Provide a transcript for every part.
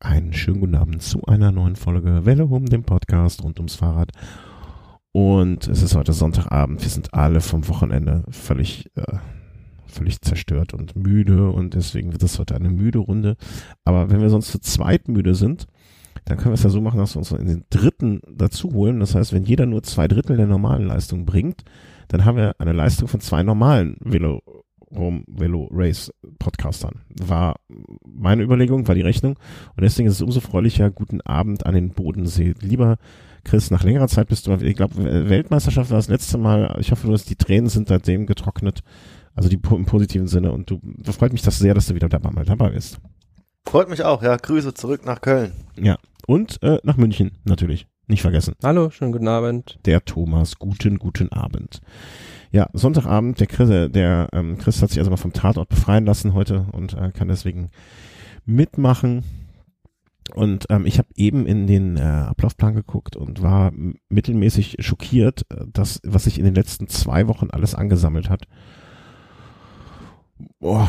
Einen schönen guten Abend zu einer neuen Folge Welle Home, dem Podcast rund ums Fahrrad. Und es ist heute Sonntagabend. Wir sind alle vom Wochenende völlig, äh, völlig zerstört und müde und deswegen wird es heute eine müde Runde. Aber wenn wir sonst zu zweit müde sind, dann können wir es ja so machen, dass wir uns in den dritten dazu holen. Das heißt, wenn jeder nur zwei Drittel der normalen Leistung bringt, dann haben wir eine Leistung von zwei normalen Velo Home Velo Race Podcastern. War meine Überlegung, war die Rechnung. Und deswegen ist es umso freundlicher. Guten Abend an den Bodensee. Lieber Chris, nach längerer Zeit bist du, ich glaube, Weltmeisterschaft war das letzte Mal. Ich hoffe, dass die Tränen sind seitdem getrocknet. Also die im positiven Sinne. Und du, da freut mich das sehr, dass du wieder dabei, mal dabei bist. Freut mich auch, ja. Grüße zurück nach Köln. Ja. Und äh, nach München, natürlich. Nicht vergessen. Hallo, schönen guten Abend. Der Thomas, guten, guten Abend. Ja, Sonntagabend, der Chris, der ähm, Chris hat sich also mal vom Tatort befreien lassen heute und äh, kann deswegen mitmachen. Und ähm, ich habe eben in den äh, Ablaufplan geguckt und war mittelmäßig schockiert, äh, dass was sich in den letzten zwei Wochen alles angesammelt hat. Boah,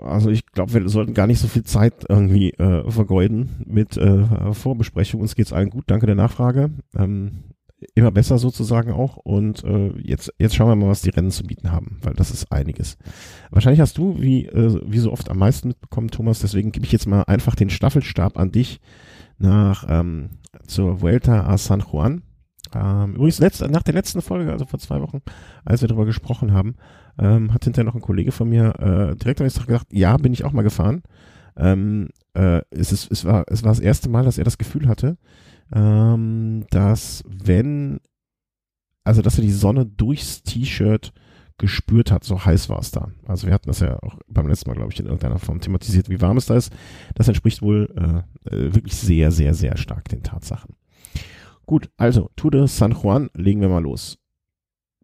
also ich glaube, wir sollten gar nicht so viel Zeit irgendwie äh, vergeuden mit äh, Vorbesprechung. Uns geht's allen gut. Danke der Nachfrage. Ähm, immer besser sozusagen auch. Und äh, jetzt, jetzt schauen wir mal, was die Rennen zu bieten haben, weil das ist einiges. Wahrscheinlich hast du, wie, äh, wie so oft am meisten mitbekommen, Thomas, deswegen gebe ich jetzt mal einfach den Staffelstab an dich nach ähm, zur Vuelta a San Juan. Ähm, übrigens, letzt, nach der letzten Folge, also vor zwei Wochen, als wir darüber gesprochen haben, ähm, hat hinterher noch ein Kollege von mir äh, direkt am nächsten Tag gesagt, ja, bin ich auch mal gefahren. Ähm, äh, es, ist, es, war, es war das erste Mal, dass er das Gefühl hatte, ähm, dass wenn, also dass er die Sonne durchs T-Shirt gespürt hat, so heiß war es da. Also wir hatten das ja auch beim letzten Mal, glaube ich, in irgendeiner Form thematisiert, wie warm es da ist. Das entspricht wohl äh, äh, wirklich sehr, sehr, sehr stark den Tatsachen. Gut, also Tour de San Juan, legen wir mal los.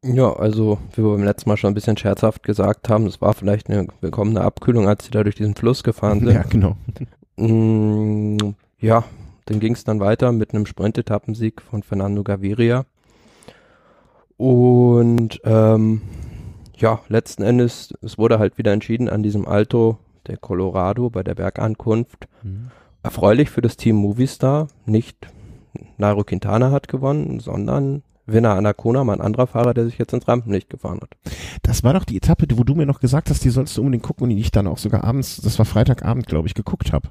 Ja, also wie wir beim letzten Mal schon ein bisschen scherzhaft gesagt haben, es war vielleicht eine willkommene Abkühlung, als sie da durch diesen Fluss gefahren sind. Ja, genau. Mm, ja, dann ging es dann weiter mit einem Sprint-Etappensieg von Fernando Gaviria. Und ähm, ja, letzten Endes, es wurde halt wieder entschieden an diesem Alto der Colorado bei der Bergankunft. Mhm. Erfreulich für das Team Movistar, nicht Nairo Quintana hat gewonnen, sondern Winner Anacona, mein anderer Fahrer, der sich jetzt ins Rampenlicht gefahren hat. Das war doch die Etappe, wo du mir noch gesagt hast, die sollst du unbedingt gucken und die ich dann auch sogar abends, das war Freitagabend, glaube ich, geguckt habe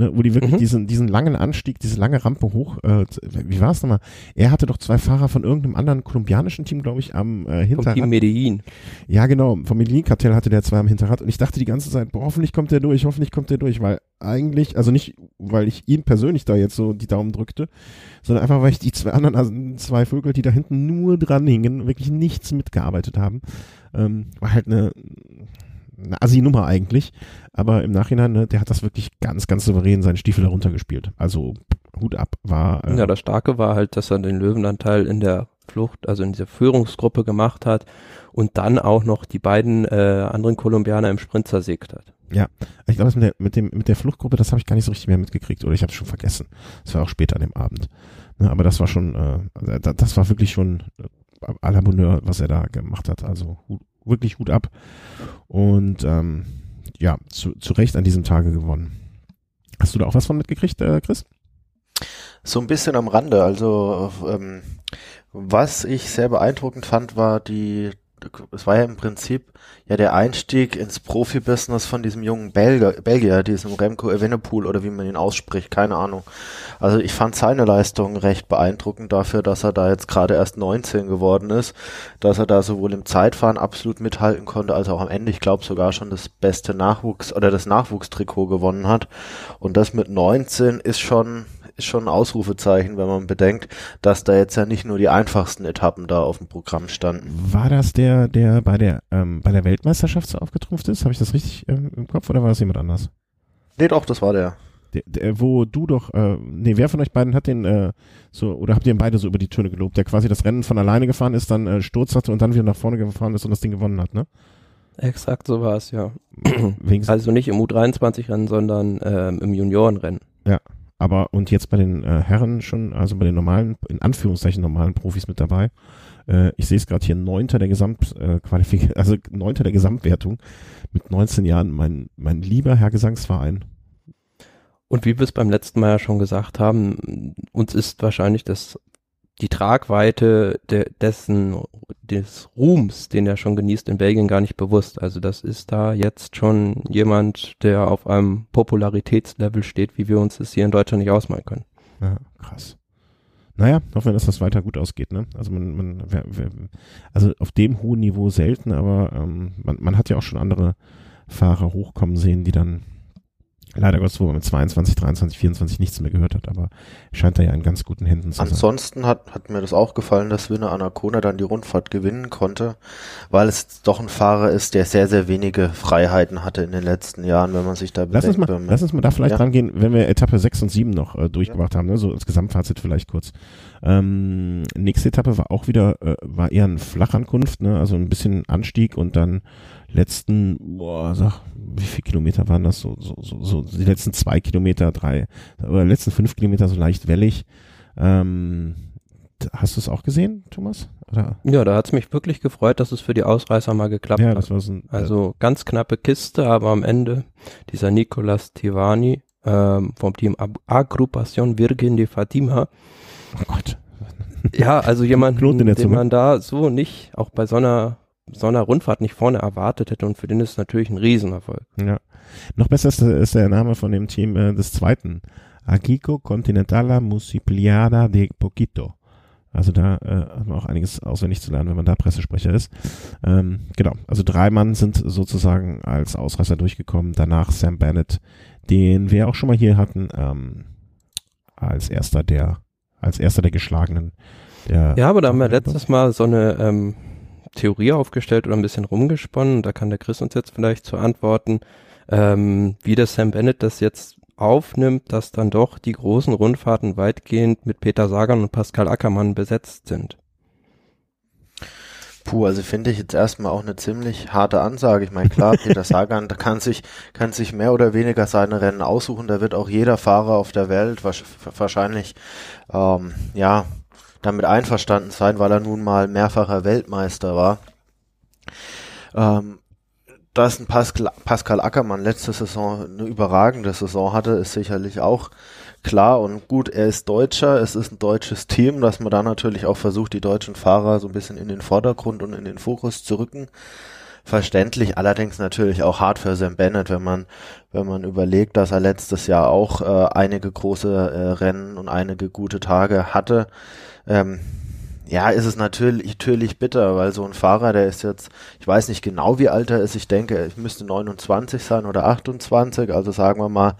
ne, wo die wirklich mhm. diesen, diesen langen Anstieg, diese lange Rampe hoch, äh, wie war es nochmal? Er hatte doch zwei Fahrer von irgendeinem anderen kolumbianischen Team, glaube ich, am äh, Hinterrad. Vom Team Medellin. Ja, genau, vom Medellin-Kartell hatte der zwei am Hinterrad und ich dachte die ganze Zeit, boah, hoffentlich kommt der durch, hoffentlich kommt der durch, weil eigentlich, also nicht, weil ich ihn persönlich da jetzt so die Daumen drückte, sondern einfach, weil ich die zwei anderen, also zwei Vögel, die da hinten nur dran hingen, wirklich nichts mitgearbeitet haben. Ähm, war halt eine, eine Assi-Nummer eigentlich. Aber im Nachhinein, ne, der hat das wirklich ganz, ganz souverän seinen Stiefel heruntergespielt. Also Hut ab war. Äh, ja, das Starke war halt, dass er den Löwenanteil in der Flucht, also in dieser Führungsgruppe gemacht hat und dann auch noch die beiden äh, anderen Kolumbianer im Sprint zersägt hat. Ja, ich glaube, mit der, mit, dem, mit der Fluchtgruppe, das habe ich gar nicht so richtig mehr mitgekriegt oder ich habe es schon vergessen. Das war auch später an dem Abend. Ne, aber das war schon, äh, das war wirklich schon äh, à la Bonheur, was er da gemacht hat. Also wirklich gut ab. Und ähm, ja, zu, zu Recht an diesem Tage gewonnen. Hast du da auch was von mitgekriegt, äh, Chris? So ein bisschen am Rande. Also ähm, was ich sehr beeindruckend fand, war die es war ja im Prinzip ja der Einstieg ins Profibusiness von diesem jungen Belgier, Belgier, diesem Remco Evenepoel oder wie man ihn ausspricht, keine Ahnung. Also ich fand seine Leistung recht beeindruckend dafür, dass er da jetzt gerade erst 19 geworden ist, dass er da sowohl im Zeitfahren absolut mithalten konnte, als auch am Ende, ich glaube sogar schon das beste Nachwuchs oder das Nachwuchstrikot gewonnen hat. Und das mit 19 ist schon ist schon ein Ausrufezeichen, wenn man bedenkt, dass da jetzt ja nicht nur die einfachsten Etappen da auf dem Programm standen. War das der, der bei der ähm, bei der Weltmeisterschaft so aufgetrumpft ist? Habe ich das richtig ähm, im Kopf oder war das jemand anders? Nee, doch, das war der. Der, der, wo du doch, äh, nee, wer von euch beiden hat den äh, so, oder habt ihr ihn beide so über die Töne gelobt, der quasi das Rennen von alleine gefahren ist, dann äh, Sturz hatte und dann wieder nach vorne gefahren ist und das Ding gewonnen hat, ne? Exakt so war es, ja. also nicht im U23-Rennen, sondern ähm, im Juniorenrennen. Ja. Aber und jetzt bei den äh, Herren schon, also bei den normalen, in Anführungszeichen normalen Profis mit dabei. Äh, ich sehe es gerade hier, neunter der Gesamtqualifikation, äh, also neunter der Gesamtwertung mit 19 Jahren, mein, mein lieber Herr Gesangsverein. Und wie wir es beim letzten Mal ja schon gesagt haben, uns ist wahrscheinlich das die Tragweite de, dessen des Ruhms, den er schon genießt in Belgien, gar nicht bewusst. Also das ist da jetzt schon jemand, der auf einem Popularitätslevel steht, wie wir uns das hier in Deutschland nicht ausmalen können. Ja, krass. Naja, hoffen wir, dass das weiter gut ausgeht. Ne? Also man, man wer, wer, also auf dem hohen Niveau selten, aber ähm, man, man hat ja auch schon andere Fahrer hochkommen sehen, die dann leider Gottes, wo man mit 22, 23, 24 nichts mehr gehört hat, aber scheint da ja in ganz guten Händen zu sein. Ansonsten hat, hat mir das auch gefallen, dass Winner Anacona dann die Rundfahrt gewinnen konnte, weil es doch ein Fahrer ist, der sehr, sehr wenige Freiheiten hatte in den letzten Jahren, wenn man sich da lass bedenkt. Uns mal, lass uns mal da vielleicht ja. dran gehen, wenn wir Etappe 6 und 7 noch äh, durchgemacht ja. haben, ne? so als Gesamtfazit vielleicht kurz. Ähm, nächste Etappe war auch wieder, äh, war eher eine Flachankunft, ne? also ein bisschen Anstieg und dann letzten, boah, sag, wie viele Kilometer waren das? So, so, so, so die letzten zwei Kilometer, drei, oder letzten fünf Kilometer so leicht wellig. Ähm, hast du es auch gesehen, Thomas? Oder? Ja, da hat es mich wirklich gefreut, dass es für die Ausreißer mal geklappt ja, das hat. Ein, also ganz knappe Kiste, aber am Ende dieser Nicolas Tivani ähm, vom Team Agrupación Virgen de Fatima. Oh Gott. Ja, also jemand, den man da so nicht, auch bei so einer so einer Rundfahrt nicht vorne erwartet hätte und für den ist es natürlich ein Riesenerfolg. Ja. Noch besser ist, ist der Name von dem Team äh, des zweiten. Agico Continentala Musipliada de Poquito. Also da äh, hat man auch einiges auswendig zu lernen, wenn man da Pressesprecher ist. Ähm, genau, also drei Mann sind sozusagen als Ausreißer durchgekommen. Danach Sam Bennett, den wir auch schon mal hier hatten, ähm, als erster der, als erster der Geschlagenen. Der ja, aber da haben wir letztes Mal so eine ähm, Theorie aufgestellt oder ein bisschen rumgesponnen. Da kann der Chris uns jetzt vielleicht zu antworten, ähm, wie der Sam Bennett das jetzt aufnimmt, dass dann doch die großen Rundfahrten weitgehend mit Peter Sagan und Pascal Ackermann besetzt sind. Puh, also finde ich jetzt erstmal auch eine ziemlich harte Ansage. Ich meine, klar, Peter Sagan, da kann sich, kann sich mehr oder weniger seine Rennen aussuchen. Da wird auch jeder Fahrer auf der Welt wahrscheinlich, ähm, ja, damit einverstanden sein, weil er nun mal mehrfacher Weltmeister war. Ähm, dass ein Pascal, Pascal Ackermann letzte Saison eine überragende Saison hatte, ist sicherlich auch klar und gut. Er ist Deutscher, es ist ein deutsches Team, dass man da natürlich auch versucht, die deutschen Fahrer so ein bisschen in den Vordergrund und in den Fokus zu rücken. Verständlich, allerdings natürlich auch hart für Sam Bennett, wenn man, wenn man überlegt, dass er letztes Jahr auch äh, einige große äh, Rennen und einige gute Tage hatte ähm, ja, ist es natürlich, natürlich bitter, weil so ein Fahrer, der ist jetzt, ich weiß nicht genau, wie alt er ist, ich denke, er müsste 29 sein oder 28, also sagen wir mal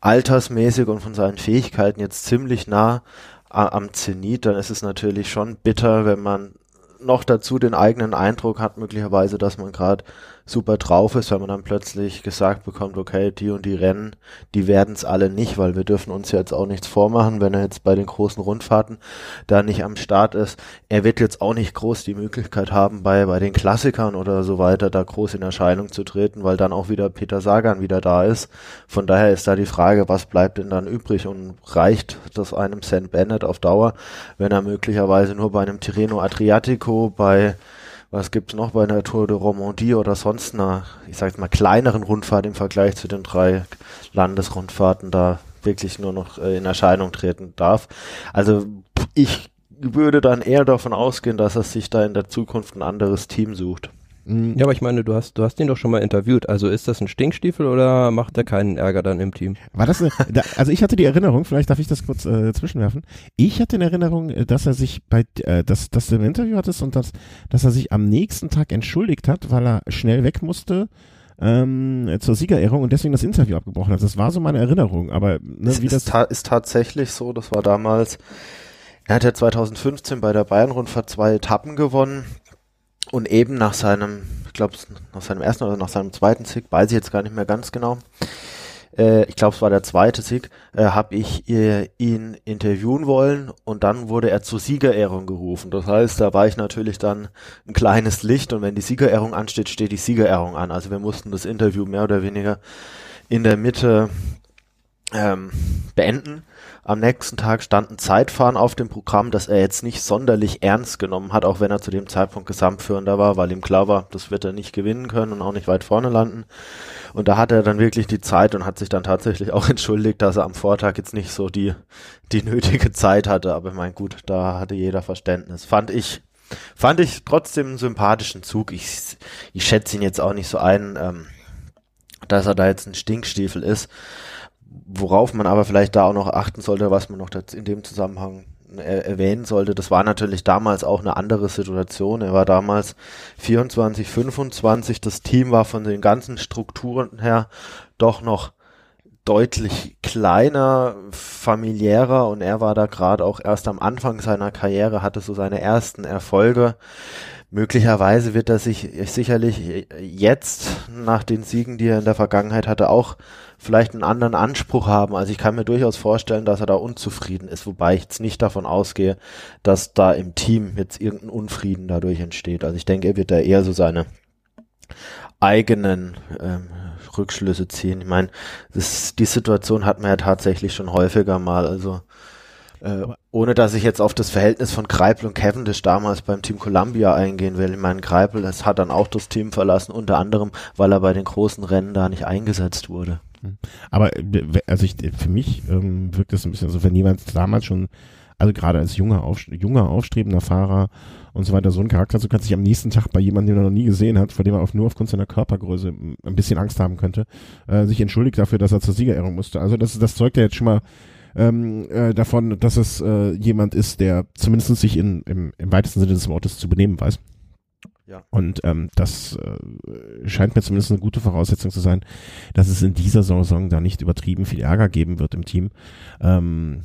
altersmäßig und von seinen Fähigkeiten jetzt ziemlich nah am Zenit, dann ist es natürlich schon bitter, wenn man noch dazu den eigenen Eindruck hat, möglicherweise, dass man gerade super drauf ist, wenn man dann plötzlich gesagt bekommt, okay, die und die Rennen, die werden es alle nicht, weil wir dürfen uns jetzt auch nichts vormachen, wenn er jetzt bei den großen Rundfahrten da nicht am Start ist. Er wird jetzt auch nicht groß die Möglichkeit haben, bei, bei den Klassikern oder so weiter da groß in Erscheinung zu treten, weil dann auch wieder Peter Sagan wieder da ist. Von daher ist da die Frage, was bleibt denn dann übrig und reicht das einem St. Bennett auf Dauer, wenn er möglicherweise nur bei einem Tirreno Adriatico, bei was gibt's noch bei einer Tour de Romandie oder sonst einer, ich sag jetzt mal, kleineren Rundfahrt im Vergleich zu den drei Landesrundfahrten da wirklich nur noch äh, in Erscheinung treten darf. Also ich würde dann eher davon ausgehen, dass er sich da in der Zukunft ein anderes Team sucht. Ja, aber ich meine, du hast, du hast ihn doch schon mal interviewt. Also ist das ein Stinkstiefel oder macht er keinen Ärger dann im Team? War das, eine, da, also ich hatte die Erinnerung, vielleicht darf ich das kurz äh, zwischenwerfen. Ich hatte in Erinnerung, äh, dass er sich bei, äh, dass, dass du im Interview hattest und dass, dass er sich am nächsten Tag entschuldigt hat, weil er schnell weg musste ähm, zur Siegerehrung und deswegen das Interview abgebrochen hat. Das war so meine Erinnerung, aber ne, es wie ist das ta ist tatsächlich so. Das war damals. Er hat ja 2015 bei der Bayern-Rundfahrt zwei Etappen gewonnen und eben nach seinem, ich glaube, nach seinem ersten oder nach seinem zweiten Sieg, weiß ich jetzt gar nicht mehr ganz genau, äh, ich glaube, es war der zweite Sieg, äh, habe ich äh, ihn interviewen wollen und dann wurde er zur Siegerehrung gerufen. Das heißt, da war ich natürlich dann ein kleines Licht und wenn die Siegerehrung ansteht, steht die Siegerehrung an. Also wir mussten das Interview mehr oder weniger in der Mitte ähm, beenden. Am nächsten Tag stand ein Zeitfahren auf dem Programm, das er jetzt nicht sonderlich ernst genommen hat, auch wenn er zu dem Zeitpunkt Gesamtführender war, weil ihm klar war, das wird er nicht gewinnen können und auch nicht weit vorne landen. Und da hat er dann wirklich die Zeit und hat sich dann tatsächlich auch entschuldigt, dass er am Vortag jetzt nicht so die, die nötige Zeit hatte. Aber ich meine, gut, da hatte jeder Verständnis. Fand ich, fand ich trotzdem einen sympathischen Zug. Ich, ich schätze ihn jetzt auch nicht so ein, ähm, dass er da jetzt ein Stinkstiefel ist. Worauf man aber vielleicht da auch noch achten sollte, was man noch in dem Zusammenhang er erwähnen sollte, das war natürlich damals auch eine andere Situation. Er war damals 24, 25. Das Team war von den ganzen Strukturen her doch noch deutlich kleiner, familiärer und er war da gerade auch erst am Anfang seiner Karriere, hatte so seine ersten Erfolge. Möglicherweise wird er sich sicherlich jetzt nach den Siegen, die er in der Vergangenheit hatte, auch vielleicht einen anderen Anspruch haben. Also ich kann mir durchaus vorstellen, dass er da unzufrieden ist, wobei ich jetzt nicht davon ausgehe, dass da im Team jetzt irgendein Unfrieden dadurch entsteht. Also ich denke, er wird da eher so seine eigenen ähm, Rückschlüsse ziehen. Ich meine, das, die Situation hat man ja tatsächlich schon häufiger mal. Also äh, ohne dass ich jetzt auf das Verhältnis von Greipel und Cavendish damals beim Team Columbia eingehen will. Ich meine, Greipel, das hat dann auch das Team verlassen, unter anderem, weil er bei den großen Rennen da nicht eingesetzt wurde. Aber äh, also ich, für mich ähm, wirkt es ein bisschen so, wenn jemand damals schon, also gerade als junger, auf, junger aufstrebender Fahrer und so weiter, so ein Charakter, so kann sich am nächsten Tag bei jemandem, den er noch nie gesehen hat, vor dem er auf, nur aufgrund seiner Körpergröße ein bisschen Angst haben könnte, äh, sich entschuldigt dafür, dass er zur Siegerehrung musste. Also das, das zeugt ja jetzt schon mal ähm, äh, davon, dass es äh, jemand ist, der zumindest sich in, im, im weitesten Sinne des Wortes zu benehmen weiß. Ja. Und ähm, das äh, scheint mir zumindest eine gute Voraussetzung zu sein, dass es in dieser Saison da nicht übertrieben viel Ärger geben wird im Team. Ähm,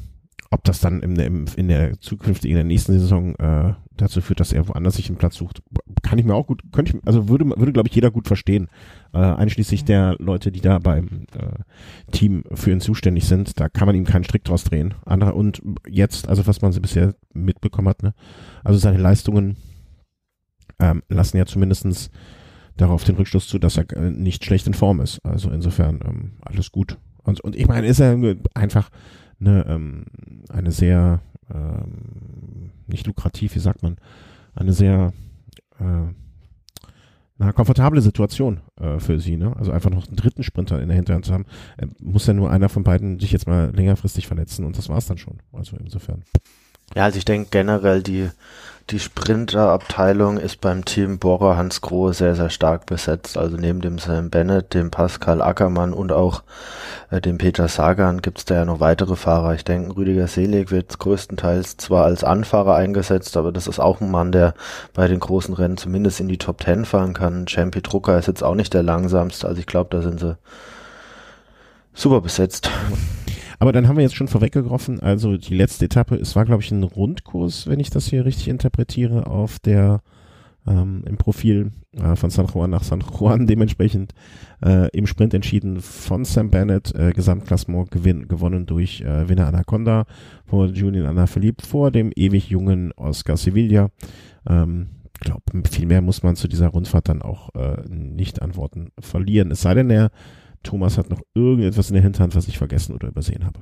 ob das dann im, im, in der zukünftigen, in der nächsten Saison äh, dazu führt, dass er woanders sich einen Platz sucht, kann ich mir auch gut, könnte ich, also würde, würde glaube ich jeder gut verstehen, äh, einschließlich der Leute, die da beim äh, Team für ihn zuständig sind. Da kann man ihm keinen Strick draus drehen. Andere und jetzt, also was man so bisher mitbekommen hat, ne, also seine Leistungen ähm, lassen ja zumindestens darauf den Rückschluss zu, dass er äh, nicht schlecht in Form ist. Also insofern ähm, alles gut. Und, und ich meine, ist er einfach eine, ähm, eine sehr, ähm, nicht lukrativ, wie sagt man, eine sehr äh, eine komfortable Situation äh, für sie, ne? Also einfach noch einen dritten Sprinter in der Hinterhand zu haben, äh, muss ja nur einer von beiden sich jetzt mal längerfristig verletzen und das war's dann schon. Also insofern. Ja, also ich denke generell die die Sprinterabteilung ist beim Team Bohrer Hans Grohe sehr, sehr stark besetzt. Also neben dem Sam Bennett, dem Pascal Ackermann und auch äh, dem Peter Sagan gibt es da ja noch weitere Fahrer. Ich denke, Rüdiger Selig wird größtenteils zwar als Anfahrer eingesetzt, aber das ist auch ein Mann, der bei den großen Rennen zumindest in die Top Ten fahren kann. Champi Drucker ist jetzt auch nicht der langsamste. Also ich glaube, da sind sie super besetzt. Aber dann haben wir jetzt schon vorweggetroffen, also die letzte Etappe, es war glaube ich ein Rundkurs, wenn ich das hier richtig interpretiere, auf der ähm, im Profil äh, von San Juan nach San Juan dementsprechend äh, im Sprint entschieden von Sam Bennett, äh, Gesamtklassement gewinn, gewonnen durch äh, Winner Anaconda vor Julian Alaphilippe vor dem ewig jungen Oscar Sevilla. Ähm, glaube, viel mehr muss man zu dieser Rundfahrt dann auch äh, nicht an Worten verlieren. Es sei denn, er Thomas hat noch irgendetwas in der Hinterhand, was ich vergessen oder übersehen habe.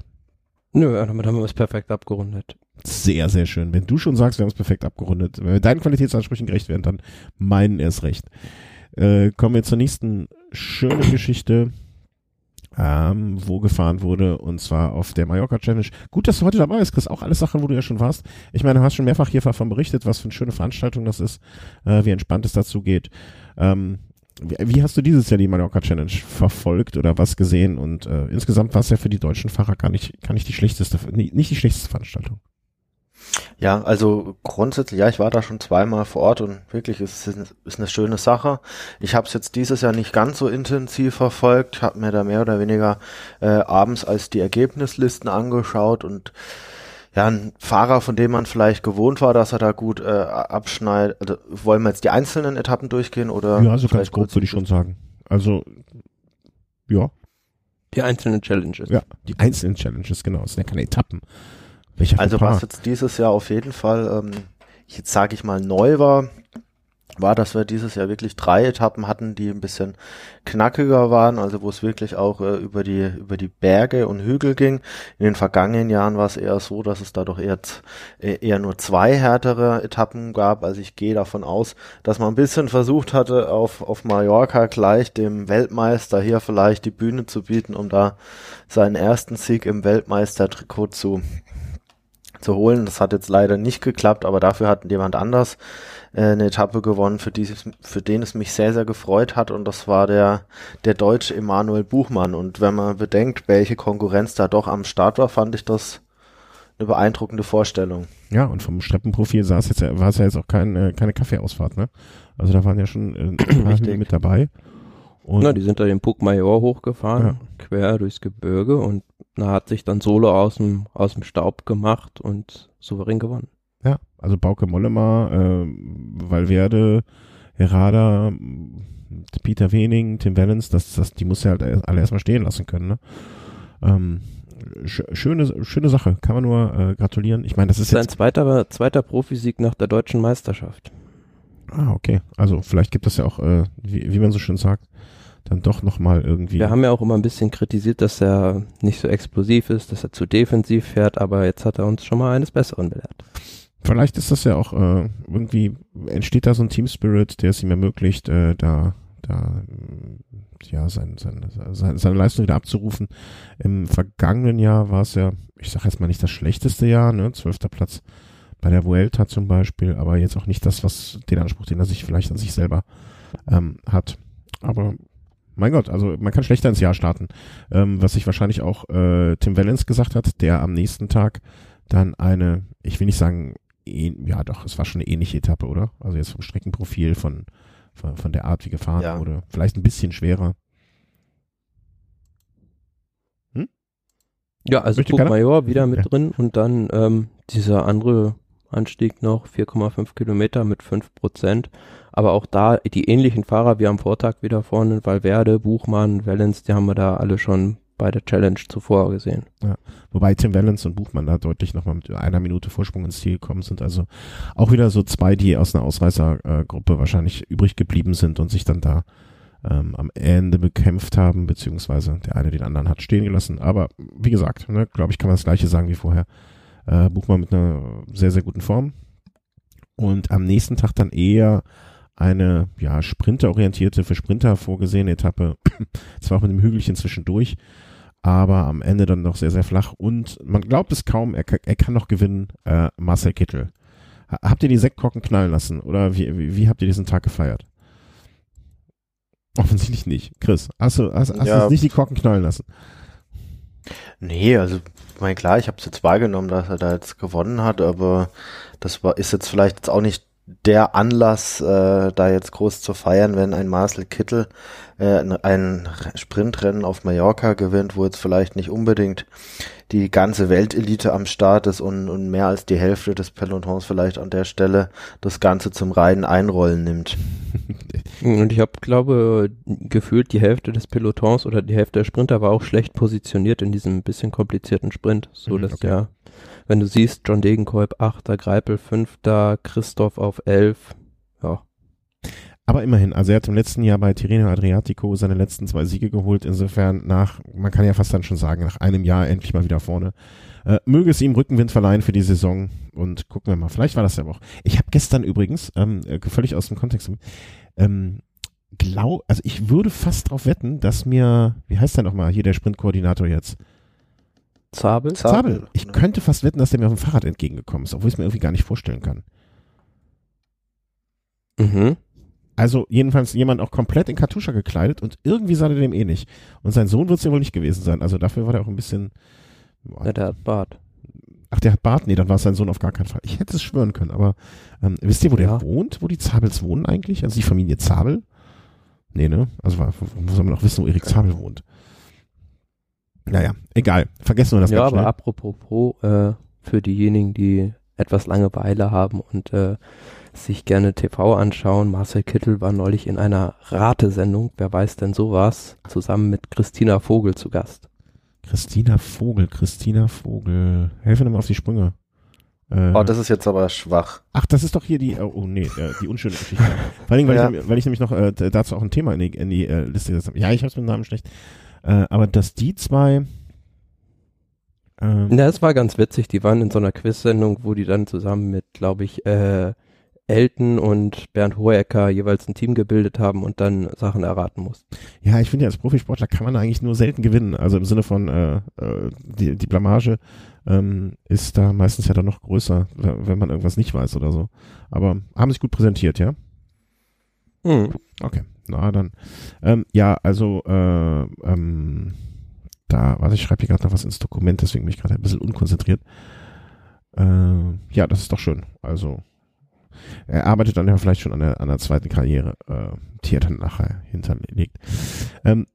Nö, damit haben wir es perfekt abgerundet. Sehr, sehr schön. Wenn du schon sagst, wir haben es perfekt abgerundet, wenn wir deinen Qualitätsansprüchen gerecht werden, dann meinen erst recht. Äh, kommen wir zur nächsten schönen Geschichte, ähm, wo gefahren wurde, und zwar auf der Mallorca Challenge. Gut, dass du heute dabei bist, Chris. Auch alles Sachen, wo du ja schon warst. Ich meine, du hast schon mehrfach hier davon berichtet, was für eine schöne Veranstaltung das ist, äh, wie entspannt es dazu geht. Ähm, wie hast du dieses Jahr die Mallorca Challenge verfolgt oder was gesehen? Und äh, insgesamt war es ja für die deutschen Fahrer gar nicht, gar nicht die schlechteste, nicht die schlechteste Veranstaltung. Ja, also grundsätzlich, ja, ich war da schon zweimal vor Ort und wirklich ist es ist eine schöne Sache. Ich habe es jetzt dieses Jahr nicht ganz so intensiv verfolgt, habe mir da mehr oder weniger äh, abends als die Ergebnislisten angeschaut und ja, ein Fahrer, von dem man vielleicht gewohnt war, dass er da gut äh, abschneidet. Also, wollen wir jetzt die einzelnen Etappen durchgehen oder? Ja, also ganz grob würde ich schon sagen. Also, ja. Die einzelnen Challenges. Ja, die einzelnen Challenges, genau. Es sind ja keine Etappen. Welcher also was jetzt dieses Jahr auf jeden Fall, ähm, jetzt sage ich mal, neu war, war, dass wir dieses Jahr wirklich drei Etappen hatten, die ein bisschen knackiger waren, also wo es wirklich auch äh, über die über die Berge und Hügel ging. In den vergangenen Jahren war es eher so, dass es da doch eher äh, eher nur zwei härtere Etappen gab. Also ich gehe davon aus, dass man ein bisschen versucht hatte, auf auf Mallorca gleich dem Weltmeister hier vielleicht die Bühne zu bieten, um da seinen ersten Sieg im Weltmeistertrikot zu zu holen. Das hat jetzt leider nicht geklappt, aber dafür hat jemand anders äh, eine Etappe gewonnen, für, die, für den es mich sehr, sehr gefreut hat und das war der, der deutsche Emanuel Buchmann und wenn man bedenkt, welche Konkurrenz da doch am Start war, fand ich das eine beeindruckende Vorstellung. Ja, und vom Streckenprofil sah es jetzt, war es ja jetzt auch kein, äh, keine Kaffeeausfahrt, ne? Also da waren ja schon äh, mit dabei. Und Na, die sind da den Puck Major hochgefahren, ja. quer durchs Gebirge und da hat sich dann Solo aus dem, aus dem Staub gemacht und souverän gewonnen. Ja, also Bauke Mollema, äh, Valverde, Herada, Peter Wening, Tim Wellens, das, das, die muss ja halt alle erstmal stehen lassen können. Ne? Ähm, sch schöne, schöne Sache, kann man nur äh, gratulieren. Ich meine, das ist Sein jetzt zweiter, zweiter Profisieg nach der deutschen Meisterschaft. Ah, okay. Also vielleicht gibt es ja auch, äh, wie, wie man so schön sagt, dann doch nochmal irgendwie. Wir haben ja auch immer ein bisschen kritisiert, dass er nicht so explosiv ist, dass er zu defensiv fährt, aber jetzt hat er uns schon mal eines Besseren belehrt. Vielleicht ist das ja auch äh, irgendwie, entsteht da so ein Team Spirit, der es ihm ermöglicht, äh, da, da ja, sein, sein, sein, seine Leistung wieder abzurufen. Im vergangenen Jahr war es ja, ich sage jetzt mal nicht das schlechteste Jahr, ne, zwölfter Platz bei der Vuelta zum Beispiel, aber jetzt auch nicht das, was den Anspruch, den er sich vielleicht an sich selber ähm, hat. Aber mein Gott, also man kann schlechter ins Jahr starten. Ähm, was sich wahrscheinlich auch äh, Tim Wellens gesagt hat, der am nächsten Tag dann eine, ich will nicht sagen ja doch, es war schon eine ähnliche Etappe, oder? Also jetzt vom Streckenprofil, von, von, von der Art, wie gefahren ja. wurde. Vielleicht ein bisschen schwerer. Hm? Ja, also Major wieder mit ja. drin und dann ähm, dieser andere Anstieg noch, 4,5 Kilometer mit 5 Prozent. Aber auch da die ähnlichen Fahrer wie am Vortag wieder vorne, Valverde, Buchmann, Wellens, die haben wir da alle schon bei der Challenge zuvor gesehen. Ja, wobei Tim Valens und Buchmann da deutlich nochmal mit einer Minute Vorsprung ins Ziel gekommen sind. Also auch wieder so zwei, die aus einer Ausreißergruppe wahrscheinlich übrig geblieben sind und sich dann da ähm, am Ende bekämpft haben, beziehungsweise der eine den anderen hat stehen gelassen. Aber wie gesagt, ne, glaube ich, kann man das gleiche sagen wie vorher. Äh, Buchmann mit einer sehr, sehr guten Form. Und am nächsten Tag dann eher eine ja, sprinterorientierte, für Sprinter vorgesehene Etappe. Zwar auch mit einem Hügelchen zwischendurch, aber am Ende dann noch sehr, sehr flach und man glaubt es kaum, er, er kann noch gewinnen, äh, Marcel Kittel. Habt ihr die Sektkorken knallen lassen oder wie, wie, wie habt ihr diesen Tag gefeiert? Offensichtlich nicht. Chris, hast du, hast, hast ja. du nicht die Korken knallen lassen? Nee, also ich meine, klar, ich habe es jetzt wahrgenommen, dass er da jetzt gewonnen hat, aber das war ist jetzt vielleicht jetzt auch nicht der Anlass, äh, da jetzt groß zu feiern, wenn ein Marcel Kittel äh, ein Sprintrennen auf Mallorca gewinnt, wo jetzt vielleicht nicht unbedingt die ganze Weltelite am Start ist und, und mehr als die Hälfte des Pelotons vielleicht an der Stelle das Ganze zum reinen Einrollen nimmt. Und ich habe, glaube, gefühlt die Hälfte des Pelotons oder die Hälfte der Sprinter war auch schlecht positioniert in diesem bisschen komplizierten Sprint, so mhm, dass okay. ja wenn du siehst, John Degenkolb 8., Greipel 5., Christoph auf 11, ja. Aber immerhin, also er hat im letzten Jahr bei Tirreno Adriatico seine letzten zwei Siege geholt. Insofern nach, man kann ja fast dann schon sagen, nach einem Jahr endlich mal wieder vorne. Äh, möge es ihm Rückenwind verleihen für die Saison und gucken wir mal. Vielleicht war das ja auch. Ich habe gestern übrigens, ähm, äh, völlig aus dem Kontext, ähm, glaub, also ich würde fast drauf wetten, dass mir, wie heißt der nochmal hier der Sprintkoordinator jetzt? Zabel? Zabel. Ich könnte fast wetten, dass der mir auf dem Fahrrad entgegengekommen ist, obwohl ich es mir irgendwie gar nicht vorstellen kann. Mhm. Also jedenfalls jemand auch komplett in Kartuscha gekleidet und irgendwie sah der dem eh nicht. Und sein Sohn wird es ja wohl nicht gewesen sein. Also dafür war der auch ein bisschen. Boah. Ja, der hat Bart. Ach, der hat Bart? Nee, dann war es sein Sohn auf gar keinen Fall. Ich hätte es schwören können, aber ähm, wisst ihr, wo ja. der wohnt? Wo die Zabels wohnen eigentlich? Also die Familie Zabel? Nee, ne? Also soll man auch wissen, wo Erik Zabel wohnt? Naja, egal. Vergessen wir das Ja, aber schnell. apropos äh, für diejenigen, die etwas Langeweile haben und äh, sich gerne TV anschauen. Marcel Kittel war neulich in einer Ratesendung, wer weiß denn sowas, zusammen mit Christina Vogel zu Gast. Christina Vogel, Christina Vogel. Helfen wir mal auf die Sprünge. Äh, oh, das ist jetzt aber schwach. Ach, das ist doch hier die, oh, oh nee, äh, die unschöne Geschichte. Vor allem, weil, ja. ich, weil ich nämlich noch äh, dazu auch ein Thema in die, in die äh, Liste gesetzt habe. Ja, ich habe es mit dem Namen schlecht. Äh, aber dass die zwei ähm, ja, es war ganz witzig. Die waren in so einer Quiz-Sendung, wo die dann zusammen mit, glaube ich, äh, Elton und Bernd Hohecker jeweils ein Team gebildet haben und dann Sachen erraten mussten. Ja, ich finde ja, als Profisportler kann man eigentlich nur selten gewinnen. Also im Sinne von äh, äh, die, die Blamage ähm, ist da meistens ja dann noch größer, wenn man irgendwas nicht weiß oder so. Aber haben sich gut präsentiert, ja? Mhm. Okay, na dann. Ähm, ja, also äh, ähm, da, warte, ich schreibe hier gerade noch was ins Dokument, deswegen bin ich gerade ein bisschen unkonzentriert. Äh, ja, das ist doch schön. Also er arbeitet dann ja vielleicht schon an der, an der zweiten Karriere, äh, die er dann nachher hinterlegt. Ähm,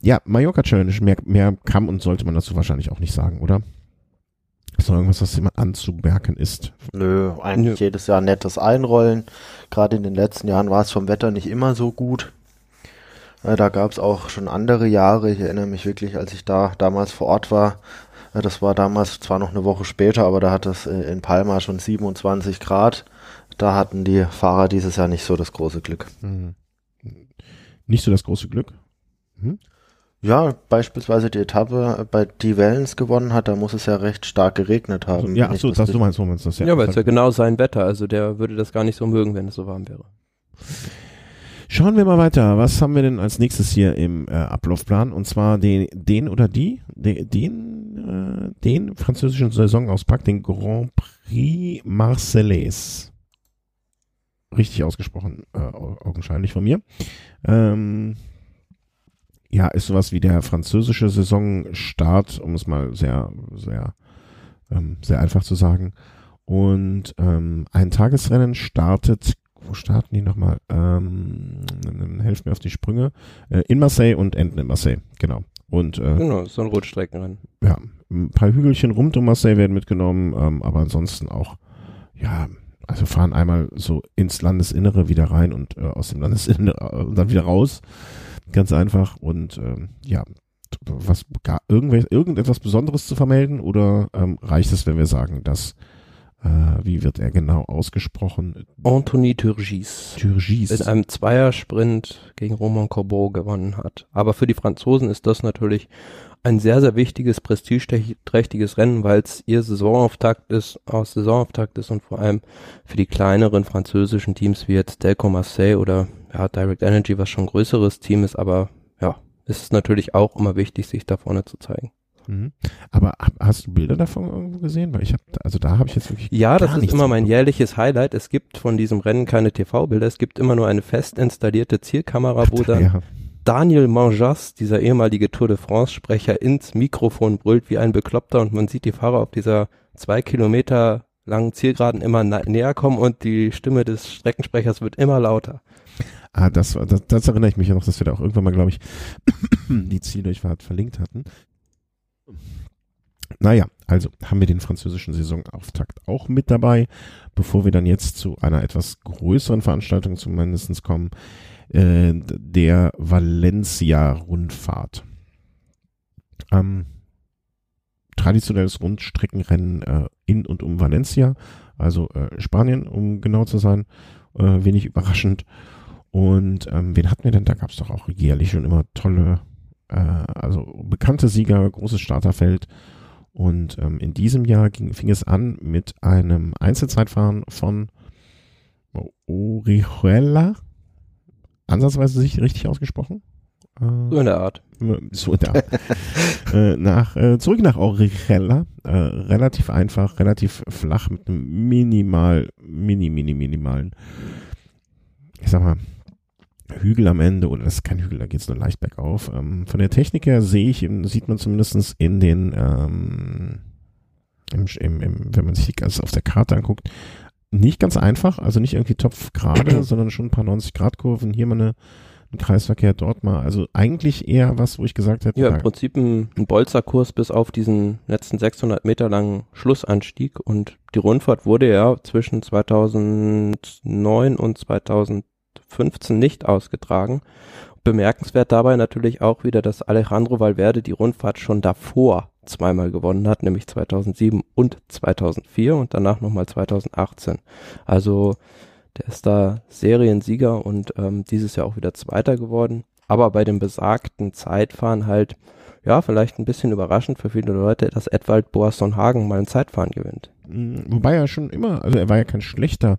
ja, Mallorca Challenge, mehr, mehr kann und sollte man dazu wahrscheinlich auch nicht sagen, oder? Ist noch irgendwas, was immer anzumerken ist? Nö, eigentlich Nö. jedes Jahr nettes Einrollen. Gerade in den letzten Jahren war es vom Wetter nicht immer so gut. Äh, da gab es auch schon andere Jahre. Ich erinnere mich wirklich, als ich da damals vor Ort war. Äh, das war damals zwar noch eine Woche später, aber da hat es äh, in Palma schon 27 Grad. Da hatten die Fahrer dieses Jahr nicht so das große Glück. Mhm. Nicht so das große Glück? Mhm. Ja, beispielsweise die Etappe, bei die Wellens gewonnen hat, da muss es ja recht stark geregnet haben. Ja, achso, das, du meinst, du meinst das ja. Ja, weil es ja genau sein Wetter, also der würde das gar nicht so mögen, wenn es so warm wäre. Schauen wir mal weiter. Was haben wir denn als nächstes hier im äh, Ablaufplan? Und zwar den, den oder die, den, den, äh, den französischen Saisonauspakt, den Grand Prix Marseillais. Richtig ausgesprochen, äh, augenscheinlich von mir. Ähm, ja, ist sowas wie der französische Saisonstart, um es mal sehr, sehr, ähm, sehr einfach zu sagen. Und ähm, ein Tagesrennen startet wo starten die nochmal? Ähm, helft mir auf die Sprünge. Äh, in Marseille und enden in Marseille, genau. Und, äh, genau, so ein Rotstreckenrennen. Ja, ein paar Hügelchen rund um Marseille werden mitgenommen, ähm, aber ansonsten auch, ja, also fahren einmal so ins Landesinnere wieder rein und äh, aus dem Landesinnere äh, und dann wieder raus. Ganz einfach. Und ähm, ja, was gar irgendetwas Besonderes zu vermelden oder ähm, reicht es, wenn wir sagen, dass äh, wie wird er genau ausgesprochen? Anthony Turgis. Turgis. In einem Zweiersprint gegen Roman Corbeau gewonnen hat. Aber für die Franzosen ist das natürlich ein sehr, sehr wichtiges, prestigeträchtiges Rennen, weil es ihr Saisonauftakt ist, aus Saisonauftakt ist und vor allem für die kleineren französischen Teams wie jetzt Delco Marseille oder ja, Direct Energy, was schon ein größeres Team ist, aber ja, ist es natürlich auch immer wichtig, sich da vorne zu zeigen. Mhm. Aber hast du Bilder davon irgendwo gesehen? Weil ich habe, also da habe ich jetzt wirklich. Ja, das ist immer mein jährliches Highlight. Es gibt von diesem Rennen keine TV-Bilder. Es gibt immer nur eine fest installierte Zielkamera, wo dann ja. Daniel Manjas, dieser ehemalige Tour de France-Sprecher, ins Mikrofon brüllt wie ein Bekloppter und man sieht die Fahrer auf dieser zwei Kilometer langen Zielgeraden immer näher kommen und die Stimme des Streckensprechers wird immer lauter. Ah, das, das, das erinnere ich mich ja noch, dass wir da auch irgendwann mal, glaube ich, die Zieldurchfahrt verlinkt hatten. Naja, also haben wir den französischen Saisonauftakt auch mit dabei, bevor wir dann jetzt zu einer etwas größeren Veranstaltung zumindest kommen, äh, der Valencia-Rundfahrt. Ähm, traditionelles Rundstreckenrennen äh, in und um Valencia, also äh, Spanien, um genau zu sein, äh, wenig überraschend. Und ähm, wen hatten wir denn? Da gab es doch auch jährlich schon immer tolle äh, also bekannte Sieger, großes Starterfeld. Und ähm, in diesem Jahr ging, fing es an mit einem Einzelzeitfahren von Orihuela. Ansatzweise sich richtig ausgesprochen? Äh, so in der Art. So in der Art. äh, nach, äh, zurück nach Orihuela. Äh, relativ einfach, relativ flach mit einem minimal, mini, mini, minimalen, ich sag mal, Hügel am Ende, oder das ist kein Hügel, da geht es nur leicht bergauf. Ähm, von der Technik her sehe ich, sieht man zumindest in den, ähm, im, im, im, wenn man sich die ganze auf der Karte anguckt, nicht ganz einfach, also nicht irgendwie Topf gerade, sondern schon ein paar 90-Grad-Kurven, hier mal eine, ein Kreisverkehr, dort mal, also eigentlich eher was, wo ich gesagt hätte. Ja, im Prinzip ein, ein Bolzerkurs bis auf diesen letzten 600 Meter langen Schlussanstieg und die Rundfahrt wurde ja zwischen 2009 und 2000 15 nicht ausgetragen. Bemerkenswert dabei natürlich auch wieder, dass Alejandro Valverde die Rundfahrt schon davor zweimal gewonnen hat, nämlich 2007 und 2004 und danach nochmal 2018. Also der ist da Seriensieger und ähm, dieses Jahr auch wieder Zweiter geworden. Aber bei dem besagten Zeitfahren halt, ja, vielleicht ein bisschen überraschend für viele Leute, dass Edwald Boasson Hagen mal ein Zeitfahren gewinnt. Mm, wobei er schon immer, also er war ja kein schlechter,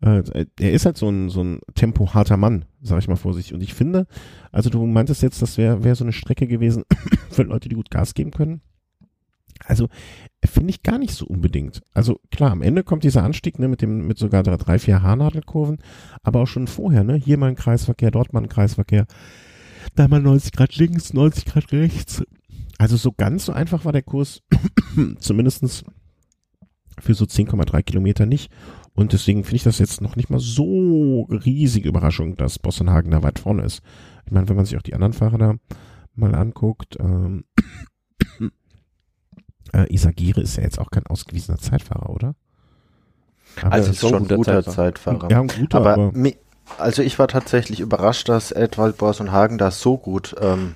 äh, er ist halt so ein, so ein tempoharter Mann, sag ich mal vorsichtig. Und ich finde, also du meintest jetzt, das wäre wär so eine Strecke gewesen für Leute, die gut Gas geben können. Also finde ich gar nicht so unbedingt. Also klar, am Ende kommt dieser Anstieg ne, mit dem mit sogar drei, vier Haarnadelkurven, aber auch schon vorher, ne? Hier mal ein Kreisverkehr, dort mal ein Kreisverkehr, da mal 90 Grad links, 90 Grad rechts. Also so ganz so einfach war der Kurs zumindestens für so 10,3 Kilometer nicht. Und deswegen finde ich das jetzt noch nicht mal so riesige Überraschung, dass Bossenhagen da weit vorne ist. Ich meine, wenn man sich auch die anderen Fahrer da mal anguckt, ähm, äh, Isagire ist ja jetzt auch kein ausgewiesener Zeitfahrer, oder? Aber also ist schon ein guter Zeitfahrer. Zeitfahrer. Ja, ein guter, aber, aber also ich war tatsächlich überrascht, dass Edwald Borsenhagen da so gut ähm,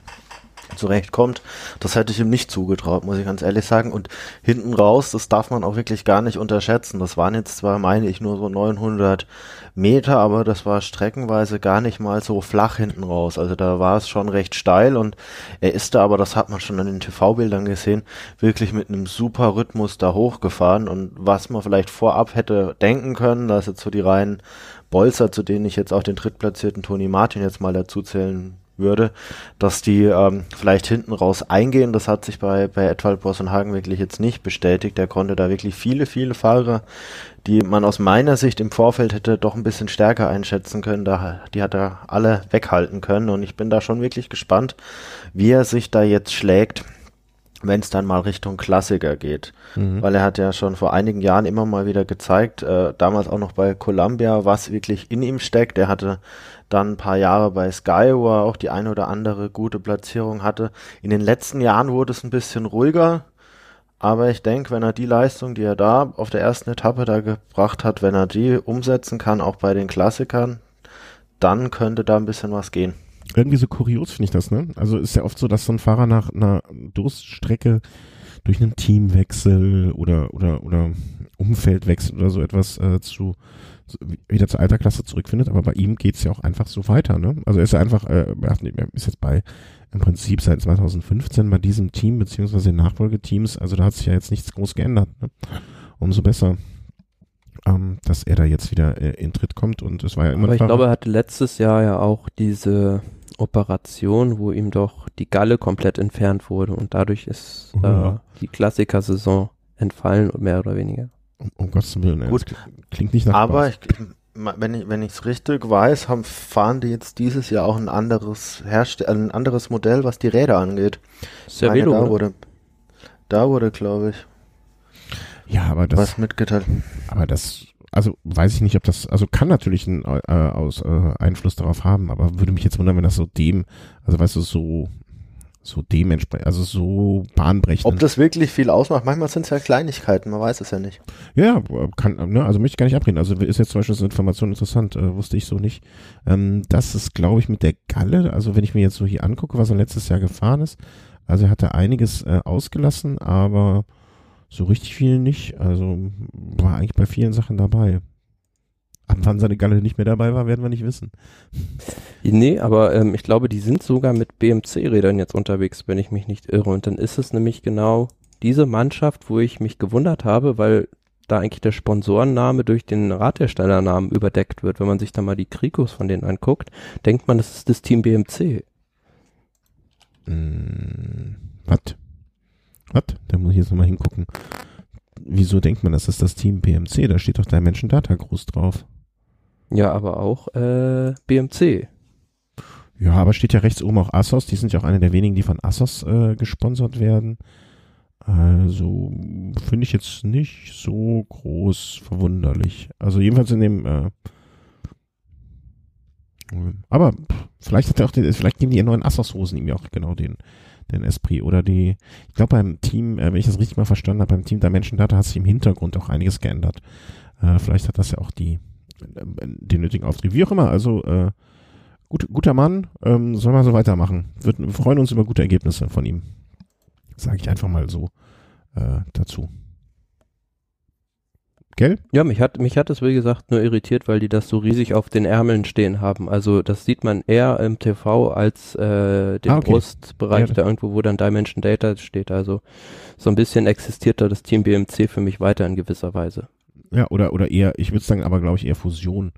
zurechtkommt. Das hätte ich ihm nicht zugetraut, muss ich ganz ehrlich sagen. Und hinten raus, das darf man auch wirklich gar nicht unterschätzen. Das waren jetzt zwar, meine ich, nur so 900 Meter, aber das war streckenweise gar nicht mal so flach hinten raus. Also da war es schon recht steil und er ist da, aber das hat man schon an den TV-Bildern gesehen, wirklich mit einem super Rhythmus da hochgefahren und was man vielleicht vorab hätte denken können, dass jetzt so die reinen Bolzer, zu denen ich jetzt auch den drittplatzierten Toni Martin jetzt mal dazu zählen würde, dass die ähm, vielleicht hinten raus eingehen. Das hat sich bei, bei Edwald Bossenhagen wirklich jetzt nicht bestätigt. Er konnte da wirklich viele, viele Fahrer, die man aus meiner Sicht im Vorfeld hätte doch ein bisschen stärker einschätzen können, da, die hat er alle weghalten können. Und ich bin da schon wirklich gespannt, wie er sich da jetzt schlägt wenn es dann mal Richtung Klassiker geht. Mhm. Weil er hat ja schon vor einigen Jahren immer mal wieder gezeigt, äh, damals auch noch bei Columbia, was wirklich in ihm steckt. Er hatte dann ein paar Jahre bei Sky, wo er auch die eine oder andere gute Platzierung hatte. In den letzten Jahren wurde es ein bisschen ruhiger, aber ich denke, wenn er die Leistung, die er da auf der ersten Etappe da gebracht hat, wenn er die umsetzen kann, auch bei den Klassikern, dann könnte da ein bisschen was gehen. Irgendwie so kurios finde ich das, ne? Also ist ja oft so, dass so ein Fahrer nach einer Durststrecke durch einen Teamwechsel oder oder oder Umfeldwechsel oder so etwas äh, zu wieder zur Alterklasse zurückfindet, aber bei ihm geht's ja auch einfach so weiter. Ne? Also er ist ja einfach, äh, er ist jetzt bei im Prinzip seit 2015 bei diesem Team beziehungsweise den Nachfolgeteams, also da hat sich ja jetzt nichts groß geändert. Ne? Umso besser, ähm, dass er da jetzt wieder äh, in Tritt kommt und es war ja immer. Aber ich glaube, er hatte letztes Jahr ja auch diese Operation, wo ihm doch die Galle komplett entfernt wurde und dadurch ist oh ja. äh, die Klassiker-Saison entfallen, mehr oder weniger. Um, um Gottes Willen. Gut. Klingt nicht nach Aber ich, wenn ich wenn ich es richtig weiß, haben, fahren die jetzt dieses Jahr auch ein anderes Herst ein anderes Modell, was die Räder angeht. Cervelo, da wurde da wurde, glaube ich, ja, aber das was mitgeteilt. Aber das also weiß ich nicht, ob das, also kann natürlich einen äh, aus, äh, Einfluss darauf haben, aber würde mich jetzt wundern, wenn das so dem, also weißt du, so so dementsprechend, also so bahnbrechend. Ob das wirklich viel ausmacht, manchmal sind es ja Kleinigkeiten, man weiß es ja nicht. Ja, kann, ne, also möchte ich gar nicht abreden. Also ist jetzt zum Beispiel so eine Information interessant, äh, wusste ich so nicht. Ähm, das ist, glaube ich, mit der Galle, also wenn ich mir jetzt so hier angucke, was er letztes Jahr gefahren ist, also er hatte einiges äh, ausgelassen, aber so richtig viel nicht. Also war eigentlich bei vielen Sachen dabei. Ab wann seine Galle nicht mehr dabei war, werden wir nicht wissen. Nee, aber ähm, ich glaube, die sind sogar mit BMC-Rädern jetzt unterwegs, wenn ich mich nicht irre. Und dann ist es nämlich genau diese Mannschaft, wo ich mich gewundert habe, weil da eigentlich der Sponsorenname durch den Radherstellernamen überdeckt wird. Wenn man sich da mal die Krikos von denen anguckt, denkt man, das ist das Team BMC. Hm, was? Was? Da muss ich jetzt nochmal hingucken. Wieso denkt man, das ist das Team BMC? Da steht doch Dimension Data groß drauf. Ja, aber auch äh, BMC. Ja, aber steht ja rechts oben auch Asos. Die sind ja auch eine der wenigen, die von Asos äh, gesponsert werden. Also finde ich jetzt nicht so groß verwunderlich. Also jedenfalls in dem. Äh, aber vielleicht hat er auch den, vielleicht geben die neuen Asos-Hosen ihm ja auch genau den den Esprit oder die. Ich glaube beim Team, äh, wenn ich das richtig mal verstanden habe, beim Team Dimension Data hat sich im Hintergrund auch einiges geändert. Äh, vielleicht hat das ja auch die den nötigen Auftrieb. Wie auch immer, also äh, gut, guter Mann, ähm, soll man so weitermachen. Wir, wir freuen uns über gute Ergebnisse von ihm. Sage ich einfach mal so äh, dazu. Gell? Ja, mich hat, mich hat es wie gesagt nur irritiert, weil die das so riesig auf den Ärmeln stehen haben. Also das sieht man eher im TV als äh, den Ah, okay. Brustbereich Ja. da irgendwo, wo dann Dimension Data steht. Also so ein bisschen existiert da das Team BMC für mich weiter in gewisser Weise. Ja, oder, oder eher, ich würde sagen, aber glaube ich eher Fusion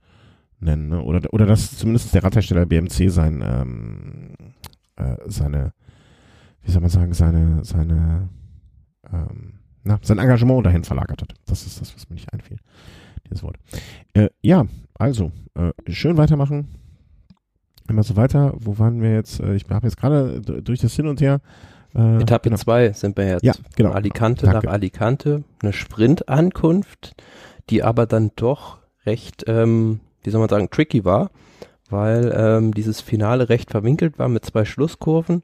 nennen, ne? Oder, oder dass zumindest der Radhersteller BMC sein, ähm, äh, seine, wie soll man sagen, seine, seine, ähm, na, sein Engagement dahin verlagert hat. Das ist das, was mir nicht einfiel. Dieses Wort. Äh, ja, also, äh, schön weitermachen. Immer so weiter. Wo waren wir jetzt? Äh, ich habe jetzt gerade durch das Hin und Her. Äh, Etappe genau. 2 sind wir jetzt. Ja, genau. Von Alicante Danke. nach Alicante. Eine Sprintankunft, die aber dann doch recht, ähm, wie soll man sagen, tricky war, weil ähm, dieses Finale recht verwinkelt war mit zwei Schlusskurven.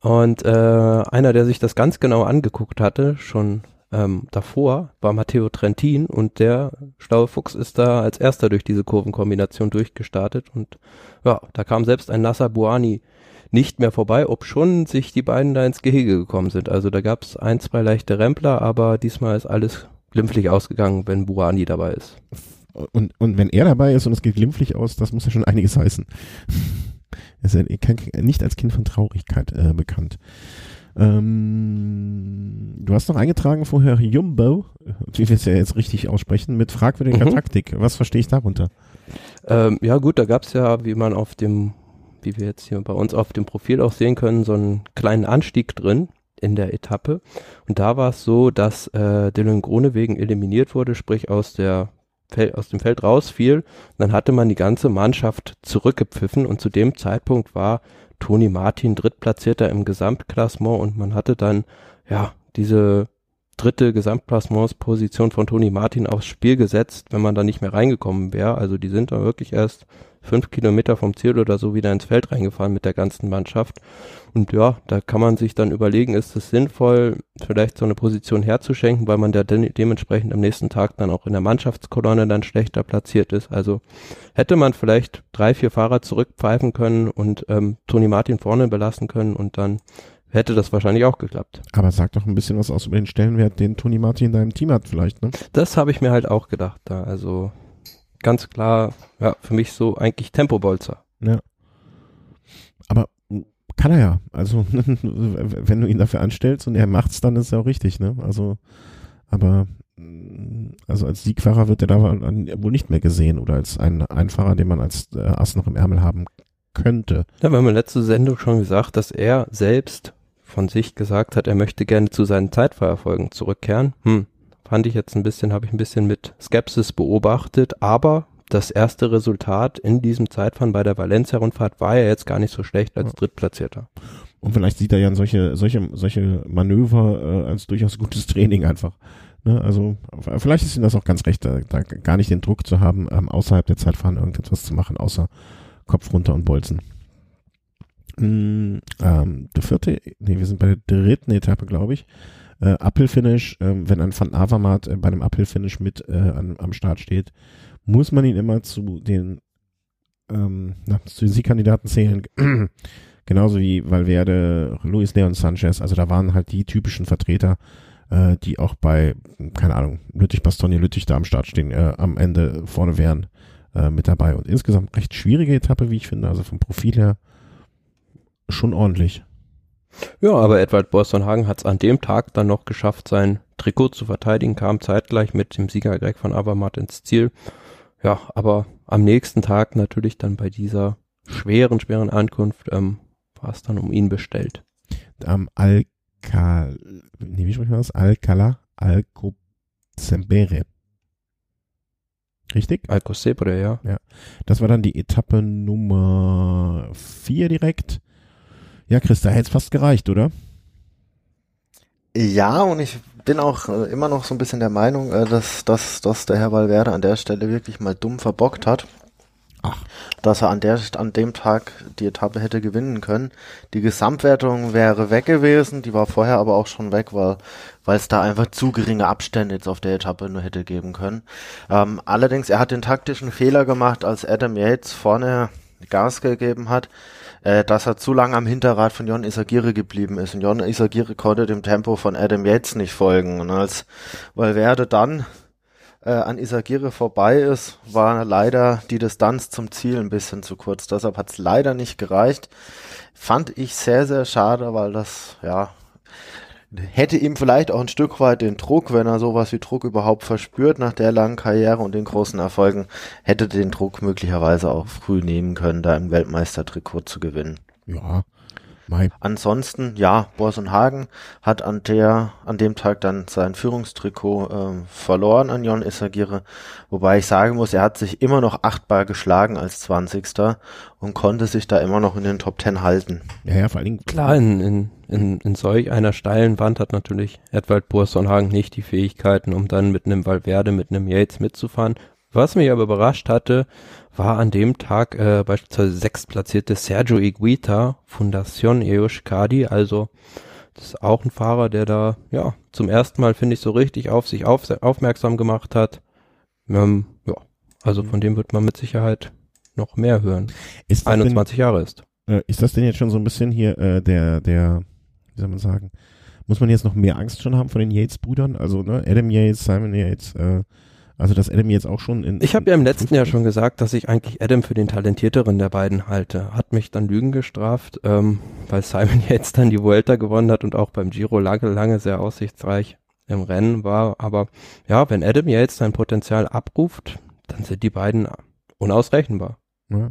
Und äh, einer, der sich das ganz genau angeguckt hatte, schon ähm, davor, war Matteo Trentin und der schlaue Fuchs ist da als erster durch diese Kurvenkombination durchgestartet und ja, da kam selbst ein Nasser Buani nicht mehr vorbei, ob schon sich die beiden da ins Gehege gekommen sind. Also da gab es ein, zwei leichte Rempler, aber diesmal ist alles glimpflich ausgegangen, wenn Buani dabei ist. Und, und wenn er dabei ist und es geht glimpflich aus, das muss ja schon einiges heißen. er ist ja nicht als Kind von Traurigkeit äh, bekannt. Ähm, du hast noch eingetragen vorher Jumbo, wie wir es ja jetzt richtig aussprechen, mit fragwürdiger Mhm. Taktik. Was verstehe ich darunter? Ähm, ja gut, da gab es ja, wie man auf dem, wie wir jetzt hier bei uns auf dem Profil auch sehen können, so einen kleinen Anstieg drin in der Etappe. Und da war es so, dass äh, Dylan Groenewegen eliminiert wurde, sprich aus der aus dem Feld rausfiel. Dann hatte man die ganze Mannschaft zurückgepfiffen und zu dem Zeitpunkt war Toni Martin Drittplatzierter im Gesamtklassement und man hatte dann ja diese dritte Gesamtklassementsposition von Toni Martin aufs Spiel gesetzt, wenn man da nicht mehr reingekommen wäre. Also die sind da wirklich erst fünf Kilometer vom Ziel oder so wieder ins Feld reingefahren mit der ganzen Mannschaft. Und ja, da kann man sich dann überlegen, ist es sinnvoll, vielleicht so eine Position herzuschenken, weil man da de dementsprechend am nächsten Tag dann auch in der Mannschaftskolonne dann schlechter platziert ist. Also hätte man vielleicht drei, vier Fahrer zurückpfeifen können und ähm, Toni Martin vorne belassen können und dann hätte das wahrscheinlich auch geklappt. Aber sag doch ein bisschen was aus über den Stellenwert, den Toni Martin in deinem Team hat vielleicht, ne? Das habe ich mir halt auch gedacht da. Also ganz klar, ja, für mich so eigentlich Tempobolzer. Aber kann er ja. Also, wenn du ihn dafür anstellst und er macht's, dann ist er auch richtig, ne? Also, aber mm, also als Siegfahrer wird er da wohl nicht mehr gesehen oder als ein, ein Fahrer, den man als äh, Ass noch im Ärmel haben könnte. Ja, wir haben in der letzten Sendung schon gesagt, dass er selbst von sich gesagt hat, er möchte gerne zu seinen Zeitfahrerfolgen zurückkehren. Hm, fand ich jetzt ein bisschen, habe ich ein bisschen mit Skepsis beobachtet, aber das erste Resultat in diesem Zeitfahren bei der Valencia-Rundfahrt war ja jetzt gar nicht so schlecht als. Drittplatzierter. Und vielleicht sieht er ja solche, solche, solche Manöver äh, als durchaus gutes Training einfach. Ne? Also vielleicht ist ihm das auch ganz recht, da, da gar nicht den Druck zu haben, ähm, außerhalb der Zeitfahren irgendetwas zu machen, außer Kopf runter und Bolzen. Mm, ähm, der vierte, nee, wir sind bei der dritten Etappe, glaube ich. Äh, Uphill-Finish, ähm, wenn ein Van Avermaet äh, bei einem Uphill-Finish mit äh, an, am Start steht, muss man ihn immer zu den ähm, na, zu den Siegkandidaten zählen. Genauso wie Valverde, Luis Leon Sanchez, also da waren halt die typischen Vertreter, äh, die auch bei, keine Ahnung, Lüttich, Bastogne, Lüttich da am Start stehen, äh, am Ende vorne wären äh, mit dabei. Und insgesamt recht schwierige Etappe, wie ich finde, also vom Profil her schon ordentlich. Ja, aber Edward Borsonhagen hat es an dem Tag dann noch geschafft, sein Trikot zu verteidigen, kam zeitgleich mit dem Sieger Greg von Avermaet ins Ziel. Ja, aber am nächsten Tag natürlich dann bei dieser schweren, schweren Ankunft ähm, war es dann um ihn bestellt. Am Alcal, nee, wie spricht man das? Alcala, Alcocembere. Richtig? Alcocebre, ja. Das war dann die Etappe Nummer vier direkt. Ja, Chris, da hätte es fast gereicht, oder? Ja, und ich bin auch äh, immer noch so ein bisschen der Meinung, äh, dass, dass, dass der Herr Valverde an der Stelle wirklich mal dumm verbockt hat. Ach. Dass er an, der, an dem Tag die Etappe hätte gewinnen können. Die Gesamtwertung wäre weg gewesen, die war vorher aber auch schon weg, weil weil es da einfach zu geringe Abstände jetzt auf der Etappe nur hätte geben können. Ähm, allerdings, er hat den taktischen Fehler gemacht, als Adam Yates vorne Gas gegeben hat, äh, dass er zu lange am Hinterrad von Jon Isagire geblieben ist. Und Jon Isagire konnte dem Tempo von Adam Yates nicht folgen. Und als Valverde dann äh, an Isagire vorbei ist, war leider die Distanz zum Ziel ein bisschen zu kurz. Deshalb hat es leider nicht gereicht. Fand ich sehr, sehr schade, weil das, ja, hätte ihm vielleicht auch ein Stück weit den Druck, wenn er sowas wie Druck überhaupt verspürt nach der langen Karriere und den großen Erfolgen, hätte den Druck möglicherweise auch früh nehmen können, da im Weltmeistertrikot zu gewinnen. Ja, Mai. Ansonsten, ja, Borson Hagen hat an der, an dem Tag dann sein Führungstrikot äh, verloren an Jon Isagire, wobei ich sagen muss, er hat sich immer noch achtbar geschlagen als 20. und konnte sich da immer noch in den Top 10 halten. Ja, ja, vor allen Dingen. Klar, in, in, in, in solch einer steilen Wand hat natürlich Edwald Borson Hagen nicht die Fähigkeiten, um dann mit einem Valverde, mit einem Yates mitzufahren. Was mich aber überrascht hatte, war an dem Tag äh, beispielsweise sechstplatzierte Sergio Iguita, Fundación Euskadi, also das ist auch ein Fahrer, der da ja zum ersten Mal, finde ich, so richtig auf sich auf, aufmerksam gemacht hat. Ähm, ja, also von dem wird man mit Sicherheit noch mehr hören. Ist 21 denn, Jahre ist. Äh, ist das denn jetzt schon so ein bisschen hier äh, der, der, wie soll man sagen, muss man jetzt noch mehr Angst schon haben von den Yates-Brüdern? Also, ne, Adam Yates, Simon Yates, äh, also dass Adam jetzt auch schon in. Ich habe ja im letzten Jahr schon gesagt, dass ich eigentlich Adam für den talentierteren der beiden halte. Hat mich dann Lügen gestraft, ähm, weil Simon jetzt dann die Vuelta gewonnen hat und auch beim Giro lange, lange sehr aussichtsreich im Rennen war. Aber ja, wenn Adam jetzt sein Potenzial abruft, dann sind die beiden unausrechenbar. Ja.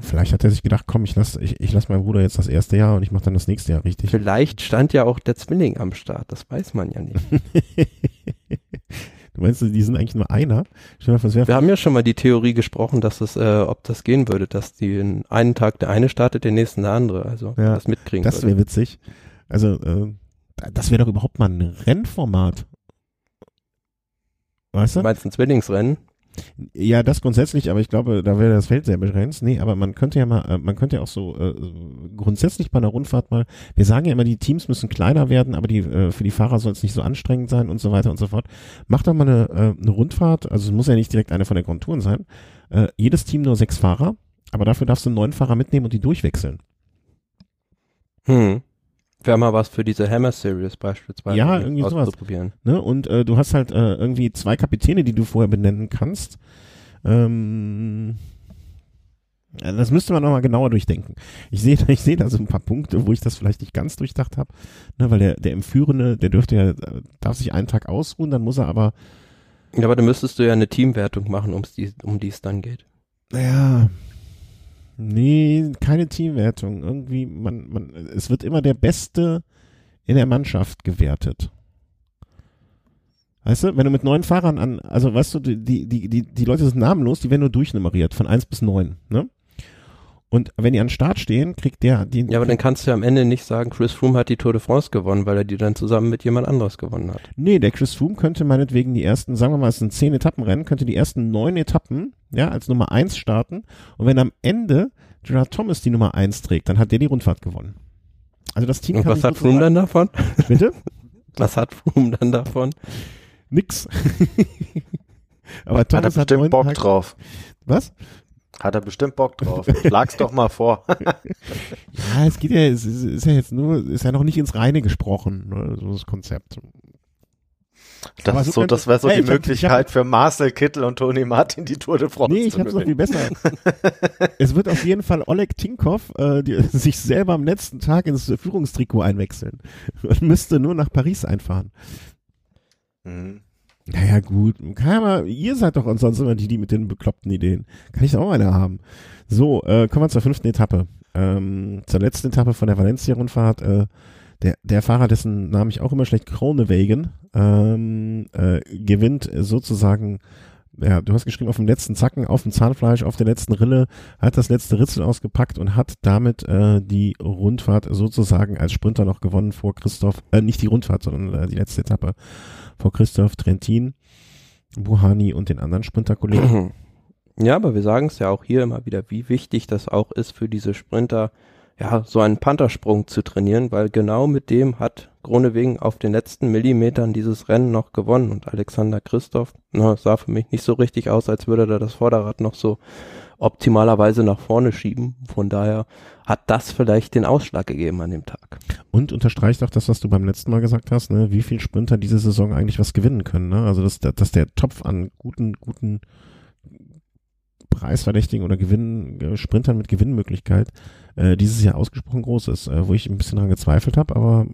Vielleicht hat er sich gedacht, komm, ich lass, ich, ich lass meinen Bruder jetzt das erste Jahr und ich mache dann das nächste Jahr richtig. Vielleicht stand ja auch der Zwilling am Start, das weiß man ja nicht. du meinst, die sind eigentlich nur einer? Vor, Wir haben ja schon mal die Theorie gesprochen, dass es, äh, ob das gehen würde, dass die in einen Tag der eine startet, den nächsten der andere, also ja, das mitkriegen Das wäre witzig. Also, äh, das wäre doch überhaupt mal ein Rennformat. Weißt du? Du meinst ein Zwillingsrennen? Ja, das grundsätzlich, aber ich glaube, da wäre das Feld sehr begrenzt. Nee, aber man könnte ja mal, äh, man könnte ja auch so äh, grundsätzlich bei einer Rundfahrt mal, wir sagen ja immer, die Teams müssen kleiner werden, aber die äh, für die Fahrer soll es nicht so anstrengend sein und so weiter und so fort. Mach doch mal eine, äh, eine Rundfahrt, also es muss ja nicht direkt eine von der Grand Touren sein. Äh, jedes Team nur sechs Fahrer, aber dafür darfst du neun Fahrer mitnehmen und die durchwechseln. Hm. Wäre mal was für diese Hammer Series beispielsweise. Ja, irgendwie sowas. Ne? Und äh, du hast halt äh, irgendwie zwei Kapitäne, die du vorher benennen kannst. Ähm, das müsste man nochmal genauer durchdenken. Ich sehe ich sehe da so ein paar Punkte, wo ich das vielleicht nicht ganz durchdacht habe. Ne, weil der, der im Führende, der dürfte ja, darf sich einen Tag ausruhen, dann muss er aber. Ja, aber dann müsstest du ja eine Teamwertung machen, um's die, um die es dann geht. Naja, Nee, keine Teamwertung. Irgendwie, man, man, es wird immer der Beste in der Mannschaft gewertet. Weißt du, wenn du mit neun Fahrern an, also weißt du, die, die, die, die Leute sind namenlos, die werden nur durchnummeriert, von eins bis neun, ne? Und wenn die an Start stehen, kriegt der die. Ja, aber dann kannst du ja am Ende nicht sagen, Chris Froome hat die Tour de France gewonnen, weil er die dann zusammen mit jemand anderes gewonnen hat. Nee, der Chris Froome könnte meinetwegen die ersten, sagen wir mal, es sind zehn Etappenrennen, könnte die ersten neun Etappen, ja, als Nummer eins starten. Und wenn am Ende Gerard Thomas die Nummer eins trägt, dann hat der die Rundfahrt gewonnen. Also das Team Und was hat Froome dann davon? Bitte? Was hat Froome dann davon? Nix. aber Thomas hat, er bestimmt hat Bock Tag drauf. Was? Hat er bestimmt Bock drauf. Schlag's doch mal vor. ja, es geht ja, es ist, ist, ja jetzt nur, ist ja noch nicht ins Reine gesprochen, ne, so das Konzept. Das, so, so das wäre so hey, die Möglichkeit hab, für Marcel Kittel und Toni Martin die Tour de France Nee, ich hab's noch viel besser. es wird auf jeden Fall Oleg Tinkoff äh, die, sich selber am letzten Tag ins Führungstrikot einwechseln und müsste nur nach Paris einfahren. Mhm. Naja, gut. Kann ja mal, ihr seid doch ansonsten immer die, die mit den bekloppten Ideen. Kann ich auch eine haben. So, äh, kommen wir zur fünften Etappe. Ähm, zur letzten Etappe von der Valencia-Rundfahrt. Äh, der, der Fahrer, dessen Namen ich auch immer schlecht, Kronewagen, ähm, äh, gewinnt sozusagen, ja, du hast geschrieben, auf dem letzten Zacken, auf dem Zahnfleisch, auf der letzten Rille, hat das letzte Ritzel ausgepackt und hat damit äh, die Rundfahrt sozusagen als Sprinter noch gewonnen vor Christoph, äh, nicht die Rundfahrt, sondern äh, die letzte Etappe vor Christoph Trentin, Buhani und den anderen Sprinterkollegen. Ja, aber wir sagen es ja auch hier immer wieder, wie wichtig das auch ist für diese Sprinter, ja, so einen Panthersprung zu trainieren, weil genau mit dem hat Gronewegen auf den letzten Millimetern dieses Rennen noch gewonnen und Alexander Christoph na, sah für mich nicht so richtig aus, als würde er das Vorderrad noch so optimalerweise nach vorne schieben. Von daher hat das vielleicht den Ausschlag gegeben an dem Tag. Und unterstreicht auch das, was du beim letzten Mal gesagt hast, ne, wie viel Sprinter diese Saison eigentlich was gewinnen können. Ne? Also dass, dass der Topf an guten, guten preisverdächtigen oder Gewinnen, äh, Sprintern mit Gewinnmöglichkeit äh, dieses Jahr ausgesprochen groß ist, äh, wo ich ein bisschen daran gezweifelt habe, aber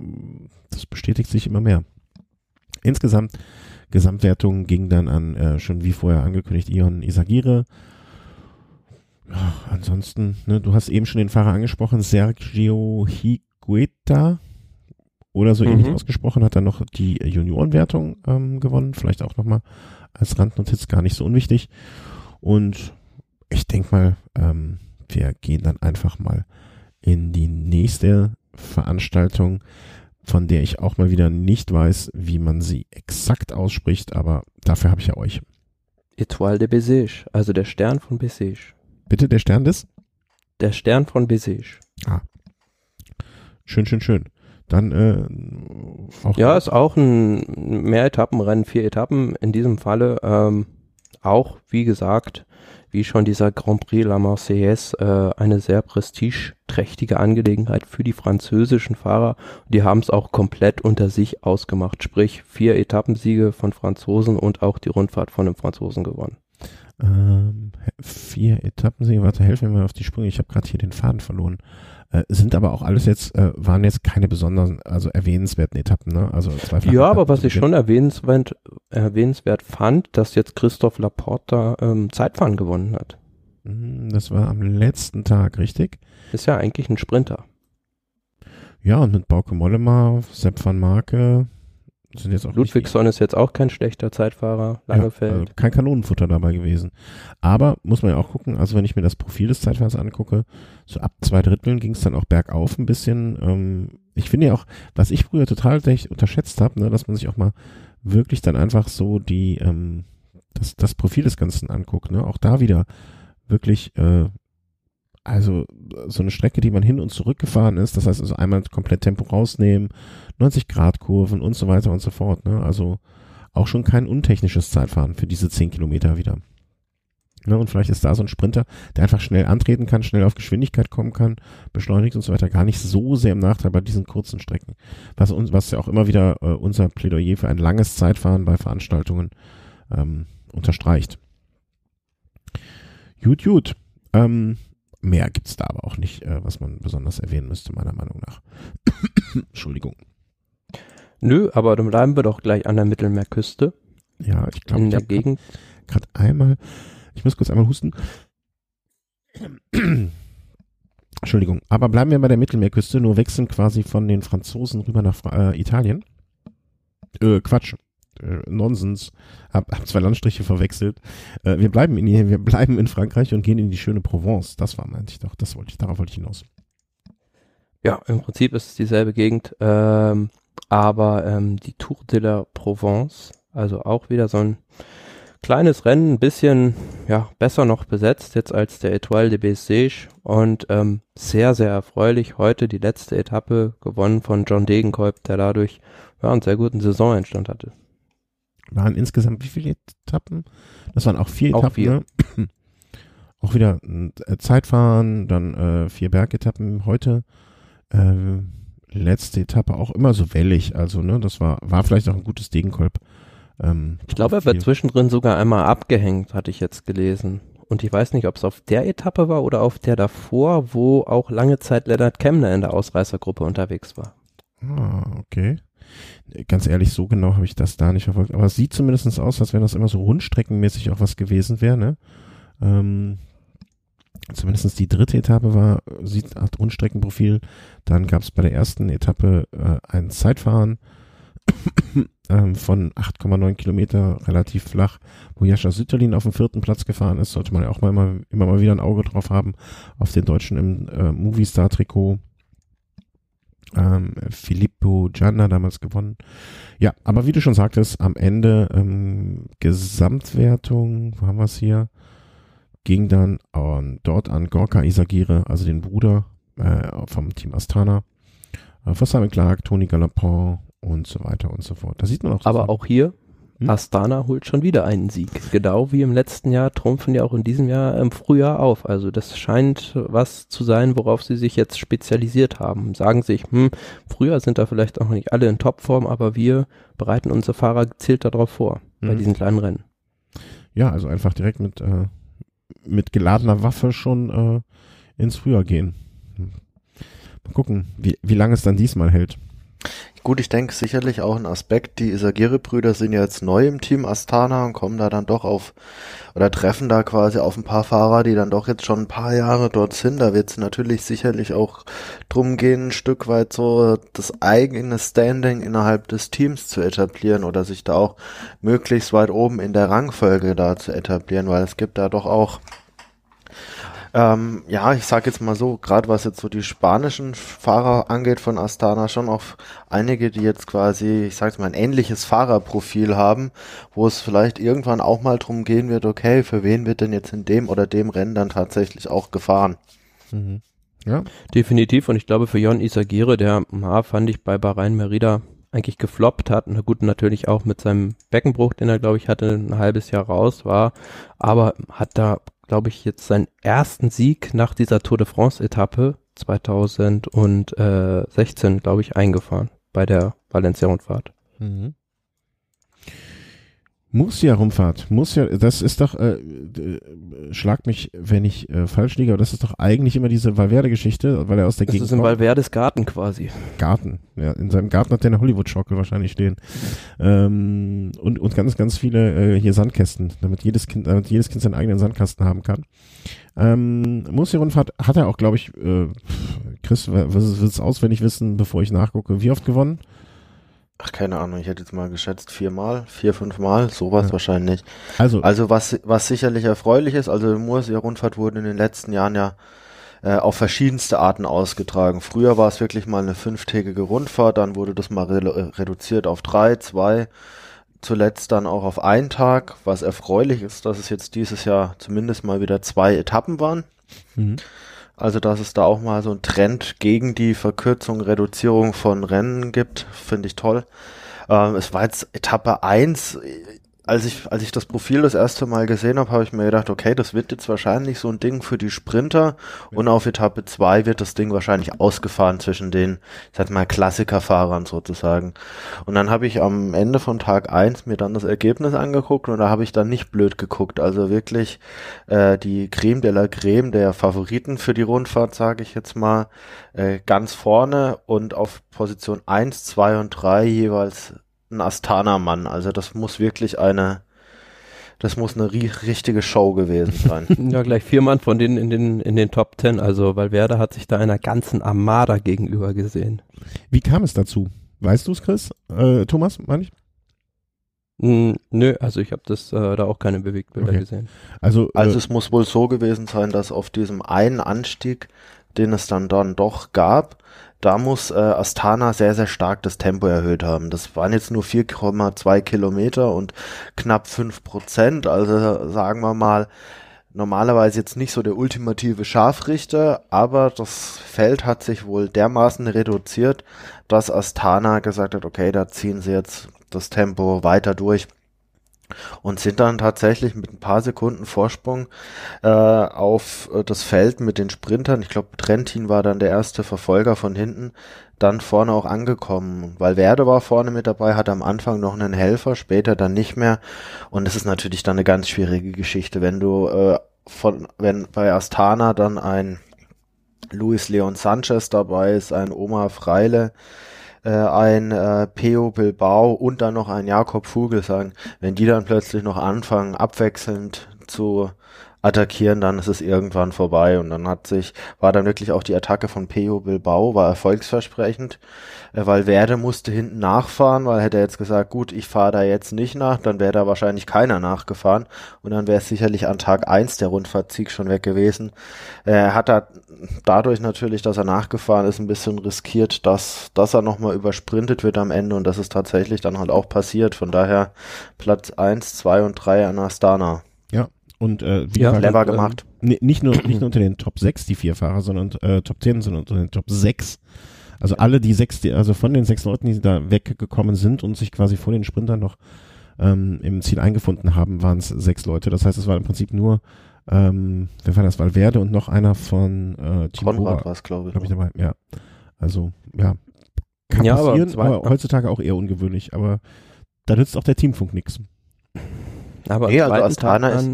das bestätigt sich immer mehr. Insgesamt, Gesamtwertung ging dann an, äh, schon wie vorher angekündigt, Ion Isagire. Ja, ansonsten, ne, du hast eben schon den Fahrer angesprochen, Sergio Higueta oder so mhm. ähnlich ausgesprochen, hat dann noch die Juniorenwertung ähm, gewonnen, vielleicht auch nochmal als Randnotiz gar nicht so unwichtig. Und ich denke mal, ähm, wir gehen dann einfach mal in die nächste Veranstaltung, von der ich auch mal wieder nicht weiß, wie man sie exakt ausspricht, aber dafür habe ich ja euch. Etoile de Bézige, also der Stern von Bézige. Bitte der Stern des? Der Stern von Bézige. Ah. Schön, schön, schön. Dann äh, auch. Ja, ist auch ein Mehretappenrennen, vier Etappen. In diesem Falle ähm, auch, wie gesagt, wie schon dieser Grand Prix La Marseillaise, äh, eine sehr prestigeträchtige Angelegenheit für die französischen Fahrer. Die haben es auch komplett unter sich ausgemacht, sprich vier Etappensiege von Franzosen und auch die Rundfahrt von einem Franzosen gewonnen. Ähm, vier Etappensiege, warte, helf mir mal auf die Sprünge, ich habe gerade hier den Faden verloren. Äh, sind aber auch alles jetzt, äh, waren jetzt keine besonderen, also erwähnenswerten Etappen, ne? Also zwei Ja, aber was ich schon erwähnenswert, erwähnenswert fand, dass jetzt Christoph Laporta ähm, Zeitfahren gewonnen hat. Mhm, das war am letzten Tag, richtig? Ist ja eigentlich ein Sprinter. Ja, und mit Bauke Mollema, Sepp van Marke, sind jetzt auch Ludwigson ist jetzt auch kein schlechter Zeitfahrer, Langefeld. Ja, also kein Kanonenfutter dabei gewesen. Aber muss man ja auch gucken, also wenn ich mir das Profil des Zeitfahrers angucke, so ab zwei Dritteln ging es dann auch bergauf ein bisschen. Ähm, ich finde ja auch, was ich früher total unterschätzt habe, ne, dass man sich auch mal wirklich dann einfach so die, ähm, das, das Profil des Ganzen anguckt. Ne? Auch da wieder wirklich äh, also so eine Strecke, die man hin und zurück gefahren ist, das heißt also einmal komplett Tempo rausnehmen, 90 Grad Kurven und so weiter und so fort. Ne? Also auch schon kein untechnisches Zeitfahren für diese 10 Kilometer wieder. Ne? Und vielleicht ist da so ein Sprinter, der einfach schnell antreten kann, schnell auf Geschwindigkeit kommen kann, beschleunigt und so weiter, gar nicht so sehr im Nachteil bei diesen kurzen Strecken. Was uns, was ja auch immer wieder äh, unser Plädoyer für ein langes Zeitfahren bei Veranstaltungen ähm, unterstreicht. Gut, gut. Ähm, Mehr gibt's da aber auch nicht, äh, was man besonders erwähnen müsste, meiner Meinung nach. Entschuldigung. Nö, aber dann bleiben wir doch gleich an der Mittelmeerküste. Ja, ich glaube, in der Gegend. Gerade einmal, ich muss kurz einmal husten. Entschuldigung, aber bleiben wir bei der Mittelmeerküste, nur wechseln quasi von den Franzosen rüber nach äh, Italien. Äh, Quatsch, äh, Nonsens, hab, hab zwei Landstriche verwechselt. Äh, wir bleiben in wir bleiben in Frankreich und gehen in die schöne Provence. Das war meinte ich doch, das wollte ich, darauf wollte ich hinaus. Ja, im Prinzip ist es dieselbe Gegend, ähm, aber ähm, die Tour de la Provence, also auch wieder so ein kleines Rennen, ein bisschen ja besser noch besetzt jetzt als der Etoile de Bessèges und ähm, sehr sehr erfreulich heute die letzte Etappe gewonnen von John Degenkolb, der dadurch ja einen sehr guten Saisoneinstand hatte waren insgesamt wie viele Etappen? Das waren auch vier auch Etappen. Vier. Ne? auch wieder äh, Zeitfahren, dann äh, vier Bergetappen. Heute äh, letzte Etappe auch immer so wellig. Also ne, das war war vielleicht auch ein gutes Degenkolb. Ähm, ich glaube, er wird zwischendrin sogar einmal abgehängt, hatte ich jetzt gelesen. Und ich weiß nicht, ob es auf der Etappe war oder auf der davor, wo auch lange Zeit Leonard Kemner in der Ausreißergruppe unterwegs war. Ah, okay. Ganz ehrlich, so genau habe ich das da nicht verfolgt. Aber es sieht zumindest aus, als wenn das immer so rundstreckenmäßig auch was gewesen wäre. Ne? Ähm, zumindest die dritte Etappe war, sieht hat Rundstreckenprofil. Dann gab es bei der ersten Etappe äh, ein Zeitfahren ähm, von 8,9 Kilometer, relativ flach, wo Jascha Sütterlin auf dem vierten Platz gefahren ist. Sollte man ja auch mal immer, immer mal wieder ein Auge drauf haben, auf den Deutschen im äh, Movistar-Trikot ähm, Filippo Gianna damals gewonnen. Ja, aber wie du schon sagtest, am Ende ähm, Gesamtwertung, wo haben wir es hier, ging dann an, dort an Gorka Isagire, also den Bruder äh, vom Team Astana, äh, Simon Clark, Tony Galopin und so weiter und so fort. Da sieht man auch. Aber auch hier, Hm? Astana holt schon wieder einen Sieg. Genau wie im letzten Jahr trumpfen die auch in diesem Jahr im Frühjahr auf. Also das scheint was zu sein, worauf sie sich jetzt spezialisiert haben. Sagen sich, hm, früher sind da vielleicht auch nicht alle in Topform, aber wir bereiten unsere Fahrer gezielt darauf vor, hm. bei diesen kleinen Rennen. Ja, also einfach direkt mit, äh, mit geladener Waffe schon äh, ins Frühjahr gehen. Mal gucken, wie, wie lange es dann diesmal hält. Gut, ich denke sicherlich auch ein Aspekt, die Isagiri-Brüder sind ja jetzt neu im Team Astana und kommen da dann doch auf, oder treffen da quasi auf ein paar Fahrer, die dann doch jetzt schon ein paar Jahre dort sind. Da wird es natürlich sicherlich auch drum gehen, ein Stück weit so das eigene Standing innerhalb des Teams zu etablieren oder sich da auch möglichst weit oben in der Rangfolge da zu etablieren, weil es gibt da doch auch ähm, ja, ich sage jetzt mal so, gerade was jetzt so die spanischen Fahrer angeht von Astana, schon auch einige, die jetzt quasi, ich sage mal, ein ähnliches Fahrerprofil haben, wo es vielleicht irgendwann auch mal drum gehen wird, okay, für wen wird denn jetzt in dem oder dem Rennen dann tatsächlich auch gefahren? Mhm. Ja. Definitiv und ich glaube für Jon Isagire, der ja, fand ich bei Bahrain Merida eigentlich gefloppt hat. Na gut, natürlich auch mit seinem Beckenbruch, den er, glaube ich, hatte, ein halbes Jahr raus war, aber hat da glaube ich, jetzt seinen ersten Sieg nach dieser Tour de France-Etappe 2016, glaube ich, eingefahren bei der Valencia-Rundfahrt. Mhm. Murcia-Rundfahrt. Murcia, das ist doch, äh, schlag mich, wenn ich äh, falsch liege, aber das ist doch eigentlich immer diese Valverde-Geschichte, weil er aus der das Gegend Das ist in Valverdes Garten quasi. Garten, ja. In seinem Garten hat der eine Hollywood-Schaukel wahrscheinlich stehen. Ähm, und, und ganz, ganz viele äh, hier Sandkästen, damit jedes Kind, damit jedes Kind seinen eigenen Sandkasten haben kann. Ähm, Murcia-Rundfahrt hat er auch, glaube ich, äh, Chris, was es auswendig wissen, bevor ich nachgucke, wie oft gewonnen? Ach, keine Ahnung, ich hätte jetzt mal geschätzt viermal, vier, fünfmal, sowas ja. wahrscheinlich. Also, also was, was sicherlich erfreulich ist, also Mursia-Rundfahrt wurde in den letzten Jahren ja äh, auf verschiedenste Arten ausgetragen. Früher war es wirklich mal eine fünftägige Rundfahrt, dann wurde das mal re reduziert auf drei, zwei, zuletzt dann auch auf einen Tag, was erfreulich ist, dass es jetzt dieses Jahr zumindest mal wieder zwei Etappen waren. Mhm. Also, dass es da auch mal so ein Trend gegen die Verkürzung, Reduzierung von Rennen gibt, finde ich toll. Ähm, es war jetzt Etappe eins als ich, als ich das Profil das erste Mal gesehen habe, habe ich mir gedacht, okay, das wird jetzt wahrscheinlich so ein Ding für die Sprinter und auf Etappe zwei wird das Ding wahrscheinlich ausgefahren zwischen den, ich sag mal, Klassikerfahrern sozusagen. Und dann habe ich am Ende von Tag eins mir dann das Ergebnis angeguckt und da habe ich dann nicht blöd geguckt. Also wirklich äh, die Creme de la Creme der Favoriten für die Rundfahrt, sage ich jetzt mal, äh, ganz vorne und auf Position eins, zwei und drei jeweils ein Astana-Mann. Also das muss wirklich eine, das muss eine richtige Show gewesen sein. ja, gleich vier Mann von denen in den, in den Top Ten. Also Valverde hat sich da einer ganzen Armada gegenüber gesehen. Wie kam es dazu? Weißt du es, Chris? Äh, Thomas, meine ich? Mm, nö, also ich habe das äh, da auch keine Bewegtbilder okay. gesehen. Also, äh, also es muss wohl so gewesen sein, dass auf diesem einen Anstieg, den es dann dann doch gab, da muss äh, Astana sehr, sehr stark das Tempo erhöht haben. Das waren jetzt nur 4,2 Kilometer und knapp 5 Prozent. Also sagen wir mal, normalerweise jetzt nicht so der ultimative Scharfrichter, aber das Feld hat sich wohl dermaßen reduziert, dass Astana gesagt hat, okay, da ziehen sie jetzt das Tempo weiter durch und sind dann tatsächlich mit ein paar Sekunden Vorsprung äh, auf äh, das Feld mit den Sprintern. Ich glaube, Trentin war dann der erste Verfolger von hinten, dann vorne auch angekommen. Weil Werde war vorne mit dabei, hatte am Anfang noch einen Helfer, später dann nicht mehr. Und es ist natürlich dann eine ganz schwierige Geschichte, wenn du äh, von, wenn bei Astana dann ein Luis Leon Sanchez dabei ist, ein Oma Freile, äh, ein äh, Peo Bilbao und dann noch ein Jakob Vogelsang, wenn die dann plötzlich noch anfangen, abwechselnd zu attackieren, dann ist es irgendwann vorbei. Und dann hat sich, war dann wirklich auch die Attacke von Peo Bilbao, war erfolgsversprechend, äh, weil Werde musste hinten nachfahren, weil hätte er jetzt gesagt, gut, ich fahre da jetzt nicht nach, dann wäre da wahrscheinlich keiner nachgefahren und dann wäre es sicherlich an Tag eins der Rundfahrtsieg schon weg gewesen. Er hat da dadurch natürlich, dass er nachgefahren ist, ein bisschen riskiert, dass, dass er nochmal übersprintet wird am Ende und das ist tatsächlich dann halt auch passiert. Von daher Platz eins, zwei und drei an Astana. Ja, und äh, wie ja, gesagt, clever äh, gemacht. Äh, nicht, nur, nicht nur unter den Top 6 die vier Fahrer, sondern äh, Top 10, sondern unter den Top 6. Also alle die sechs, die, also von den sechs Leuten, die da weggekommen sind und sich quasi vor den Sprintern noch ähm, im Ziel eingefunden haben, waren es sechs Leute. Das heißt, es war im Prinzip nur, ähm, wer war das, Valverde und noch einer von äh, Team Konrad war es, glaube ich. Glaub ich dabei. Ja, also ja, kann Ja, aber passieren, zwei- aber, heutzutage auch eher ungewöhnlich. Aber da nützt auch der Teamfunk nichts. Aber Nee, also Astana ist-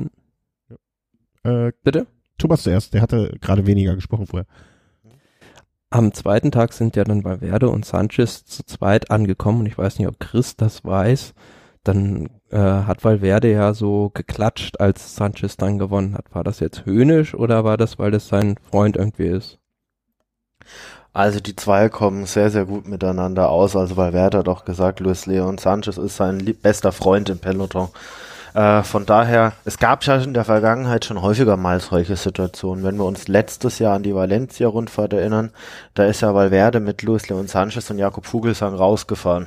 Äh, bitte? Thomas zuerst, der hatte gerade weniger gesprochen vorher. Am zweiten Tag sind ja dann Valverde und Sanchez zu zweit angekommen und ich weiß nicht, ob Chris das weiß. Dann äh, hat Valverde ja so geklatscht, als Sanchez dann gewonnen hat. War das jetzt höhnisch oder war das, weil das sein Freund irgendwie ist? Also die zwei kommen sehr, sehr gut miteinander aus. Also Valverde hat auch gesagt, Luis Leon Sanchez ist sein bester Freund im Peloton. Äh, von daher, es gab ja in der Vergangenheit schon häufiger mal solche Situationen. Wenn wir uns letztes Jahr an die Valencia-Rundfahrt erinnern, da ist ja Valverde mit Luis Leon Sanchez und Jakob Vogelsang rausgefahren.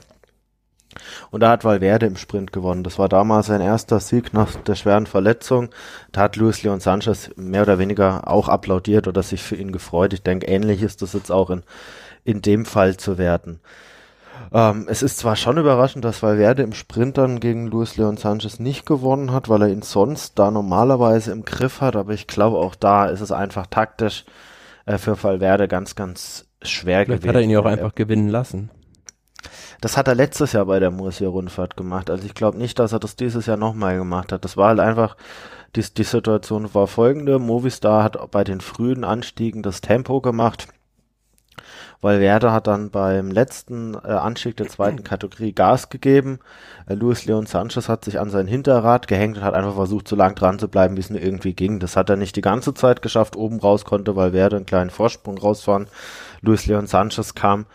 Und da hat Valverde im Sprint gewonnen. Das war damals sein erster Sieg nach der schweren Verletzung. Da hat Luis Leon Sanchez mehr oder weniger auch applaudiert oder sich für ihn gefreut. Ich denke, ähnlich ist das jetzt auch in, in dem Fall zu werten. Ähm, es ist zwar schon überraschend, dass Valverde im Sprint dann gegen Luis Leon Sanchez nicht gewonnen hat, weil er ihn sonst da normalerweise im Griff hat, aber ich glaube auch da ist es einfach taktisch äh, für Valverde ganz, ganz schwer Vielleicht gewesen. hat er ihn ja auch einfach gewinnen lassen. das hat er letztes Jahr bei der Murcia-Rundfahrt gemacht. Also ich glaube nicht, dass er das dieses Jahr nochmal gemacht hat. Das war halt einfach, die, die Situation war folgende. Movistar hat bei den frühen Anstiegen das Tempo gemacht. Valverde hat dann beim letzten äh, Anstieg der zweiten Kategorie Gas gegeben. Äh, Luis Leon Sanchez hat sich an sein Hinterrad gehängt und hat einfach versucht, so lang dran zu bleiben, wie es nur irgendwie ging. Das hat er nicht die ganze Zeit geschafft. Oben raus konnte Valverde einen kleinen Vorsprung rausfahren. Luis Leon Sanchez kam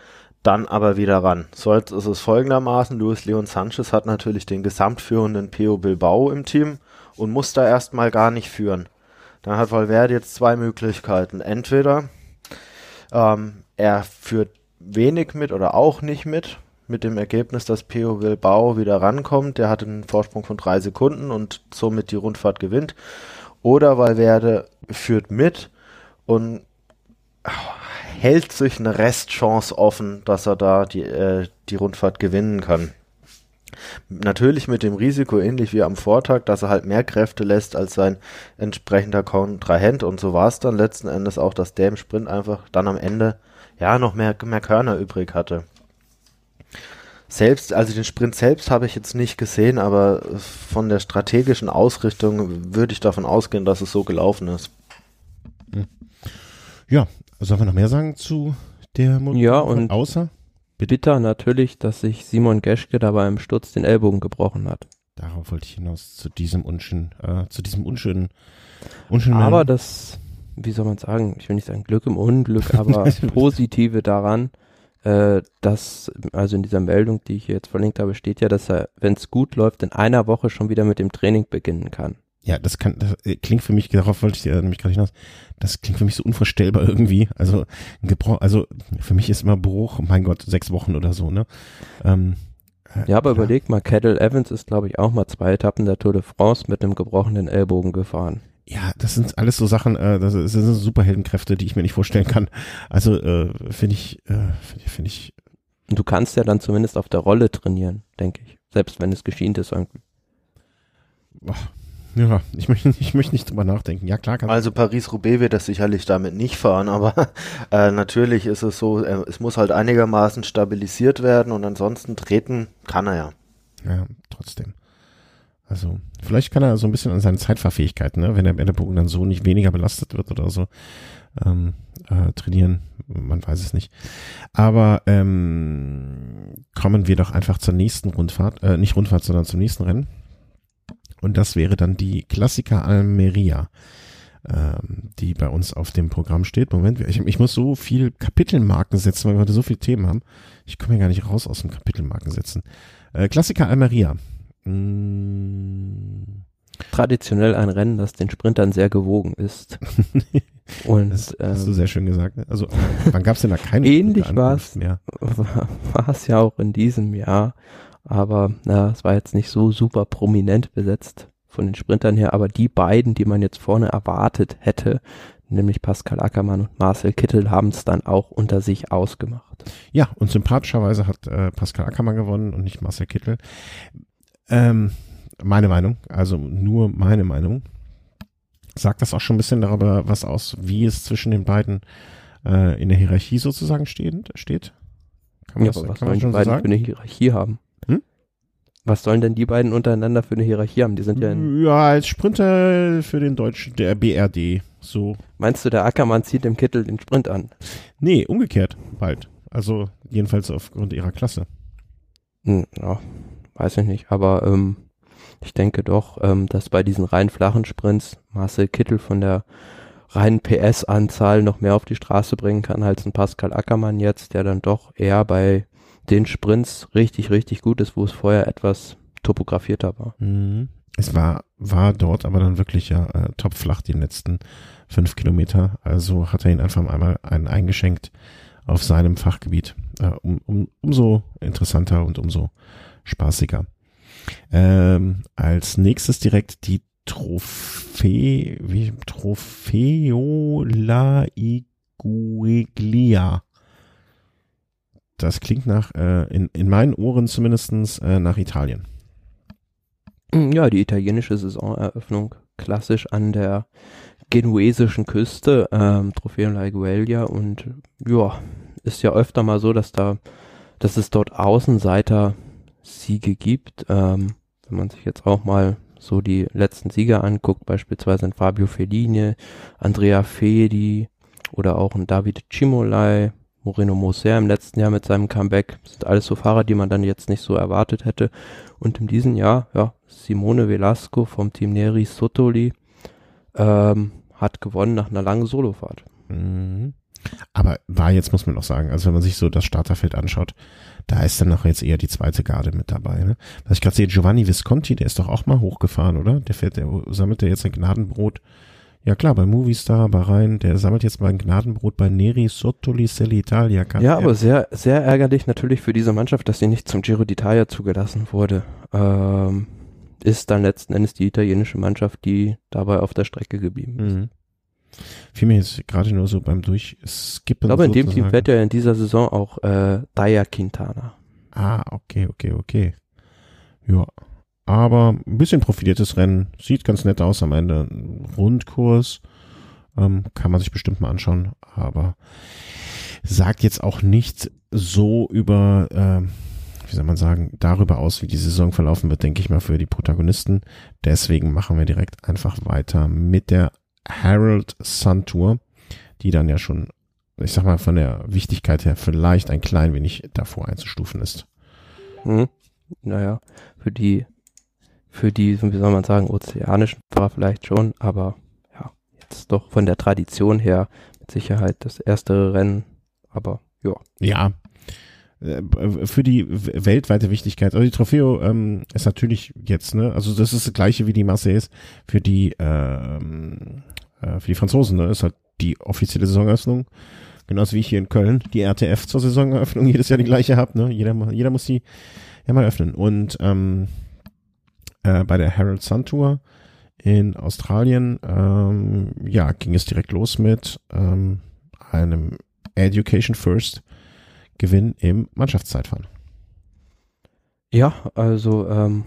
dann aber wieder ran. So jetzt ist es folgendermaßen, Luis Leon Sanchez hat natürlich den gesamtführenden Pio Bilbao im Team und muss da erstmal gar nicht führen. Dann hat Valverde jetzt zwei Möglichkeiten. Entweder ähm, er führt wenig mit oder auch nicht mit, mit dem Ergebnis, dass Pio Bilbao wieder rankommt. Der hat einen Vorsprung von drei Sekunden und somit die Rundfahrt gewinnt. Oder Valverde führt mit und hält sich eine Restchance offen, dass er da die, äh, die Rundfahrt gewinnen kann. Natürlich mit dem Risiko, ähnlich wie am Vortag, dass er halt mehr Kräfte lässt als sein entsprechender Kontrahent. Und so war es dann letzten Endes auch, dass der im Sprint einfach dann am Ende ja noch mehr, mehr Körner übrig hatte. Selbst, also den Sprint selbst habe ich jetzt nicht gesehen, aber von der strategischen Ausrichtung würde ich davon ausgehen, dass es so gelaufen ist. Ja, sollen wir noch mehr sagen zu der Mo Ja, und- außer Bitter natürlich, dass sich Simon Geschke dabei im Sturz den Ellbogen gebrochen hat. darauf wollte ich hinaus zu diesem unschönen, äh, zu diesem unschönen, unschönen Aber das, wie soll man sagen, ich will nicht sagen Glück im Unglück, aber das Positive daran, äh, dass, also in dieser Meldung, die ich hier jetzt verlinkt habe, steht ja, dass er, wenn es gut läuft, in einer Woche schon wieder mit dem Training beginnen kann. Ja, das kann, das äh, klingt für mich, darauf wollte ich äh, nämlich gerade hinaus, das klingt für mich so unvorstellbar irgendwie. Also, also für mich ist immer Bruch, mein Gott, sechs Wochen oder so, ne? Ähm, äh, Ja, aber überleg mal, Kettle Evans ist, glaube ich, auch mal zwei Etappen der Tour de France mit einem gebrochenen Ellbogen gefahren. Ja, das sind alles so Sachen, äh, das, das sind so Superheldenkräfte, die ich mir nicht vorstellen kann. Also äh, finde ich, äh, finde ich, finde ich, du kannst ja dann zumindest auf der Rolle trainieren, denke ich. Selbst wenn es geschient ist irgendwie. boah, ja, ich möchte, ich möchte nicht drüber nachdenken. Ja, klar, kann Also Paris-Roubaix wird das sicherlich damit nicht fahren, aber äh, natürlich ist es so, äh, es muss halt einigermaßen stabilisiert werden und ansonsten treten kann er ja. Ja, trotzdem. Also, vielleicht kann er so ein bisschen an seinen Zeitfahrfähigkeiten, ne, wenn der Ellenbogen dann so nicht weniger belastet wird oder so, ähm, äh, trainieren. Man weiß es nicht. Aber ähm, kommen wir doch einfach zur nächsten Rundfahrt, äh, nicht Rundfahrt, sondern zum nächsten Rennen. Und das wäre dann die Klassiker Almeria, ähm, die bei uns auf dem Programm steht. Moment, ich, ich muss so viel Kapitelmarken setzen, weil wir heute so viele Themen haben. Ich komme hier gar nicht raus aus dem Kapitelmarken setzen. Äh, Klassiker Almeria. Mm, Traditionell ein Rennen, das den Sprintern sehr gewogen ist. Und das ähm, hast du sehr schön gesagt. ne? Also, wann gab es denn da keine Ähnlich war's. mehr? war es ja auch in diesem Jahr. Aber na, es war jetzt nicht so super prominent besetzt von den Sprintern her. Aber die beiden, die man jetzt vorne erwartet hätte, nämlich Pascal Ackermann und Marcel Kittel, haben es dann auch unter sich ausgemacht. Ja, und sympathischerweise hat äh, Pascal Ackermann gewonnen und nicht Marcel Kittel. Ähm, meine Meinung, also nur meine Meinung. Sagt das auch schon ein bisschen darüber was aus, wie es zwischen den beiden äh, in der Hierarchie sozusagen steht? steht? Kann man ja, das, was kann sollen die beiden so für eine Hierarchie haben? Hm? Was sollen denn die beiden untereinander für eine Hierarchie haben? Die sind ja in Ja, als Sprinter für den deutschen, der BRD, so. Meinst du, der Ackermann zieht im Kittel den Sprint an? Nee, umgekehrt, bald. Also, jedenfalls aufgrund ihrer Klasse. Hm, ja, weiß ich nicht, aber ähm, ich denke doch, ähm, dass bei diesen rein flachen Sprints Marcel Kittel von der reinen PS-Anzahl noch mehr auf die Straße bringen kann als ein Pascal Ackermann jetzt, der dann doch eher bei den Sprints richtig, richtig gut ist, wo es vorher etwas topografierter war. Mhm. Es war, war dort aber dann wirklich ja äh, topflach die letzten fünf Kilometer. Also hat er ihn einfach einmal einen eingeschenkt auf seinem Fachgebiet. Äh, um, um, umso interessanter und umso spaßiger. Ähm, als nächstes direkt die Trophäe, wie Trofeo La Iguiglia. Das klingt nach, äh, in, in meinen Ohren zumindestens äh, nach Italien. Mm, ja, die italienische Saisoneröffnung klassisch an der genuesischen Küste, ähm, Trofeo La Iguiglia und ja, ist ja öfter mal so, dass da, dass es dort Außenseiter Siege gibt. Ähm, wenn man sich jetzt auch mal so die letzten Sieger anguckt, beispielsweise ein Fabio Fellini, Andrea Fedi oder auch ein David Cimolai, Moreno Moser im letzten Jahr mit seinem Comeback, sind alles so Fahrer, die man dann jetzt nicht so erwartet hätte. Und in diesem Jahr, ja, Simone Velasco vom Team Neri Sotoli ähm, hat gewonnen nach einer langen Solofahrt. Mhm. Aber war jetzt, muss man auch sagen, also wenn man sich so das Starterfeld anschaut, da ist dann noch jetzt eher die zweite Garde mit dabei. Ne? Was ich gerade sehe, Giovanni Visconti, der ist doch auch mal hochgefahren, oder? Der fährt, der sammelt der jetzt ein Gnadenbrot. Ja klar, bei Movistar, Bahrain, der sammelt jetzt mal ein Gnadenbrot bei Neri Sottoli Italia. Ja, aber sehr, sehr ärgerlich natürlich für diese Mannschaft, dass sie nicht zum Giro d'Italia zugelassen wurde. Ähm, ist dann letzten Endes die italienische Mannschaft, die dabei auf der Strecke geblieben ist. Mhm. Fiel mir jetzt gerade nur so beim Durchskippen. Ich glaube, in dem Team fährt ja in dieser Saison auch äh, Daya Quintana. Ah, okay, okay, okay. Ja. Aber ein bisschen profiliertes Rennen. Sieht ganz nett aus am Ende. Rundkurs. Ähm, kann man sich bestimmt mal anschauen. Aber sagt jetzt auch nicht so über, äh, wie soll man sagen, darüber aus, wie die Saison verlaufen wird, denke ich mal, für die Protagonisten. Deswegen machen wir direkt einfach weiter mit der Harold Sun Tour, die dann ja schon, ich sag mal, von der Wichtigkeit her vielleicht ein klein wenig davor einzustufen ist. Hm. Naja, für die, für die, wie soll man sagen, ozeanischen Fahrer vielleicht schon, aber ja, jetzt doch von der Tradition her mit Sicherheit das erste Rennen, aber ja. Ja, äh, für die weltweite Wichtigkeit. Also die Trofeo ähm, ist natürlich jetzt, ne, also das ist das gleiche wie die Marseille für die ähm, äh, für die Franzosen, ne, ist halt die offizielle Saisoneröffnung. Genauso wie hier in Köln die RTF zur Saisoneröffnung jedes Jahr die gleiche hab, ne? Jeder, jeder muss die ja mal öffnen. Und ähm, äh, bei der Herald Sun Tour in Australien, ähm, ja, ging es direkt los mit ähm, einem Education First Gewinn im Mannschaftszeitfahren. Ja, also ähm,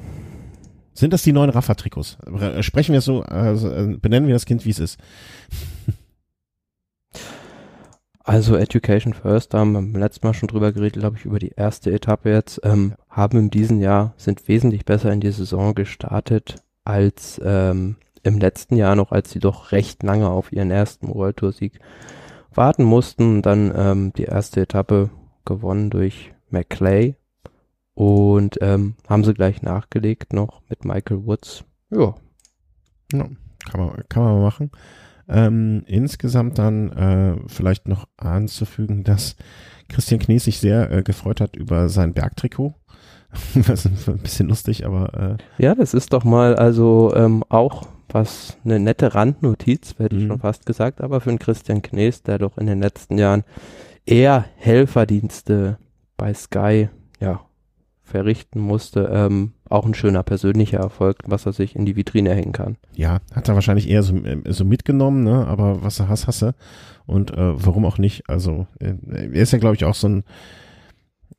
sind das die neuen Rafa-Trikots? Sprechen wir so, also, äh, benennen wir das Kind, wie es ist. Also Education First, da haben wir beim letzten Mal schon drüber geredet, glaube ich, über die erste Etappe jetzt, ähm, haben in diesem Jahr, sind wesentlich besser in die Saison gestartet als ähm, im letzten Jahr noch, als sie doch recht lange auf ihren ersten World Tour Sieg warten mussten. Dann ähm, die erste Etappe gewonnen durch McClay und ähm, haben sie gleich nachgelegt noch mit Michael Woods. Ja. ja kann, man, kann man machen. Ähm, insgesamt dann äh, vielleicht noch anzufügen, dass Christian Knies sich sehr äh, gefreut hat über sein Bergtrikot. das ist ein bisschen lustig, aber äh, ja, das ist doch mal also ähm, auch was eine nette Randnotiz, hätte ich mhm. schon fast gesagt, aber für einen Christian Knies, der doch in den letzten Jahren eher Helferdienste bei Sky ja verrichten musste, ähm, auch ein schöner persönlicher Erfolg, was er sich in die Vitrine hängen kann. Ja, hat er wahrscheinlich eher so, äh, so mitgenommen, ne? aber was er hasst, hasse. Und äh, warum auch nicht? Also, äh, er ist ja, glaube ich, auch so ein,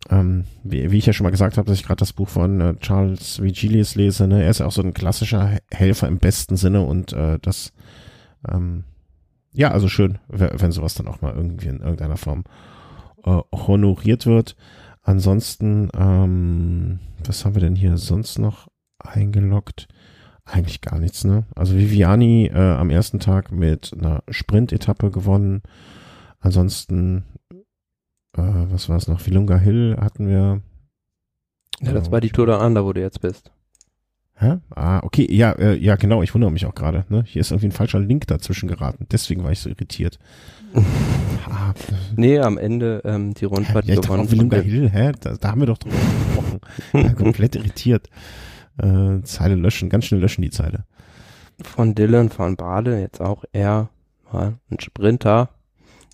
ähm, wie, wie ich ja schon mal gesagt habe, dass ich gerade das Buch von äh, Charles Vigilius lese, ne? er ist auch so ein klassischer Helfer im besten Sinne und äh, das, ähm, ja, also schön, wenn sowas dann auch mal irgendwie in irgendeiner Form äh, honoriert wird. Ansonsten, ähm, was haben wir denn hier sonst noch eingeloggt? Eigentlich gar nichts, ne? Also Viviani äh, am ersten Tag mit einer Sprint-Etappe gewonnen. Ansonsten äh, was war es noch? Vilunga Hill hatten wir. Ja, das war die Tour Down Under, wo du jetzt bist. Hä? Ah, okay, ja, äh, ja, genau, ich wundere mich auch gerade. Ne? Hier ist irgendwie ein falscher Link dazwischen geraten. Deswegen war ich so irritiert. ah, nee, am Ende ähm, die Rundfahrt ja, gewonnen. Vilunga Hill, hä? Da, da, haben wir doch drüber gesprochen. ja, komplett irritiert. Äh, Zeile löschen, ganz schnell löschen die Zeile. Von Dylan von Bade, jetzt auch er, mal ein Sprinter,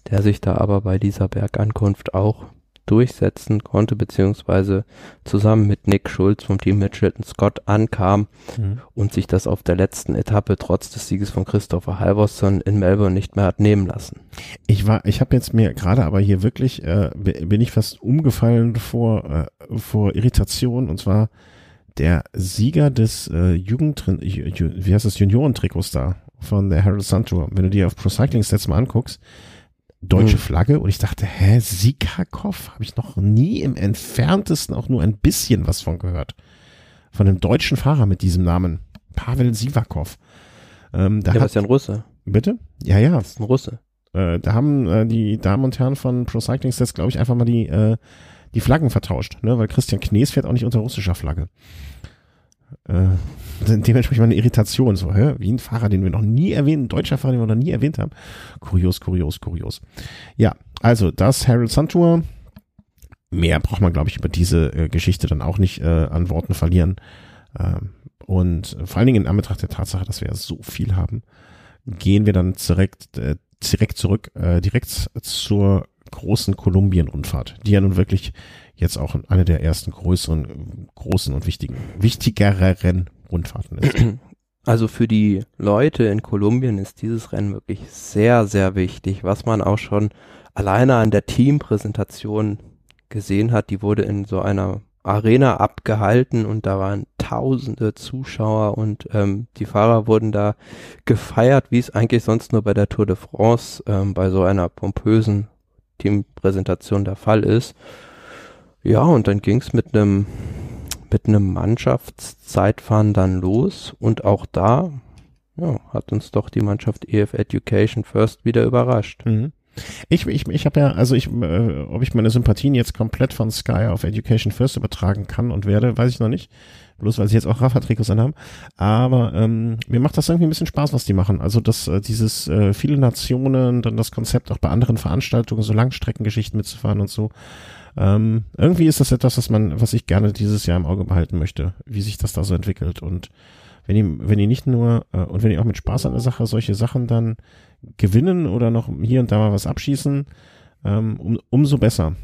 der sich da aber bei dieser Bergankunft auch durchsetzen konnte, beziehungsweise zusammen mit Nick Schulz vom Team Mitchelton Scott ankam mhm. und sich das auf der letzten Etappe trotz des Sieges von Christopher Halvorson in Melbourne nicht mehr hat nehmen lassen. Ich war, ich habe jetzt mir gerade aber hier wirklich, äh, bin ich fast umgefallen vor, äh, vor Irritation und zwar der Sieger des äh, Jugend, wie heißt das, Juniorentrikots da von der Harold Sun Tour. Wenn du dir auf Pro Cycling Stats mal anguckst, deutsche hm. Flagge und ich dachte, hä, Sikakov? Habe ich noch nie im entferntesten auch nur ein bisschen was von gehört. Von einem deutschen Fahrer mit diesem Namen. Pavel Sivakov. Ähm, da ja, hat, ist ja ein Russe. Bitte? Ja, ja. Das ist ein Russe. Äh, da haben äh, die Damen und Herren von Pro Cycling Stats, glaube ich, einfach mal die, äh, die Flaggen vertauscht, ne? weil Christian Knees fährt auch nicht unter russischer Flagge. Äh, dementsprechend eine Irritation. So, hä? wie ein Fahrer, den wir noch nie erwähnen, ein deutscher Fahrer, den wir noch nie erwähnt haben. Kurios, kurios, kurios. Ja, also das Harold Suntour. Mehr braucht man, glaube ich, über diese äh, Geschichte dann auch nicht äh, an Worten verlieren. Ähm, und vor allen Dingen in Anbetracht der Tatsache, dass wir ja so viel haben, gehen wir dann direkt, äh, direkt zurück, äh, direkt zur großen Kolumbien-Rundfahrt, die ja nun wirklich jetzt auch eine der ersten größeren, großen und wichtigen, wichtigeren Rundfahrten ist. Also für die Leute in Kolumbien ist dieses Rennen wirklich sehr, sehr wichtig, was man auch schon alleine an der Teampräsentation gesehen hat. Die wurde in so einer Arena abgehalten und da waren tausende Zuschauer und ähm, die Fahrer wurden da gefeiert, wie es eigentlich sonst nur bei der Tour de France ähm, bei so einer pompösen Teampräsentation der Fall ist. Ja, und dann ging es mit einem mit einem Mannschaftszeitfahren dann los und auch da ja, hat uns doch die Mannschaft EF Education First wieder überrascht. Mhm. Ich, ich, ich habe ja, also ich, äh, ob ich meine Sympathien jetzt komplett von Sky auf Education First übertragen kann und werde, weiß ich noch nicht. Bloß weil sie jetzt auch Rafa-Trikots anhaben. Aber ähm, mir macht das irgendwie ein bisschen Spaß, was die machen. Also das, äh, dieses äh, viele Nationen, dann das Konzept auch bei anderen Veranstaltungen, so Langstreckengeschichten mitzufahren und so. Ähm, irgendwie ist das etwas, was man, was ich gerne dieses Jahr im Auge behalten möchte, wie sich das da so entwickelt. Und wenn die, wenn die nicht nur, äh, und wenn die auch mit Spaß an der Sache solche Sachen dann gewinnen oder noch hier und da mal was abschießen, ähm, um, umso besser.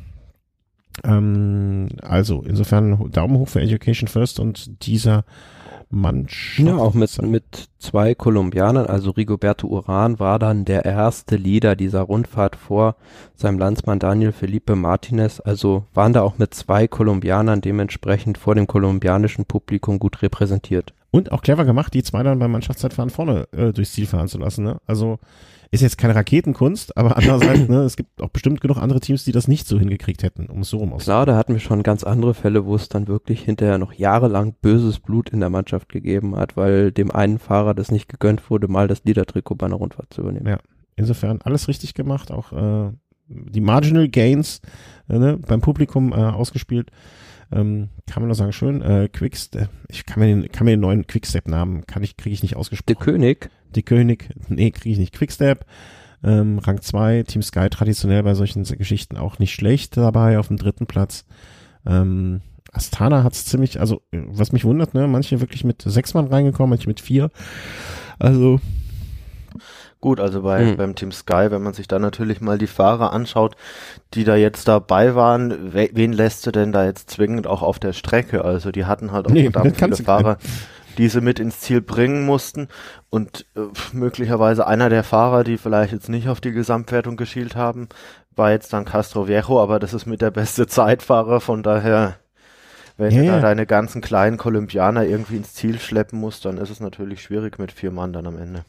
Ähm, also, insofern Daumen hoch für Education First und dieser Mannschaft. Ja, auch mit, mit zwei Kolumbianern, also Rigoberto Uran war dann der erste Leader dieser Rundfahrt vor seinem Landsmann Daniel Felipe Martinez, also waren da auch mit zwei Kolumbianern dementsprechend vor dem kolumbianischen Publikum gut repräsentiert. Und auch clever gemacht, die zwei dann beim Mannschaftszeitfahren vorne äh, durchs Ziel fahren zu lassen. Ne? Also ist jetzt keine Raketenkunst, aber andererseits, ne, es gibt auch bestimmt genug andere Teams, die das nicht so hingekriegt hätten, um es so rum auszusehen. Klar, da hatten wir schon ganz andere Fälle, wo es dann wirklich hinterher noch jahrelang böses Blut in der Mannschaft gegeben hat, weil dem einen Fahrer das nicht gegönnt wurde, mal das Liedertrikot bei einer Rundfahrt zu übernehmen. Ja, insofern alles richtig gemacht, auch äh, die Marginal Gains äh, ne, beim Publikum äh, ausgespielt. Ähm, kann man nur sagen, schön, äh, Quickstep, ich kann mir den, kann mir den neuen Quickstep-Namen, kann ich, kriege ich nicht ausgesprochen. Der König? Die König, nee, kriege ich nicht. Quickstep, ähm, Rang 2, Team Sky traditionell bei solchen Geschichten auch nicht schlecht dabei, auf dem dritten Platz. Ähm, Astana hat's ziemlich, also was mich wundert, ne, manche wirklich mit sechs Mann reingekommen, manche mit vier. Also Gut, also bei, mhm. beim Team Sky, wenn man sich da natürlich mal die Fahrer anschaut, die da jetzt dabei waren, we wen lässt du denn da jetzt zwingend auch auf der Strecke? Also die hatten halt auch nee, verdammt viele Fahrer, die sie mit ins Ziel bringen mussten und äh, möglicherweise einer der Fahrer, die vielleicht jetzt nicht auf die Gesamtwertung geschielt haben, war jetzt dann Castro Viejo, aber das ist mit der beste Zeitfahrer, von daher, wenn Ja, du da ja. deine ganzen kleinen Kolumbianer irgendwie ins Ziel schleppen musst, dann ist es natürlich schwierig mit vier Mann dann am Ende.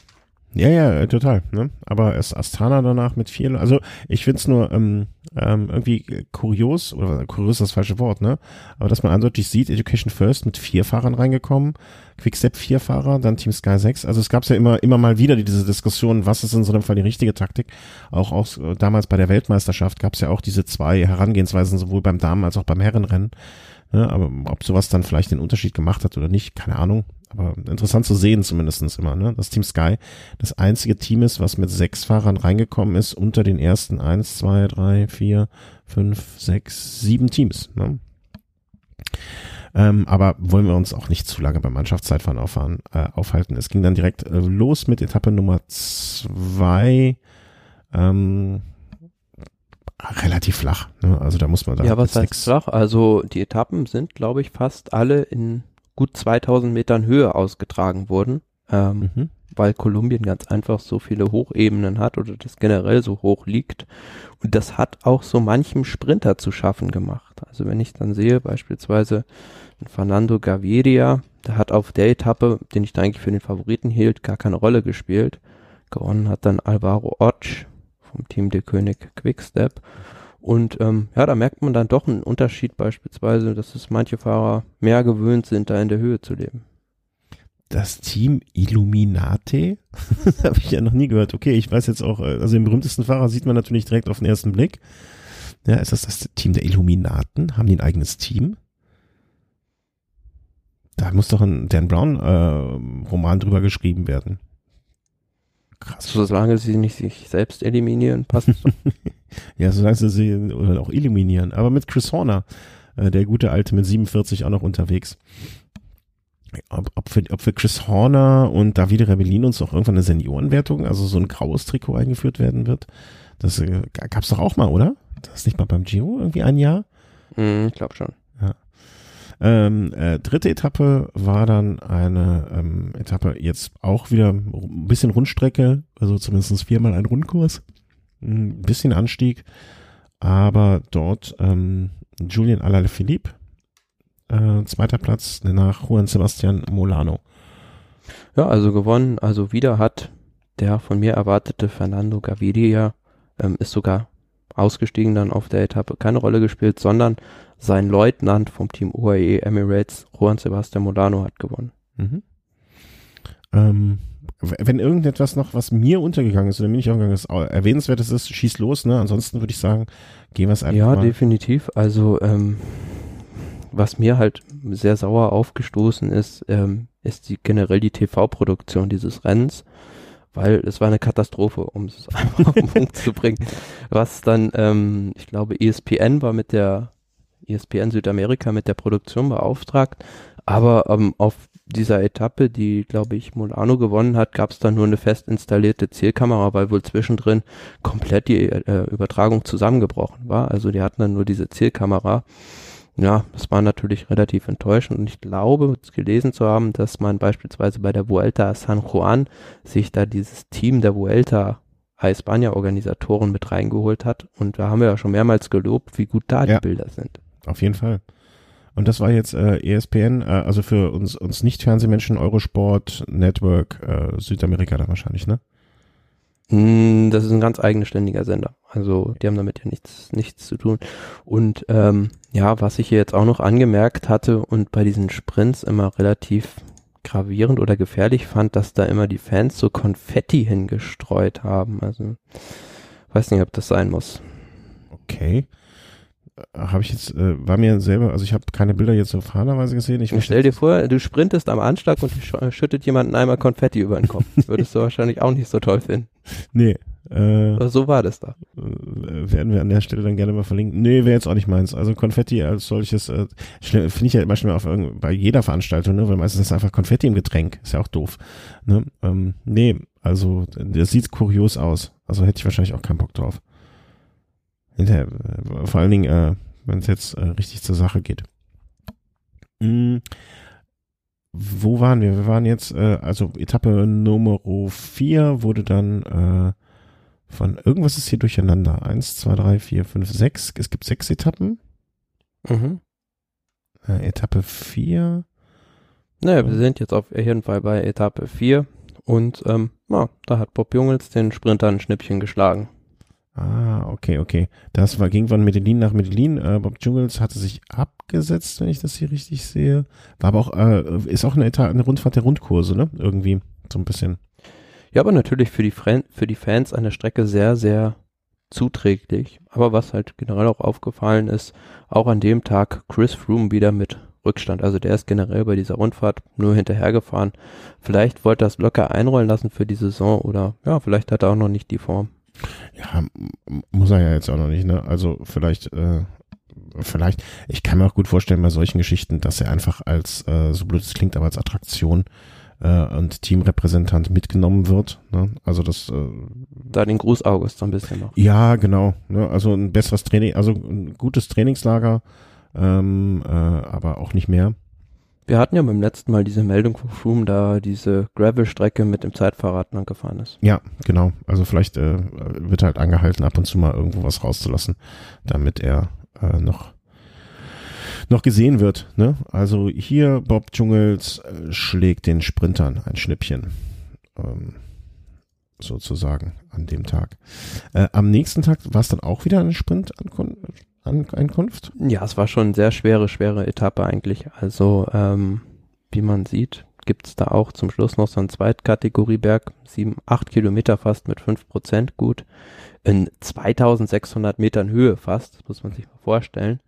Ja, ja, äh, total. Ne? Aber erst Astana danach mit vier. Also ich find's nur ähm, ähm, irgendwie kurios, oder kurios ist das falsche Wort, ne? Aber dass man eindeutig sieht, Education First mit vier Fahrern reingekommen, Quickstep vier Fahrer, dann Team Sky 6. Also es gab's ja immer, immer mal wieder diese Diskussion, was ist in so einem Fall die richtige Taktik. Auch, auch äh, damals bei der Weltmeisterschaft gab's ja auch diese zwei Herangehensweisen, sowohl beim Damen- als auch beim Herrenrennen. Ne? Aber ob sowas dann vielleicht den Unterschied gemacht hat oder nicht, keine Ahnung. Aber interessant zu sehen zumindestens immer, ne? Das Team Sky das einzige Team ist, was mit sechs Fahrern reingekommen ist unter den ersten eins, zwei, drei, vier, fünf, sechs, sieben Teams. Ne? Ähm, aber wollen wir uns auch nicht zu lange beim Mannschaftszeitfahren auffahren, äh, aufhalten. Es ging dann direkt äh, los mit Etappe Nummer zwei. Ähm, relativ flach. Ne? Also da muss man da Ja, was jetzt heißt flach? Also die Etappen sind, glaube ich, fast alle in gut 2000 Metern Höhe ausgetragen worden, ähm, Mhm. weil Kolumbien ganz einfach so viele Hochebenen hat oder das generell so hoch liegt. Und das hat auch so manchem Sprinter zu schaffen gemacht. Also wenn ich dann sehe, beispielsweise Fernando Gaviria, der hat auf der Etappe, den ich da eigentlich für den Favoriten hielt, gar keine Rolle gespielt. Gewonnen hat dann Alvaro Otsch vom Team De König Quickstep. Und ähm, ja, da merkt man dann doch einen Unterschied beispielsweise, dass es manche Fahrer mehr gewöhnt sind, da in der Höhe zu leben. Das Team Illuminate? habe ich ja noch nie gehört. Okay, ich weiß jetzt auch, äh, also den berühmtesten Fahrer sieht man natürlich direkt auf den ersten Blick. Ja, ist das das Team der Illuminaten? Haben die ein eigenes Team? Da muss doch ein Dan Brown äh, Roman drüber geschrieben werden. Krass. Solange sie nicht sich selbst eliminieren, passt es Ja, solange sie sie oder auch eliminieren. Aber mit Chris Horner, äh, der gute Alte mit 47 auch noch unterwegs. Ob, ob, für, ob für Chris Horner und Davide Rebellin uns auch irgendwann eine Seniorenwertung, also so ein graues Trikot eingeführt werden wird. Das äh, gab's doch auch mal, oder? Das ist nicht mal beim Giro irgendwie ein Jahr? Hm, ich glaube schon. Ähm, äh, dritte Etappe war dann eine ähm, Etappe jetzt auch wieder ein bisschen Rundstrecke, also zumindest viermal ein Rundkurs, ein bisschen Anstieg, aber dort ähm, Julian Alaphilippe, äh, zweiter Platz nach Juan Sebastian Molano. Ja, also gewonnen. Also wieder hat der von mir erwartete Fernando Gaviria, ähm, ist sogar ausgestiegen dann auf der Etappe, keine Rolle gespielt, sondern sein Leutnant vom Team UAE Emirates, Juan Sebastian Molano, hat gewonnen. Mhm. Ähm, wenn irgendetwas noch, was mir untergegangen ist oder mir nicht untergegangen ist, erwähnenswertes ist, schieß los, ne? Ansonsten würde ich sagen, gehen wir es einfach Ja, mal. definitiv. Also, ähm, was mir halt sehr sauer aufgestoßen ist, ähm, ist die generell die TV-Produktion dieses Rennens, weil es war eine Katastrophe, um es einfach auf den Punkt zu bringen. Was dann, ähm, ich glaube, ESPN war mit der ESPN Südamerika mit der Produktion beauftragt, aber ähm, auf dieser Etappe, die, glaube ich, Molano gewonnen hat, gab es dann nur eine fest installierte Zielkamera, weil wohl zwischendrin komplett die äh, Übertragung zusammengebrochen war. Also die hatten dann nur diese Zielkamera. Ja, das war natürlich relativ enttäuschend und ich glaube, gelesen zu haben, dass man beispielsweise bei der Vuelta a San Juan sich da dieses Team der Vuelta a España Organisatoren mit reingeholt hat und da haben wir ja schon mehrmals gelobt, wie gut da Ja. die Bilder sind. Auf jeden Fall. Und das war jetzt äh, ESPN, äh, also für uns, uns Nicht-Fernsehmenschen, Eurosport, Network, äh, Südamerika dann wahrscheinlich, ne? Mm, Das ist ein ganz eigenständiger Sender. Also die haben damit ja nichts, nichts zu tun. Und ähm, ja, was ich hier jetzt auch noch angemerkt hatte und bei diesen Sprints immer relativ gravierend oder gefährlich fand, dass da immer die Fans so Konfetti hingestreut haben. Also weiß nicht, ob das sein muss. Okay. Habe ich jetzt, äh, war mir selber, also ich habe keine Bilder jetzt so fahrerweise gesehen. Ich stell dir vor, du sprintest am Anschlag und sch- schüttet jemanden einmal Konfetti über den Kopf. Würdest du wahrscheinlich auch nicht so toll finden. Nee, äh, so war das da. äh, werden wir an der Stelle dann gerne mal verlinken. Nee, wäre jetzt auch nicht meins. Also Konfetti als solches, äh, schlimm- finde ich ja immer schnell auf bei jeder Veranstaltung, ne, weil meistens ist einfach Konfetti im Getränk. Ist ja auch doof. Ne? Ähm, nee, also das sieht kurios aus. Also hätte ich wahrscheinlich auch keinen Bock drauf. Hinterher, äh, vor allen Dingen, äh, wenn es jetzt äh, richtig zur Sache geht. Mm, wo waren wir? Wir waren jetzt, äh, also Etappe Nummer 4 wurde dann äh, von irgendwas ist hier durcheinander. Eins, zwei, drei, vier, fünf, sechs. Es gibt sechs Etappen. Mhm. Äh, Etappe vier. Naja, wir sind jetzt auf jeden Fall bei Etappe 4 und ähm, ja, da hat Bob Jungels den Sprinter ein Schnippchen geschlagen. Ah, okay, okay. Das war, ging von Medellin nach Medellin. Äh, Bob Jungels hatte sich abgesetzt, wenn ich das hier richtig sehe. War aber auch, äh, ist auch eine, Eta eine Rundfahrt der Rundkurse, ne? Irgendwie so ein bisschen. Ja, aber natürlich für die, Fran für die Fans eine Strecke sehr, sehr zuträglich. Aber was halt generell auch aufgefallen ist, auch an dem Tag Chris Froome wieder mit Rückstand. Also der ist generell bei dieser Rundfahrt nur hinterhergefahren. Vielleicht wollte er es locker einrollen lassen für die Saison oder ja, vielleicht hat er auch noch nicht die Form. Ja, muss er ja jetzt auch noch nicht, ne? Also vielleicht, äh, vielleicht, ich kann mir auch gut vorstellen bei solchen Geschichten, dass er einfach als, äh, so blöd es klingt, aber als Attraktion äh, und Teamrepräsentant mitgenommen wird. Ne? Also das äh, Da den Gruß August so ein bisschen noch. Ja, genau. Ne? Also ein besseres Training, also ein gutes Trainingslager, ähm, äh, aber auch nicht mehr. Wir hatten ja beim letzten Mal diese Meldung von Froome, da diese Gravel-Strecke mit dem Zeitfahrrad lang gefahren ist. Ja, genau. Also vielleicht äh, wird halt angehalten, ab und zu mal irgendwo was rauszulassen, damit er äh, noch noch gesehen wird. Ne? Also hier Bob Dschungels äh, schlägt den Sprintern ein Schnippchen. Ähm, sozusagen an dem Tag. Äh, am nächsten Tag war es dann auch wieder eine Sprint-Ankunft? Ja, es war schon eine sehr schwere, schwere Etappe eigentlich. Also, ähm, wie man sieht, gibt es da auch zum Schluss noch so einen Zweitkategorieberg, sieben, acht Kilometer fast mit fünf Prozent gut, in 2600 Metern Höhe fast, das muss man sich mal vorstellen.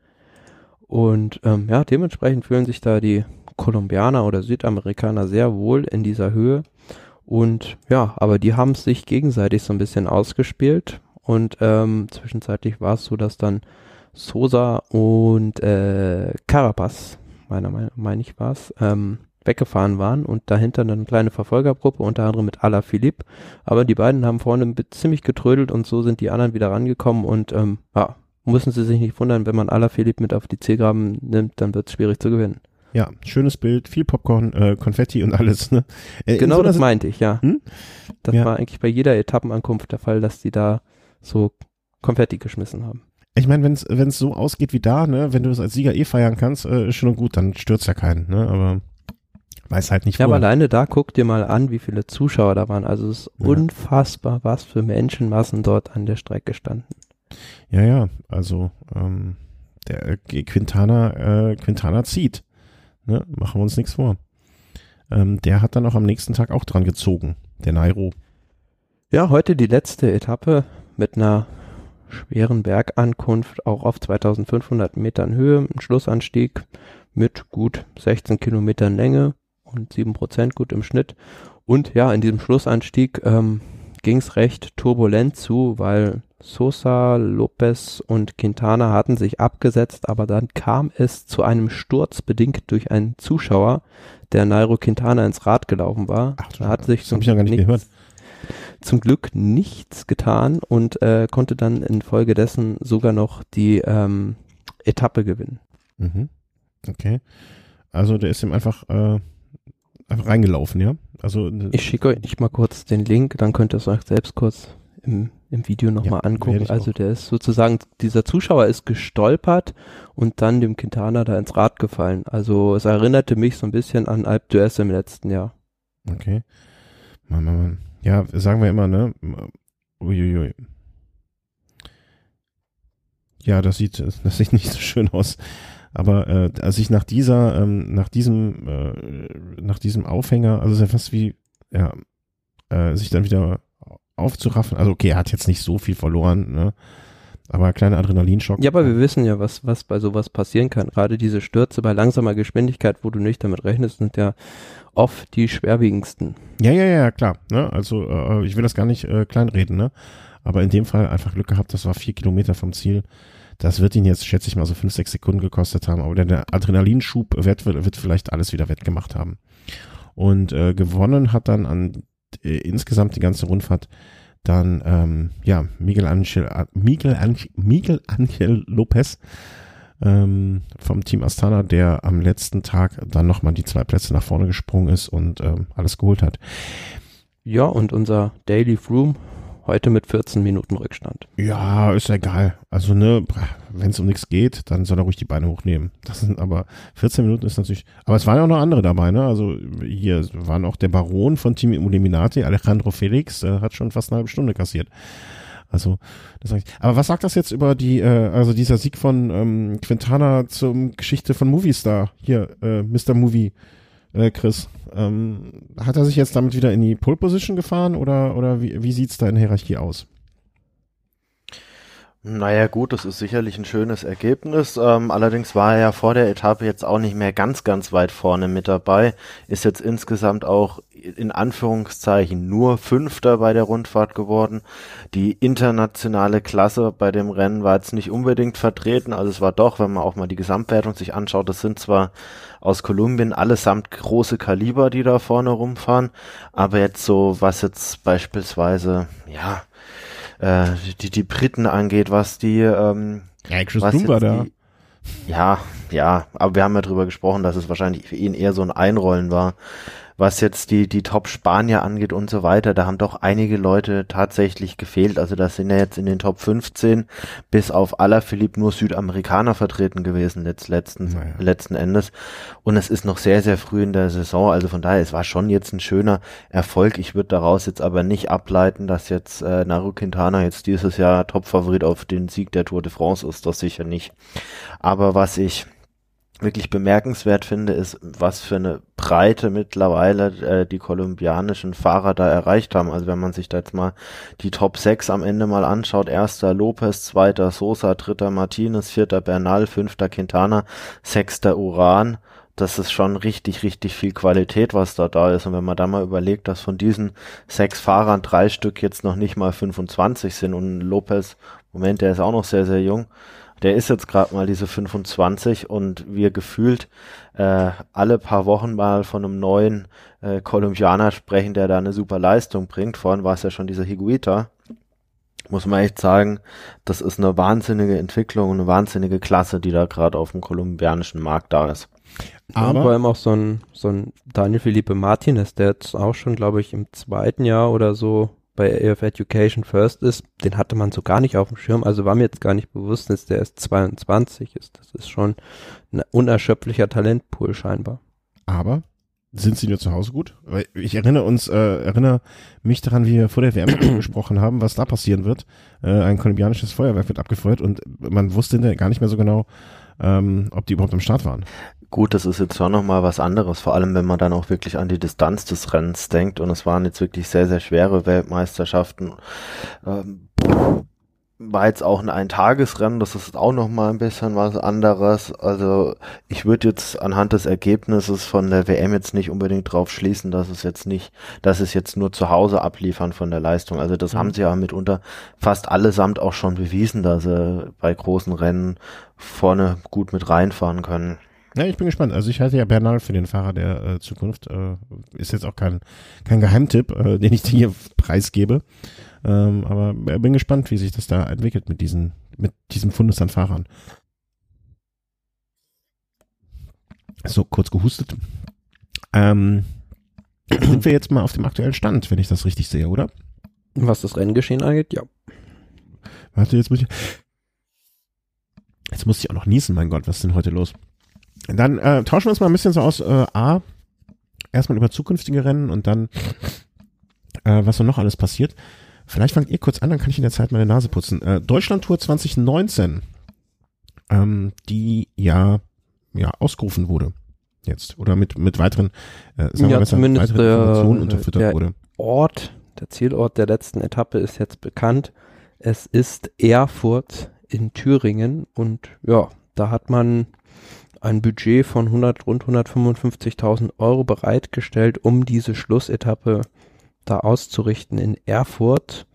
Und ähm, ja, dementsprechend fühlen sich da die Kolumbianer oder Südamerikaner sehr wohl in dieser Höhe. Und ja, aber die haben sich gegenseitig so ein bisschen ausgespielt. Und ähm, zwischenzeitlich war es so, dass dann Sosa und äh, Carapaz, meiner Meinung meine ich war es, ähm, weggefahren waren und dahinter eine kleine Verfolgergruppe, unter anderem mit Ala Philipp. Aber die beiden haben vorne ziemlich getrödelt und so sind die anderen wieder rangekommen und ähm, ja, müssen sie sich nicht wundern, wenn man Ala Philipp mit auf die Zielgraben nimmt, dann wird es schwierig zu gewinnen. Ja, schönes Bild, viel Popcorn, äh, Konfetti und alles. Ne? Äh, genau so das meinte ich, ja. Hm? Das ja. war eigentlich bei jeder Etappenankunft der Fall, dass die da so Konfetti geschmissen haben. Ich meine, wenn es so ausgeht wie da, ne, wenn du es als Sieger eh feiern kannst, äh, ist schon gut, dann stürzt ja keinen, ne? Aber weiß halt nicht Ja, aber alleine da guck dir mal an, wie viele Zuschauer da waren. Also es ist ja. unfassbar, was für Menschenmassen dort an der Strecke standen. Ja, ja, also ähm, der äh, Quintana, äh, Quintana zieht. Ne? Machen wir uns nichts vor. Ähm, der hat dann auch am nächsten Tag auch dran gezogen, der Nairo. Ja, heute die letzte Etappe mit einer schweren Bergankunft, auch auf 2500 Metern Höhe, ein Schlussanstieg mit gut 16 Kilometern Länge und 7% gut im Schnitt. Und ja, in diesem Schlussanstieg ähm, ging es recht turbulent zu, weil Sosa, Lopez und Quintana hatten sich abgesetzt, aber dann kam es zu einem Sturz bedingt durch einen Zuschauer, der Nairo Quintana ins Rad gelaufen war. Ach, da hat sich zum, nichts, zum Glück nichts getan und äh, konnte dann infolgedessen sogar noch die ähm, Etappe gewinnen. Mhm. Okay. Also der ist ihm einfach, äh, einfach reingelaufen, ja? Also ich schicke euch mal kurz den Link, dann könnt ihr es euch selbst kurz im, im Video nochmal ja, angucken. Also der ist sozusagen, dieser Zuschauer ist gestolpert und dann dem Quintana da ins Rad gefallen. Also es erinnerte mich so ein bisschen an Alp d'Huez im letzten Jahr. Okay. Mann, Mann, Mann. Ja, sagen wir immer, ne? Uiuiui. Ja, das sieht, das sieht nicht so schön aus. Aber äh, als nach dieser, ähm, nach diesem, äh, nach diesem Aufhänger, also ist ja fast wie, ja, äh, sich dann wieder aufzuraffen. Also okay, er hat jetzt nicht so viel verloren, ne? Aber kleiner Adrenalinschock. Ja, aber wir wissen ja, was, was bei sowas passieren kann. Gerade diese Stürze bei langsamer Geschwindigkeit, wo du nicht damit rechnest, sind ja oft die schwerwiegendsten. Ja, ja, ja, klar. Ne? Also äh, ich will das gar nicht äh, kleinreden, ne? Aber in dem Fall einfach Glück gehabt, das war vier Kilometer vom Ziel. Das wird ihn jetzt, schätze ich mal, so fünf, sechs Sekunden gekostet haben. Aber der Adrenalinschub wird, wird vielleicht alles wieder wettgemacht haben. Und äh, gewonnen hat dann an äh, insgesamt die ganze Rundfahrt dann ähm, ja Miguel Angel Miguel Angel, Miguel Angel Lopez ähm, vom Team Astana, der am letzten Tag dann nochmal die zwei Plätze nach vorne gesprungen ist und ähm, alles geholt hat. Ja, und unser Daily Froome Heute mit 14 Minuten Rückstand. Ja, ist egal. Also, ne, wenn es um nichts geht, dann soll er ruhig die Beine hochnehmen. Das sind aber 14 Minuten ist natürlich. Aber es waren ja auch noch andere dabei, ne? Also hier waren auch der Baron von Team Illuminati, Alejandro Felix, der hat schon fast eine halbe Stunde kassiert. Also, das sag ich. Aber was sagt das jetzt über die, äh, also dieser Sieg von ähm, Quintana zum Geschichte von Movistar? Hier, äh, Mr. Movie, äh, Chris. Ähm, hat er sich jetzt damit wieder in die Pole Position gefahren oder, oder wie, wie sieht's da in der Hierarchie aus? Naja gut, das ist sicherlich ein schönes Ergebnis. Ähm, allerdings war er ja vor der Etappe jetzt auch nicht mehr ganz, ganz weit vorne mit dabei. Ist jetzt insgesamt auch in Anführungszeichen nur Fünfter bei der Rundfahrt geworden. Die internationale Klasse bei dem Rennen war jetzt nicht unbedingt vertreten. Also es war doch, wenn man auch mal die Gesamtwertung sich anschaut, das sind zwar aus Kolumbien allesamt große Kaliber, die da vorne rumfahren, aber jetzt so, was jetzt beispielsweise, ja, äh, die, die Briten angeht, was die, ähm, ja, Chris was war da. Die, ja, ja, aber wir haben ja drüber gesprochen, dass es wahrscheinlich für ihn eher so ein Einrollen war was jetzt die, die Top-Spanier angeht und so weiter, da haben doch einige Leute tatsächlich gefehlt. Also das sind ja jetzt in den Top 15 bis auf Alaphilippe nur Südamerikaner vertreten gewesen letzt, letzten, naja. letzten Endes. Und es ist noch sehr, sehr früh in der Saison. Also von daher, es war schon jetzt ein schöner Erfolg. Ich würde daraus jetzt aber nicht ableiten, dass jetzt äh, Naru Quintana jetzt dieses Jahr Top-Favorit auf den Sieg der Tour de France ist. Das sicher nicht. Aber was ich wirklich bemerkenswert finde, ist, was für eine Breite mittlerweile äh, die kolumbianischen Fahrer da erreicht haben. Also wenn man sich da jetzt mal die Top 6 am Ende mal anschaut, erster Lopez, zweiter Sosa, dritter Martinez, vierter Bernal, fünfter Quintana, sechster Uran, das ist schon richtig, richtig viel Qualität, was da da ist. Und wenn man da mal überlegt, dass von diesen sechs Fahrern drei Stück jetzt noch nicht mal 25 sind und Lopez, Moment, der ist auch noch sehr, sehr jung, der ist jetzt gerade mal diese 25 und wir gefühlt äh, alle paar Wochen mal von einem neuen äh, Kolumbianer sprechen, der da eine super Leistung bringt. Vorhin war es ja schon dieser Higuita. Muss man echt sagen, das ist eine wahnsinnige Entwicklung und eine wahnsinnige Klasse, die da gerade auf dem kolumbianischen Markt da ist. Aber vor allem auch so ein, so ein Daniel Felipe Martinez, der jetzt auch schon, glaube ich, im zweiten Jahr oder so bei AF Education First ist, den hatte man so gar nicht auf dem Schirm, also war mir jetzt gar nicht bewusst, dass der erst 22 ist. Das ist schon ein unerschöpflicher Talentpool scheinbar. Aber sind sie nur zu Hause gut? Weil ich erinnere uns, äh, erinnere mich daran, wie wir vor der WM gesprochen haben, was da passieren wird. Äh, ein kolumbianisches Feuerwerk wird abgefeuert und man wusste gar nicht mehr so genau, ähm, ob die überhaupt am Start waren. Gut, das ist jetzt schon nochmal was anderes, vor allem wenn man dann auch wirklich an die Distanz des Rennens denkt und es waren jetzt wirklich sehr, sehr schwere Weltmeisterschaften. Ähm, war jetzt auch ein Eintagesrennen, das ist auch nochmal ein bisschen was anderes. Also ich würde jetzt anhand des Ergebnisses von der WM jetzt nicht unbedingt drauf schließen, dass es jetzt nicht, dass es jetzt nur zu Hause abliefern von der Leistung. Also das mhm. haben sie ja mitunter fast allesamt auch schon bewiesen, dass sie bei großen Rennen vorne gut mit reinfahren können. Ja, ich bin gespannt. Also ich halte ja Bernal für den Fahrer der äh, Zukunft. Äh, ist jetzt auch kein, kein Geheimtipp, äh, den ich dir hier preisgebe. Ähm, aber äh, bin gespannt, wie sich das da entwickelt mit diesen, mit diesem Fundus an Fahrern. So, kurz gehustet. Ähm, sind wir jetzt mal auf dem aktuellen Stand, wenn ich das richtig sehe, oder? Was das Renngeschehen angeht, ja. Warte, jetzt muss ich. Jetzt muss ich auch noch niesen, mein Gott, was ist denn heute los? Dann äh, tauschen wir uns mal ein bisschen so aus. Äh, A, erstmal über zukünftige Rennen und dann, äh, was so noch alles passiert. Vielleicht fangt ihr kurz an, dann kann ich in der Zeit meine Nase putzen. Äh, Deutschland Tour 2019, ähm, die ja, ja ausgerufen wurde jetzt oder mit mit weiteren, äh, sagen ja, wir besser, zumindest weiteren Informationen unterfüttert der wurde. Ort, der Zielort der letzten Etappe ist jetzt bekannt. Es ist Erfurt in Thüringen und ja, da hat man ein Budget von 100, rund 155.000 Euro bereitgestellt, um diese Schlussetappe da auszurichten in Erfurt.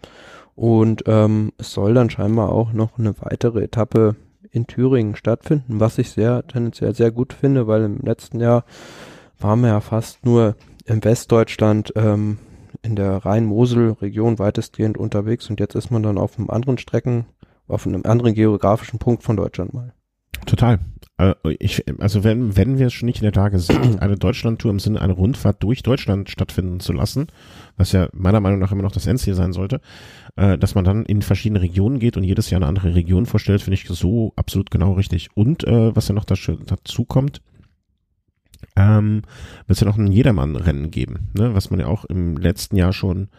Und ähm, es soll dann scheinbar auch noch eine weitere Etappe in Thüringen stattfinden, was ich sehr tendenziell sehr gut finde, weil im letzten Jahr waren wir ja fast nur im Westdeutschland ähm, in der Rhein-Mosel-Region weitestgehend unterwegs und jetzt ist man dann auf einem anderen Strecken, auf einem anderen geografischen Punkt von Deutschland mal. Total. Äh, ich, also wenn, wenn wir schon nicht in der Lage sind, eine Deutschlandtour im Sinne einer Rundfahrt durch Deutschland stattfinden zu lassen, was ja meiner Meinung nach immer noch das Endziel sein sollte, äh, dass man dann in verschiedene Regionen geht und jedes Jahr eine andere Region vorstellt, finde ich so absolut genau richtig. Und äh, was ja noch dazu kommt, ähm, wird es ja noch ein Jedermann-Rennen geben, ne? was man ja auch im letzten Jahr schon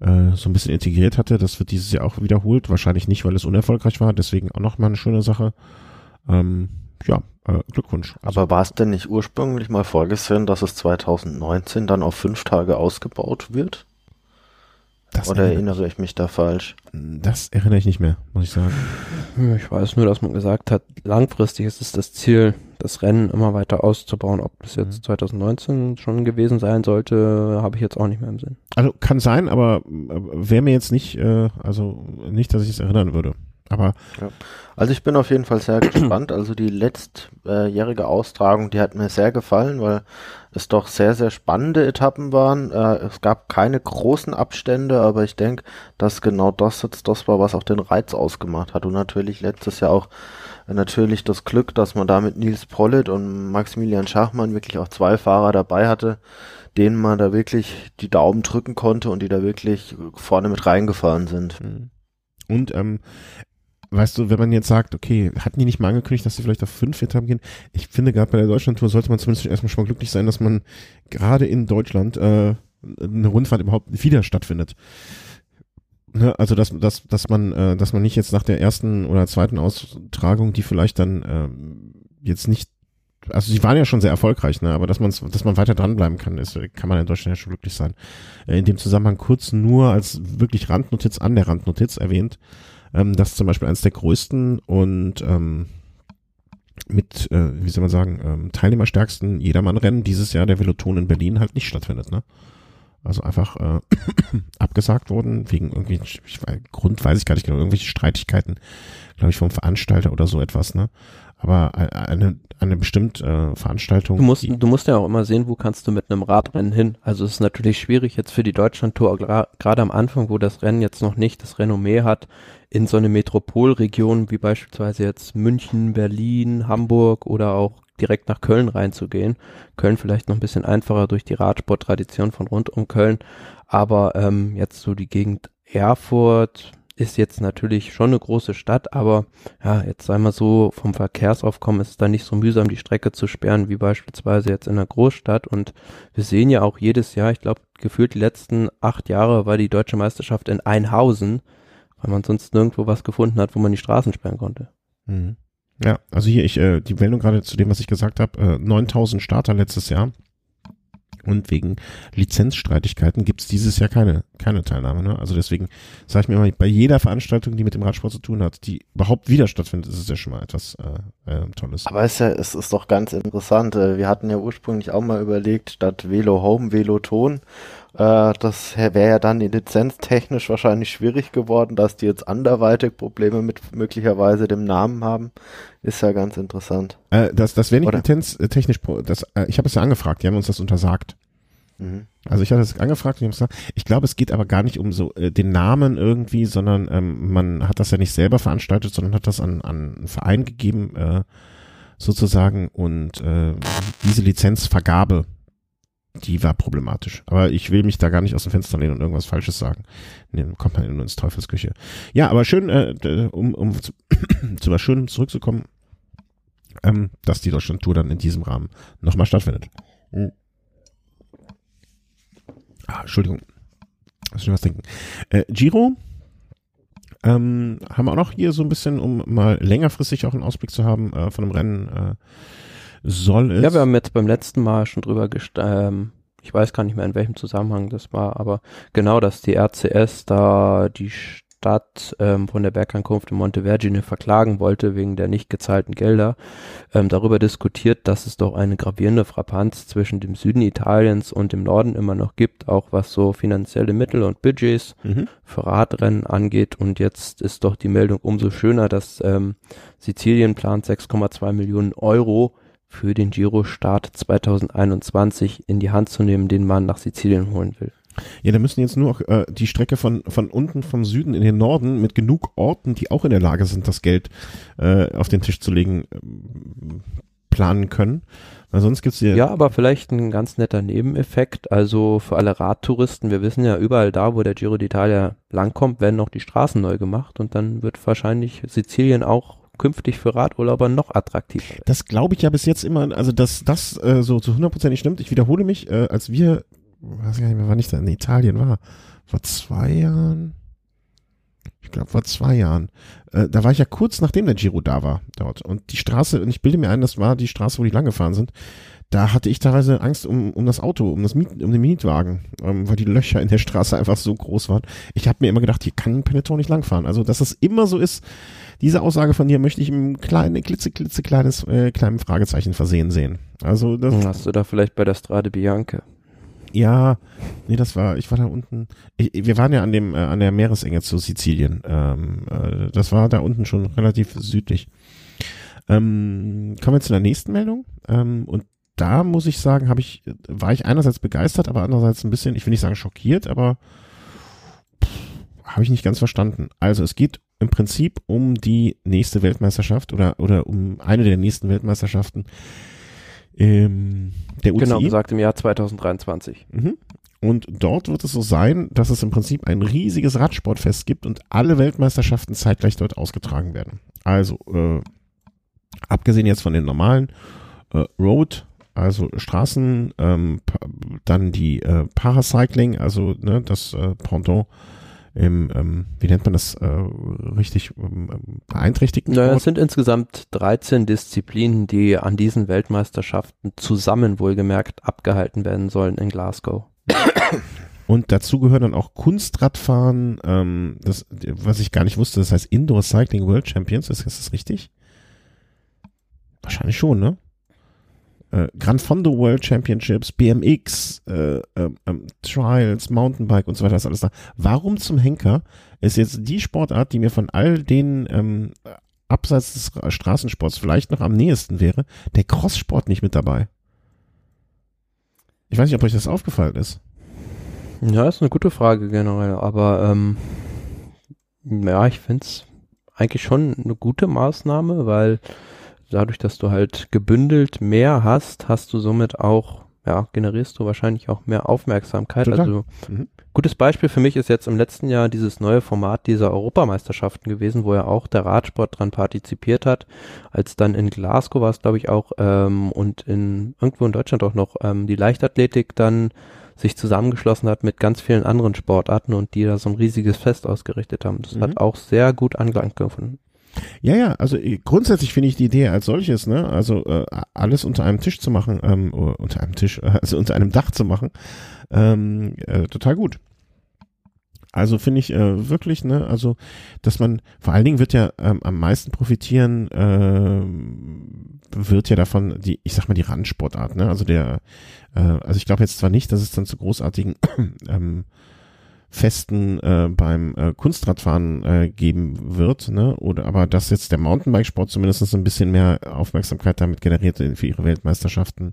äh, so ein bisschen integriert hatte. Das wird dieses Jahr auch wiederholt. Wahrscheinlich nicht, weil es unerfolgreich war. Deswegen auch nochmal eine schöne Sache. Ähm, ja, äh, Glückwunsch. Also, Aber war es denn nicht ursprünglich mal vorgesehen, dass es 2019 dann auf fünf Tage ausgebaut wird? Oder erinnere ich mich da falsch? Das erinnere ich nicht mehr, muss ich sagen. Ich weiß nur, dass man gesagt hat, langfristig ist es das Ziel, das Rennen immer weiter auszubauen. Ob das jetzt 2019 mhm. schon gewesen sein sollte, habe ich jetzt auch nicht mehr im Sinn. Also kann sein, aber äh, wäre mir jetzt nicht, äh, also nicht, dass ich es erinnern würde. Aber ja. Also ich bin auf jeden Fall sehr gespannt. Also die letztjährige Austragung, die hat mir sehr gefallen, weil es doch sehr, sehr spannende Etappen waren. Äh, es gab keine großen Abstände, aber ich denke, dass genau das jetzt das war, was auch den Reiz ausgemacht hat. Und natürlich letztes Jahr auch äh, natürlich das Glück, dass man da mit Nils Pollitt und Maximilian Schachmann wirklich auch zwei Fahrer dabei hatte, denen man da wirklich die Daumen drücken konnte und die da wirklich vorne mit reingefahren sind. Mhm. Und ähm, weißt du, wenn man jetzt sagt, okay, hatten die nicht mal angekündigt, dass sie vielleicht auf fünf Etappen gehen? Ich finde, gerade bei der Deutschlandtour sollte man zumindest erstmal schon mal glücklich sein, dass man gerade in Deutschland äh, eine Rundfahrt überhaupt wieder stattfindet. Ne? Also dass, dass, dass man, äh, dass man nicht jetzt nach der ersten oder zweiten Austragung, die vielleicht dann äh, jetzt nicht also sie waren ja schon sehr erfolgreich, ne? aber dass man dass man weiter dranbleiben kann, ist, kann man in Deutschland ja schon glücklich sein. Äh, in dem Zusammenhang kurz nur als wirklich Randnotiz an der Randnotiz erwähnt, ähm, das ist zum Beispiel eines der größten und ähm, mit, äh, wie soll man sagen, ähm, teilnehmerstärksten Jedermann-Rennen dieses Jahr der Veloton in Berlin halt nicht stattfindet, ne? Also einfach äh, abgesagt worden, wegen irgendwie, ich, Grund weiß ich gar nicht genau, irgendwelche Streitigkeiten, glaube ich, vom Veranstalter oder so etwas, ne? Aber eine, eine bestimmte äh, Veranstaltung. Du musst, du musst ja auch immer sehen, wo kannst du mit einem Radrennen hin. Also es ist natürlich schwierig jetzt für die Deutschlandtour, gerade am Anfang, wo das Rennen jetzt noch nicht das Renommee hat, in so eine Metropolregion wie beispielsweise jetzt München, Berlin, Hamburg oder auch direkt nach Köln reinzugehen. Köln vielleicht noch ein bisschen einfacher durch die Radsporttradition von rund um Köln, aber ähm, jetzt so die Gegend Erfurt, ist jetzt natürlich schon eine große Stadt, aber ja, jetzt sei mal so, vom Verkehrsaufkommen ist es da nicht so mühsam, die Strecke zu sperren, wie beispielsweise jetzt in einer Großstadt. Und wir sehen ja auch jedes Jahr, ich glaube, gefühlt die letzten acht Jahre war die deutsche Meisterschaft in Einhausen, weil man sonst nirgendwo was gefunden hat, wo man die Straßen sperren konnte. Mhm. Ja, also hier, ich, äh, die Meldung gerade zu dem, was ich gesagt habe, äh, 9000 Starter letztes Jahr. Und wegen Lizenzstreitigkeiten gibt es dieses Jahr keine, keine Teilnahme. Ne? Also deswegen sage ich mir immer, bei jeder Veranstaltung, die mit dem Radsport zu tun hat, die überhaupt wieder stattfindet, ist es ja schon mal etwas äh, äh, Tolles. Aber es ist, ja, es ist doch ganz interessant. Äh, wir hatten ja ursprünglich auch mal überlegt, statt Velo Home, Veloton. Äh, das wäre ja dann lizenztechnisch wahrscheinlich schwierig geworden, dass die jetzt anderweitig Probleme mit möglicherweise dem Namen haben. Ist ja ganz interessant. Äh, das das wäre nicht lizenztechnisch, das, äh, ich habe es ja angefragt, die haben uns das untersagt. Mhm. Also ich hatte es angefragt und gesagt, ich glaube, es geht aber gar nicht um so äh, den Namen irgendwie, sondern ähm, man hat das ja nicht selber veranstaltet, sondern hat das an, an einen Verein gegeben, äh, sozusagen, und äh, diese Lizenzvergabe, die war problematisch. Aber ich will mich da gar nicht aus dem Fenster lehnen und irgendwas Falsches sagen. Nee, kommt man nur ins Teufelsküche. Ja, aber schön, äh, um, um zu, zu was Schönem zurückzukommen, ähm, dass die Deutschland-Tour dann in diesem Rahmen nochmal stattfindet. Mhm. Ah, Entschuldigung. Lass mich was denken. Äh, Giro ähm, haben wir auch noch hier so ein bisschen, um mal längerfristig auch einen Ausblick zu haben äh, von einem Rennen. Äh, soll es. Ja, wir haben jetzt beim letzten Mal schon drüber gest ähm, ich weiß gar nicht mehr in welchem Zusammenhang das war, aber genau, dass die RCS da die Stadt ähm, von der Bergankunft in Montevergine verklagen wollte wegen der nicht gezahlten Gelder, ähm, darüber diskutiert, dass es doch eine gravierende Frappanz zwischen dem Süden Italiens und dem Norden immer noch gibt, auch was so finanzielle Mittel und Budgets mhm. für Radrennen angeht. Und jetzt ist doch die Meldung umso schöner, dass ähm, Sizilien plant 6,2 Millionen Euro für den Giro-Start 2021 in die Hand zu nehmen, den man nach Sizilien holen will. Ja, da müssen jetzt nur auch äh, die Strecke von, von unten vom Süden in den Norden mit genug Orten, die auch in der Lage sind, das Geld äh, auf den Tisch zu legen, äh, planen können. Weil sonst gibt's. Ja, aber vielleicht ein ganz netter Nebeneffekt. Also für alle Radtouristen, wir wissen ja, überall da, wo der Giro d'Italia langkommt, werden noch die Straßen neu gemacht und dann wird wahrscheinlich Sizilien auch künftig für Radurlauber noch attraktiver. Das glaube ich ja bis jetzt immer, also dass das äh, so zu hundertprozentig stimmt. Ich wiederhole mich, äh, als wir weiß gar nicht mehr, wann ich da in Italien war. Vor zwei Jahren? Ich glaube, vor zwei Jahren. Äh, da war ich ja kurz nachdem der Giro da war dort. Und die Straße, und ich bilde mir ein, das war die Straße, wo die lang gefahren sind. Da hatte ich teilweise Angst um, um das Auto, um, das Miet, um den Mietwagen, ähm, weil die Löcher in der Straße einfach so groß waren. Ich habe mir immer gedacht, hier kann ein Peloton nicht langfahren. Also, dass das immer so ist, diese Aussage von dir möchte ich im kleinen, klitze, klitze kleines, äh, kleinen Fragezeichen versehen sehen. Also, das. Hast du da vielleicht bei der Strade Bianca? Ja, nee, das war, ich war da unten. Ich, wir waren ja an dem, äh, an der Meeresenge zu Sizilien. Ähm, äh, das war da unten schon relativ südlich. Ähm, kommen wir zu der nächsten Meldung. Ähm, und da muss ich sagen, habe ich, war ich einerseits begeistert, aber andererseits ein bisschen, ich will nicht sagen schockiert, aber habe ich nicht ganz verstanden. Also es geht im Prinzip um die nächste Weltmeisterschaft oder oder um eine der nächsten Weltmeisterschaften ähm, der UCI. Genau gesagt im Jahr 2023. Mhm. Und dort wird es so sein, dass es im Prinzip ein riesiges Radsportfest gibt und alle Weltmeisterschaften zeitgleich dort ausgetragen werden. Also äh, abgesehen jetzt von den normalen äh, Road, also Straßen, ähm, dann die äh, Paracycling, also ne, das äh, Pendant im, ähm, wie nennt man das äh, richtig, ähm, beeinträchtigten Naja, es sind insgesamt 13 Disziplinen, die an diesen Weltmeisterschaften zusammen wohlgemerkt abgehalten werden sollen in Glasgow. Und dazu gehören dann auch Kunstradfahren, ähm, das, was ich gar nicht wusste, das heißt Indoor Cycling World Champions, ist, ist das richtig? Wahrscheinlich schon, ne? Äh, Gran Fondo World Championships, BMX, äh, ähm, ähm, Trials, Mountainbike und so weiter, ist alles da. Warum zum Henker ist jetzt die Sportart, die mir von all den ähm, abseits des Straßensports vielleicht noch am nächsten wäre, der Crosssport nicht mit dabei? Ich weiß nicht, ob euch das aufgefallen ist. Ja, ist eine gute Frage generell, aber ähm, ja, ich finde es eigentlich schon eine gute Maßnahme, weil dadurch, dass du halt gebündelt mehr hast, hast du somit auch, ja, generierst du wahrscheinlich auch mehr Aufmerksamkeit. Total. Also mhm. gutes Beispiel für mich ist jetzt im letzten Jahr dieses neue Format dieser Europameisterschaften gewesen, wo ja auch der Radsport dran partizipiert hat. Als dann in Glasgow war es, glaube ich, auch ähm, und in irgendwo in Deutschland auch noch ähm, die Leichtathletik dann sich zusammengeschlossen hat mit ganz vielen anderen Sportarten und die da so ein riesiges Fest ausgerichtet haben. Das mhm. hat auch sehr gut Anklang gefunden. Ja, ja, also äh, grundsätzlich finde ich die Idee als solches, ne, also äh, alles unter einem Tisch zu machen, ähm, unter einem Tisch, also unter einem Dach zu machen, ähm, äh, total gut. Also finde ich äh, wirklich, ne, also dass man, vor allen Dingen wird ja ähm, am meisten profitieren, äh, wird ja davon die, ich sag mal, die Randsportart, ne, also der, äh, also ich glaube jetzt zwar nicht, dass es dann zu großartigen ähm, Festen äh, beim äh, Kunstradfahren äh, geben wird, ne? Oder aber dass jetzt der Mountainbikesport zumindest ein bisschen mehr Aufmerksamkeit damit generiert für ihre Weltmeisterschaften,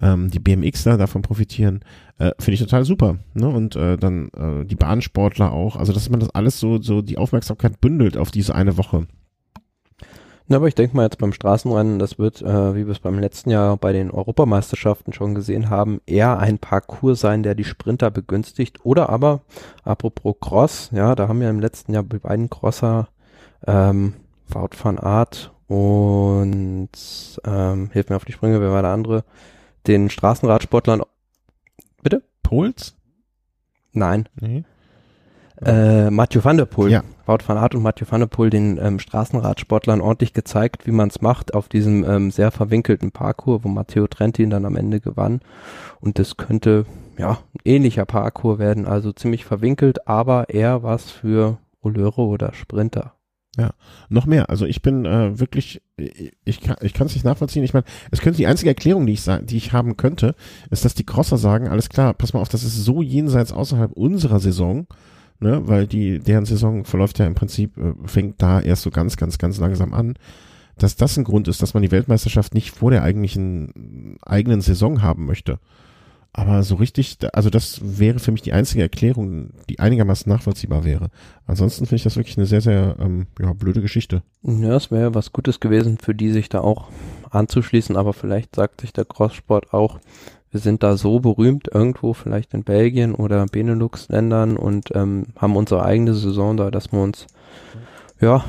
ähm, die BMXler davon profitieren, äh, finde ich total super. Ne? Und äh, dann äh, die Bahnsportler auch, also dass man das alles so, so die Aufmerksamkeit bündelt auf diese eine Woche. Na, aber ich denke mal jetzt beim Straßenrennen, das wird, äh, wie wir es beim letzten Jahr bei den Europameisterschaften schon gesehen haben, eher ein Parcours sein, der die Sprinter begünstigt. Oder aber, apropos Cross, ja, da haben wir im letzten Jahr bei beiden Crosser, ähm, Wout van Art und, ähm, hilf mir auf die Sprünge, wer war der andere? Den Straßenradsportlern, bitte? Puls? Nein. Nee. Äh, Mathieu van der Poel. Ja. Wout van Aert und Mathieu van der Poel den ähm, Straßenradsportlern ordentlich gezeigt, wie man es macht auf diesem ähm, sehr verwinkelten Parcours, wo Matteo Trentin dann am Ende gewann. Und das könnte ja ein ähnlicher Parcours werden, also ziemlich verwinkelt, aber eher was für Oleure oder Sprinter. Ja, noch mehr. Also ich bin äh, wirklich, ich kann ich kann es nicht nachvollziehen. Ich meine, es könnte die einzige Erklärung, die ich die ich haben könnte, ist, dass die Crosser sagen, alles klar, pass mal auf, das ist so jenseits außerhalb unserer Saison ne, weil die, deren Saison verläuft ja im Prinzip, äh, fängt da erst so ganz, ganz, ganz langsam an, dass das ein Grund ist, dass man die Weltmeisterschaft nicht vor der eigentlichen eigenen Saison haben möchte. Aber so richtig, also das wäre für mich die einzige Erklärung, die einigermaßen nachvollziehbar wäre. Ansonsten finde ich das wirklich eine sehr, sehr ähm, ja, blöde Geschichte. Ja, es wäre was Gutes gewesen, für die sich da auch anzuschließen, aber vielleicht sagt sich der Crosssport auch, wir sind da so berühmt irgendwo, vielleicht in Belgien oder Benelux-Ländern und ähm, haben unsere eigene Saison da, dass wir uns ja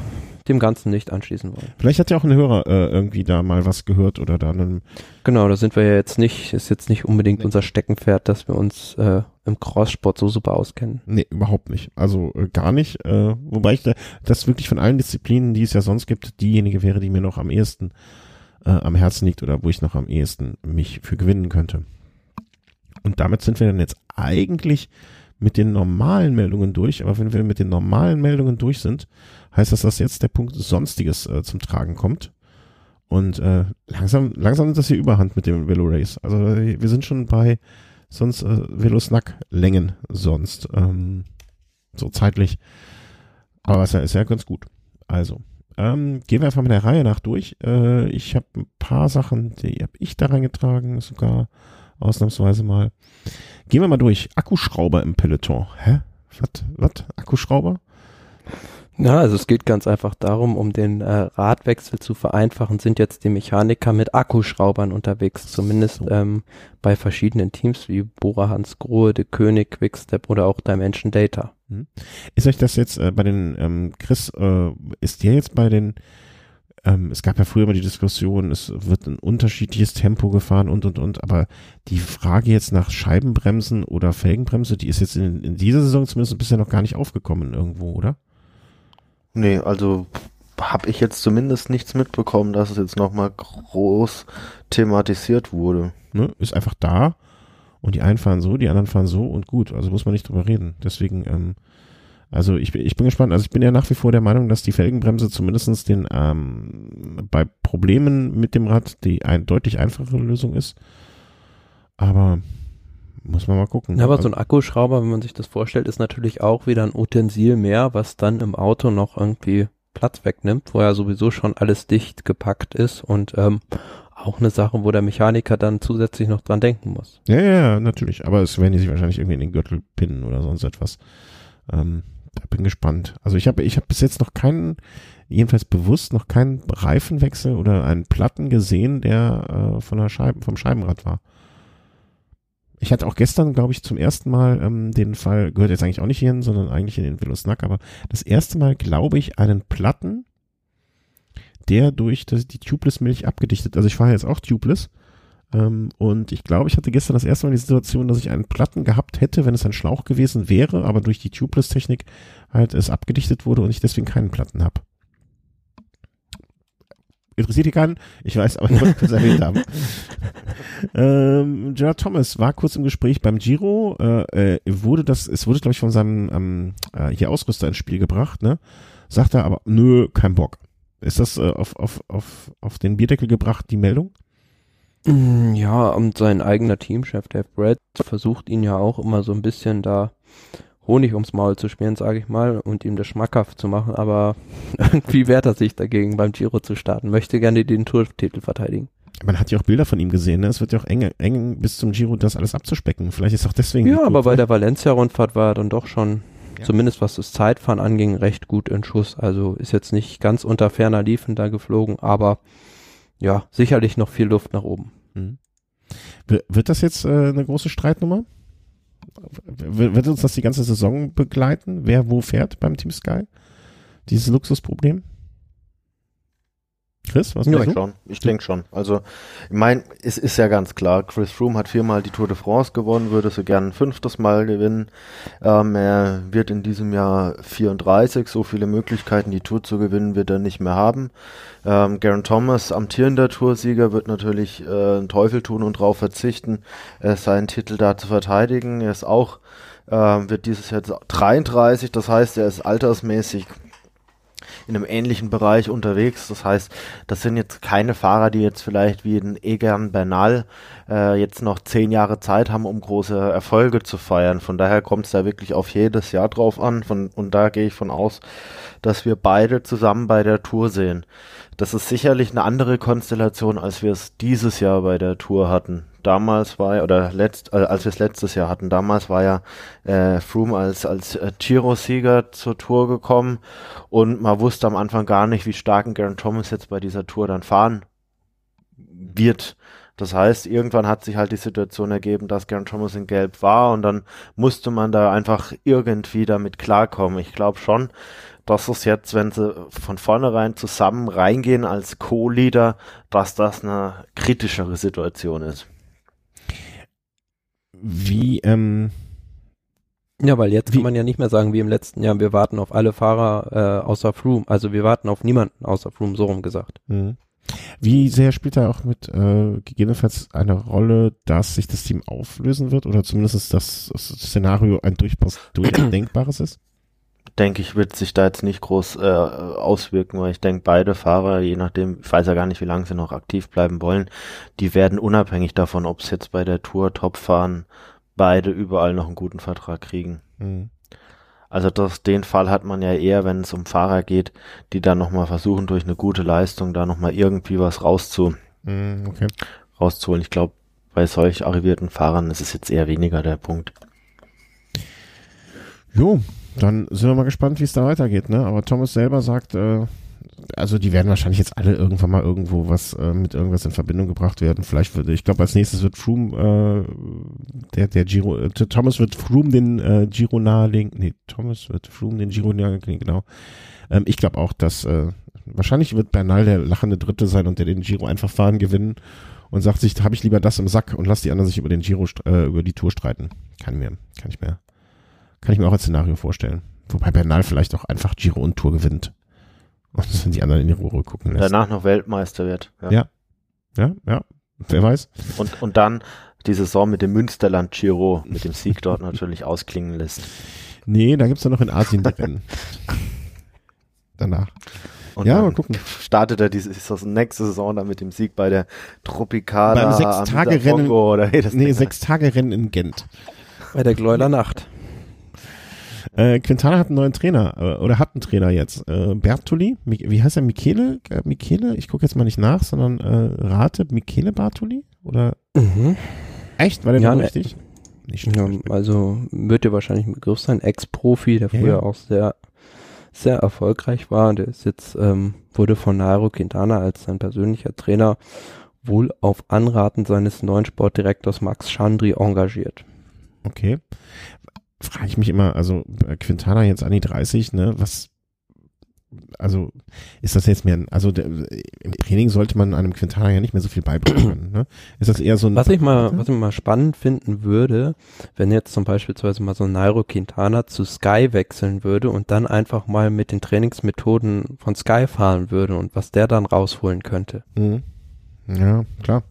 dem Ganzen nicht anschließen wollen. Vielleicht hat ja auch ein Hörer äh, irgendwie da mal was gehört oder da einen. Genau, da sind wir ja jetzt nicht, ist jetzt nicht unbedingt nee. unser Steckenpferd, dass wir uns äh, im Crosssport so super auskennen. Nee, überhaupt nicht. Also äh, gar nicht. Äh, wobei ich da, das wirklich von allen Disziplinen, die es ja sonst gibt, diejenige wäre, die mir noch am ehesten äh, am Herzen liegt oder wo ich noch am ehesten mich für gewinnen könnte. Und damit sind wir dann jetzt eigentlich mit den normalen Meldungen durch. Aber wenn wir mit den normalen Meldungen durch sind, heißt das, dass jetzt der Punkt Sonstiges äh, zum Tragen kommt. Und äh, langsam, langsam nimmt das hier Überhand mit dem Velo Race. Also wir sind schon bei sonst äh, Velo Snack Längen sonst ähm, so zeitlich. Aber es ist ja ganz gut. Also ähm, gehen wir einfach mit der Reihe nach durch. Äh, ich habe ein paar Sachen, die habe ich da reingetragen, sogar ausnahmsweise mal. Gehen wir mal durch. Akkuschrauber im Peloton. Hä? Was? Was? Akkuschrauber? Ja, also es geht ganz einfach darum, um den äh, Radwechsel zu vereinfachen, sind jetzt die Mechaniker mit Akkuschraubern unterwegs, zumindest so. ähm, bei verschiedenen Teams wie Bora Hans Grohe, De König, Quickstep oder auch Dimension Data. Hm. Ist euch das jetzt äh, bei den, ähm, Chris, äh, ist der jetzt bei den ähm, es gab ja früher immer die Diskussion, es wird ein unterschiedliches Tempo gefahren und und und, aber die Frage jetzt nach Scheibenbremsen oder Felgenbremse, die ist jetzt in, in dieser Saison zumindest bisher noch gar nicht aufgekommen irgendwo, oder? Nee, also habe ich jetzt zumindest nichts mitbekommen, dass es jetzt nochmal groß thematisiert wurde. Ne, ist einfach da und die einen fahren so, die anderen fahren so und gut, also muss man nicht drüber reden. Deswegen, ähm, also ich, ich bin gespannt. Also ich bin ja nach wie vor der Meinung, dass die Felgenbremse zumindestens den ähm, bei Problemen mit dem Rad die ein, deutlich einfachere Lösung ist. Aber muss man mal gucken. Ja, aber so ein Akkuschrauber, wenn man sich das vorstellt, ist natürlich auch wieder ein Utensil mehr, was dann im Auto noch irgendwie Platz wegnimmt, wo ja sowieso schon alles dicht gepackt ist und ähm, auch eine Sache, wo der Mechaniker dann zusätzlich noch dran denken muss. Ja, ja, natürlich. Aber es werden die sich wahrscheinlich irgendwie in den Gürtel pinnen oder sonst etwas. Ähm, bin gespannt. Also ich habe ich habe bis jetzt noch keinen, jedenfalls bewusst noch keinen Reifenwechsel oder einen Platten gesehen, der äh, von der Scheibe, vom Scheibenrad war. Ich hatte auch gestern, glaube ich, zum ersten Mal ähm, den Fall, gehört jetzt eigentlich auch nicht hierhin, sondern eigentlich in den Velosnack, aber das erste Mal, glaube ich, einen Platten, der durch das, die Tubeless-Milch abgedichtet, also ich fahre jetzt auch Tubeless, ähm, und ich glaube, ich hatte gestern das erste Mal die Situation, dass ich einen Platten gehabt hätte, wenn es ein Schlauch gewesen wäre, aber durch die Tubeless-Technik halt es abgedichtet wurde und ich deswegen keinen Platten habe. Interessiert die keinen? Ich weiß, aber ich wollte es erwähnt haben. ähm, Gerard Thomas war kurz im Gespräch beim Giro, äh, äh, wurde das, es wurde, glaube ich, von seinem ähm, äh, hier Ausrüster ins Spiel gebracht, ne? Sagt er aber, nö, kein Bock. Ist das äh, auf, auf, auf, auf den Bierdeckel gebracht, die Meldung? Mm, ja, und sein eigener Teamchef, Dave Brett, versucht ihn ja auch immer so ein bisschen da Honig ums Maul zu schmieren, sage ich mal, und ihm das schmackhaft zu machen, aber irgendwie wehrt er sich dagegen, beim Giro zu starten, möchte gerne den Tourtitel verteidigen. Man hat ja auch Bilder von ihm gesehen, ne? Es wird ja auch eng, eng bis zum Giro das alles abzuspecken. Vielleicht ist auch deswegen. Ja, aber bei der Valencia-Rundfahrt war er dann doch schon, ja. zumindest was das Zeitfahren anging, recht gut in Schuss. Also ist jetzt nicht ganz unter ferner Liefen da geflogen, aber ja, sicherlich noch viel Luft nach oben. Mhm. Wird das jetzt äh, eine große Streitnummer? Wird uns das die ganze Saison begleiten? Wer wo fährt beim Team Sky? Dieses Luxusproblem? Chris, was ja, ich schon. Ich denke schon. Also, ich meine, es ist ja ganz klar, Chris Froome hat viermal die Tour de France gewonnen, würde so gern ein fünftes Mal gewinnen. Ähm, er wird in diesem Jahr 34, so viele Möglichkeiten, die Tour zu gewinnen, wird er nicht mehr haben. Ähm, Garen Thomas, amtierender Toursieger, wird natürlich äh, einen Teufel tun und darauf verzichten, äh, seinen Titel da zu verteidigen. Er ist auch, äh, wird dieses Jahr 33, das heißt, er ist altersmäßig in einem ähnlichen Bereich unterwegs. Das heißt, das sind jetzt keine Fahrer, die jetzt vielleicht wie ein Egan Bernal äh, jetzt noch zehn Jahre Zeit haben, um große Erfolge zu feiern. Von daher kommt es da wirklich auf jedes Jahr drauf an. Von, und da gehe ich von aus, dass wir beide zusammen bei der Tour sehen. Das ist sicherlich eine andere Konstellation, als wir es dieses Jahr bei der Tour hatten. damals war oder letzt, äh, als wir es letztes Jahr hatten, damals war ja äh, Froome als, als äh, Giro-Sieger zur Tour gekommen und man wusste am Anfang gar nicht, wie stark ein Garen Thomas jetzt bei dieser Tour dann fahren wird. Das heißt, irgendwann hat sich halt die Situation ergeben, dass Garen Thomas in Gelb war und dann musste man da einfach irgendwie damit klarkommen. Ich glaube schon, dass es jetzt, wenn sie von vornherein zusammen reingehen als Co-Leader, dass das eine kritischere Situation ist. Wie, ähm, ja, weil jetzt Wie- kann man ja nicht mehr sagen, wie im letzten Jahr, wir warten auf alle Fahrer äh, außer Froome. Also wir warten auf niemanden außer Froome, so rum gesagt. Mhm. Wie sehr spielt da auch mit äh, gegebenenfalls eine Rolle, dass sich das Team auflösen wird oder zumindest das, das Szenario ein durchaus durchdenkbares ist? denke ich, wird sich da jetzt nicht groß äh, auswirken, weil ich denke, beide Fahrer, je nachdem, ich weiß ja gar nicht, wie lange sie noch aktiv bleiben wollen, die werden unabhängig davon, ob es jetzt bei der Tour top fahren, beide überall noch einen guten Vertrag kriegen. Mhm. Also das, den Fall hat man ja eher, wenn es um Fahrer geht, die dann nochmal versuchen, durch eine gute Leistung da nochmal irgendwie was rauszu, Mhm, okay. rauszuholen. Ich glaube, bei solch arrivierten Fahrern ist es jetzt eher weniger der Punkt. Jo, dann sind wir mal gespannt, wie es da weitergeht, ne? Aber Thomas selber sagt, äh, also die werden wahrscheinlich jetzt alle irgendwann mal irgendwo was äh, mit irgendwas in Verbindung gebracht werden. Vielleicht wird, ich glaube, als nächstes wird Froome, äh, der, der Giro, äh, Thomas wird Froome den äh, Giro nahelegen. Nee, Thomas wird Froome den Giro nahelegen, genau. Ähm, ich glaube auch, dass äh, wahrscheinlich wird Bernal der lachende Dritte sein und der den Giro einfach fahren gewinnen und sagt sich, habe ich lieber das im Sack und lass die anderen sich über den Giro, äh, über die Tour streiten. Kann mir, kann ich mir, kann ich mir auch als Szenario vorstellen. Wobei Bernal vielleicht auch einfach Giro und Tour gewinnt. Und dann die anderen in die Ruhe gucken lässt. Danach noch Weltmeister wird. Ja. Ja, ja. Wer weiß. Und, und dann die Saison mit dem Münsterland Giro, mit dem Sieg dort natürlich ausklingen lässt. Nee, da gibt's ja noch in Asien die Rennen. Danach. Und Ja, dann mal gucken. Startet er diese ist das nächste Saison dann mit dem Sieg bei der Tropicana Beim am Sechs-Tage-Rennen- Kongo oder das Nee, sechs Tage Rennen in Gent. Bei der Gläuler Nacht. Äh, Quintana hat einen neuen Trainer, äh, oder hat einen Trainer jetzt. Äh, Bertoli, wie heißt er? Michele? Äh, Michele? Ich gucke jetzt mal nicht nach, sondern äh, rate Michele Bartoli? Oder Mhm. echt? War der Ja, ne- richtig? Nicht Ja, also wird dir wahrscheinlich ein Begriff sein, Ex-Profi, der Ja, früher ja. auch sehr, sehr erfolgreich war. Der ist jetzt, ähm, wurde von Nairo Quintana als sein persönlicher Trainer wohl auf Anraten seines neuen Sportdirektors Max Chandri engagiert. Okay. Frage ich mich immer, also äh, Quintana jetzt an die 30, ne, was, also ist das jetzt mehr, ein- also der, im Training sollte man einem Quintana ja nicht mehr so viel beibringen können, ne? Ist das eher so ein, Was ich mal, was ich mal spannend finden würde, wenn jetzt zum Beispiel mal so ein Nairo Quintana zu Sky wechseln würde und dann einfach mal mit den Trainingsmethoden von Sky fahren würde und was der dann rausholen könnte. Mhm. Ja, klar.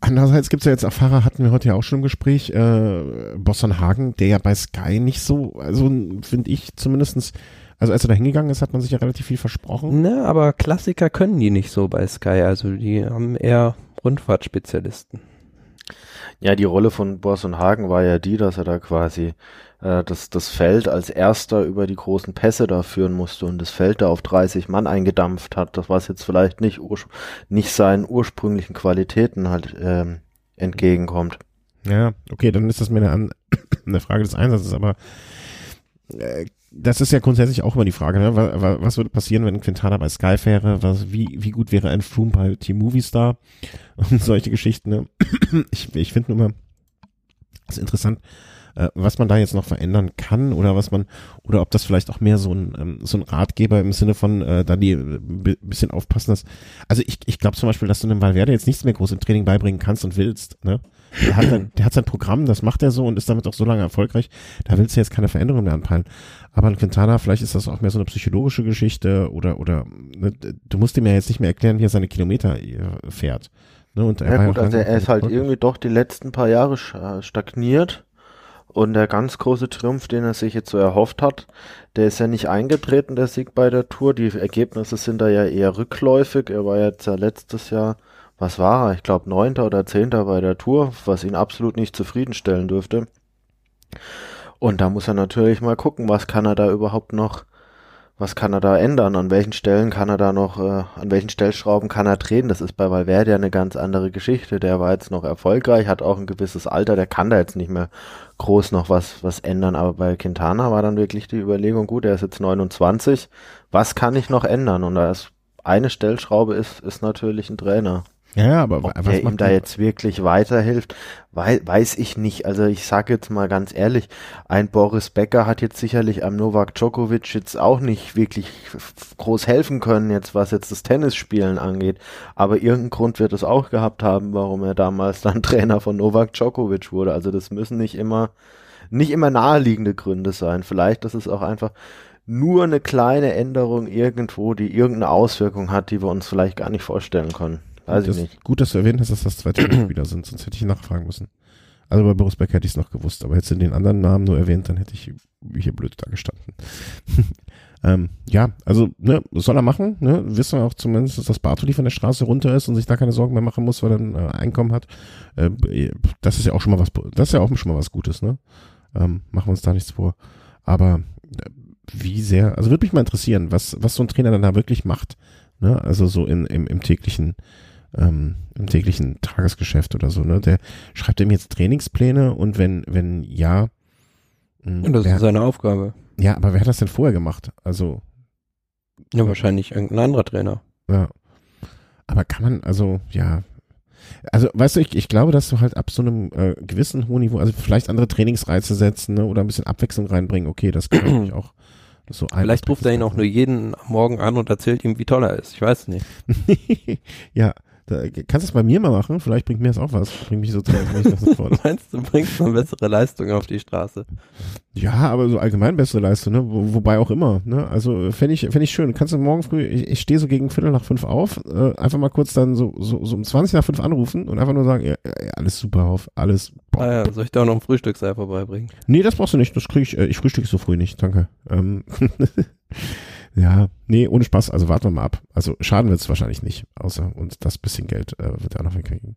Andererseits gibt's ja jetzt auch Fahrer, hatten wir heute ja auch schon im Gespräch, äh, Boston Hagen, der ja bei Sky nicht so, also finde ich zumindestens, also als er da hingegangen ist, hat man sich ja relativ viel versprochen. Ne, aber Klassiker können die nicht so bei Sky, also die haben eher Rundfahrtspezialisten. Ja, die Rolle von Boss und Hagen war ja die, dass er da quasi äh, das, das Feld als erster über die großen Pässe da führen musste und das Feld da auf 30 Mann eingedampft hat. Das was jetzt vielleicht nicht, nicht seinen ursprünglichen Qualitäten halt ähm, entgegenkommt. Ja, okay, dann ist das mir eine, eine Frage des Einsatzes, aber äh, das ist ja grundsätzlich auch immer die Frage, ne? was, was würde passieren, wenn Quintana bei Sky wäre? Was, wie, wie gut wäre ein Froome bei Team Movistar? Und solche Geschichten. Ne? Ich, ich finde nur immer, es ist interessant, äh, was man da jetzt noch verändern kann oder was man, oder ob das vielleicht auch mehr so ein, ähm, so ein Ratgeber im Sinne von, äh, da die äh, bi- bisschen aufpassen, dass, also ich, ich glaube zum Beispiel, dass du einem Valverde jetzt nichts mehr groß im Training beibringen kannst und willst, ne? Der hat, sein, der hat sein Programm, das macht er so und ist damit auch so lange erfolgreich. Da willst du jetzt keine Veränderung mehr anpeilen. Aber ein Quintana, vielleicht ist das auch mehr so eine psychologische Geschichte oder, oder ne, du musst ihm ja jetzt nicht mehr erklären, wie er seine Kilometer äh, fährt. Ne? Und er Ja gut, also er ist halt irgendwie doch die letzten paar Jahre stagniert. Und der ganz große Triumph, den er sich jetzt so erhofft hat, der ist ja nicht eingetreten, der Sieg bei der Tour. Die Ergebnisse sind da ja eher rückläufig. Er war jetzt ja letztes Jahr, was war er? Ich glaube neunter oder zehnter bei der Tour, was ihn absolut nicht zufriedenstellen dürfte. Und da muss er natürlich mal gucken, was kann er da überhaupt noch, was kann er da ändern? An welchen Stellen kann er da noch, äh, an welchen Stellschrauben kann er drehen? Das ist bei Valverde eine ganz andere Geschichte. Der war jetzt noch erfolgreich, hat auch ein gewisses Alter, der kann da jetzt nicht mehr groß noch was, was ändern. Aber bei Quintana war dann wirklich die Überlegung, gut, er ist jetzt 29, was kann ich noch ändern? Und da ist eine Stellschraube ist, ist natürlich ein Trainer. Ja, aber Ob der ihm da jetzt wirklich weiterhilft, weiß, weiß ich nicht. Also ich sage jetzt mal ganz ehrlich, ein Boris Becker hat jetzt sicherlich am Novak Djokovic jetzt auch nicht wirklich groß helfen können, jetzt was jetzt das Tennisspielen angeht. Aber irgendeinen Grund wird es auch gehabt haben, warum er damals dann Trainer von Novak Djokovic wurde. Also das müssen nicht immer, nicht immer naheliegende Gründe sein. Vielleicht ist es auch einfach nur eine kleine Änderung irgendwo, die irgendeine Auswirkung hat, die wir uns vielleicht gar nicht vorstellen können. Weiß das, ich nicht. Gut, dass du erwähnt hast, dass das zwei Tennisspieler sind, sonst hätte ich nachfragen müssen. Also bei Boris Becker hätte ich es noch gewusst, aber hättest du den anderen Namen nur erwähnt, dann hätte ich hier blöd da gestanden. ähm, ja, also, ne, soll er machen, ne? Wissen wir auch zumindest, dass Bartoli von der Straße runter ist und sich da keine Sorgen mehr machen muss, weil er ein äh, Einkommen hat. Äh, das ist ja auch schon mal was, das ist ja auch schon mal was Gutes, ne? Ähm, machen wir uns da nichts vor. Aber äh, wie sehr, also würde mich mal interessieren, was, was so ein Trainer dann da wirklich macht, ne? Also so in, im, im täglichen, ähm, im täglichen Tagesgeschäft oder so, ne? Der schreibt ihm jetzt Trainingspläne und wenn, wenn ja. Mh, hm, das wer, ist seine Aufgabe. Ja, aber wer hat das denn vorher gemacht? Also. Ja, wahrscheinlich irgendein anderer Trainer. Ja. Aber kann man, also, ja. Also, weißt du, ich, ich glaube, dass du halt ab so einem äh, gewissen hohen Niveau, also vielleicht andere Trainingsreize setzen, ne, oder ein bisschen Abwechslung reinbringen, okay, das kann natürlich auch so Vielleicht ruft er ihn auch nur jeden Morgen an und erzählt ihm, wie toll er ist. Ich weiß nicht. ja, da, kannst du es bei mir mal machen? Vielleicht bringt mir das auch was. Bringt mich so zu, sofort. Meinst du, bringst eine bessere Leistung auf die Straße? Ja, aber so allgemein bessere Leistung, ne? Wo, wobei auch immer. Ne? Also fände ich, fänd ich schön. Kannst du morgen früh, ich, ich stehe so gegen Viertel nach fünf auf, äh, einfach mal kurz dann so, so, so um 20 nach fünf anrufen und einfach nur sagen, ja, ja, alles super auf, alles. Boah. Ah ja, soll ich da auch noch ein Frühstücksei vorbeibringen? Nee, das brauchst du nicht. Das krieg ich, äh, ich frühstücke so früh nicht, danke. Ähm Ja, nee, ohne Spaß. Also warten wir mal ab. Also schaden wird es wahrscheinlich nicht, außer uns das bisschen Geld äh, wird er noch hinkriegen.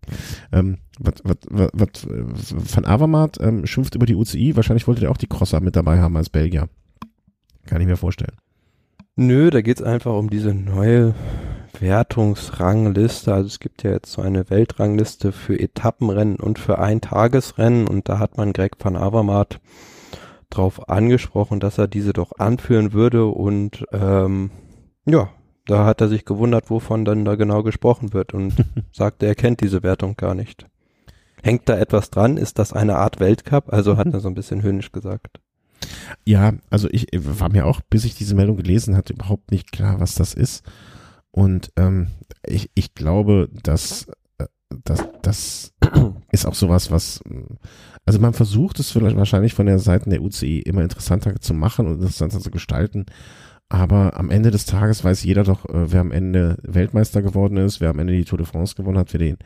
Ähm, was, was, was, Van Avermaet ähm, schimpft über die UCI. Wahrscheinlich wollte der auch die Crosser mit dabei haben als Belgier. Kann ich mir vorstellen. Nö, da geht's einfach um diese neue Wertungsrangliste. Also es gibt ja jetzt so eine Weltrangliste für Etappenrennen und für Eintagesrennen und da hat man Greg van Avermaet drauf angesprochen, dass er diese doch anführen würde und ähm, ja, da hat er sich gewundert, wovon dann da genau gesprochen wird und sagte, er kennt diese Wertung gar nicht. Hängt da etwas dran? Ist das eine Art Weltcup? Also hat er so ein bisschen höhnisch gesagt. Ja, also ich war mir auch, bis ich diese Meldung gelesen hatte, überhaupt nicht klar, was das ist. Und ähm, ich, ich glaube, dass äh, das, das ist auch sowas, was also man versucht es vielleicht wahrscheinlich von der Seite der UCI immer interessanter zu machen und interessanter zu gestalten. Aber am Ende des Tages weiß jeder doch, äh, wer am Ende Weltmeister geworden ist, wer am Ende die Tour de France gewonnen hat, wer den,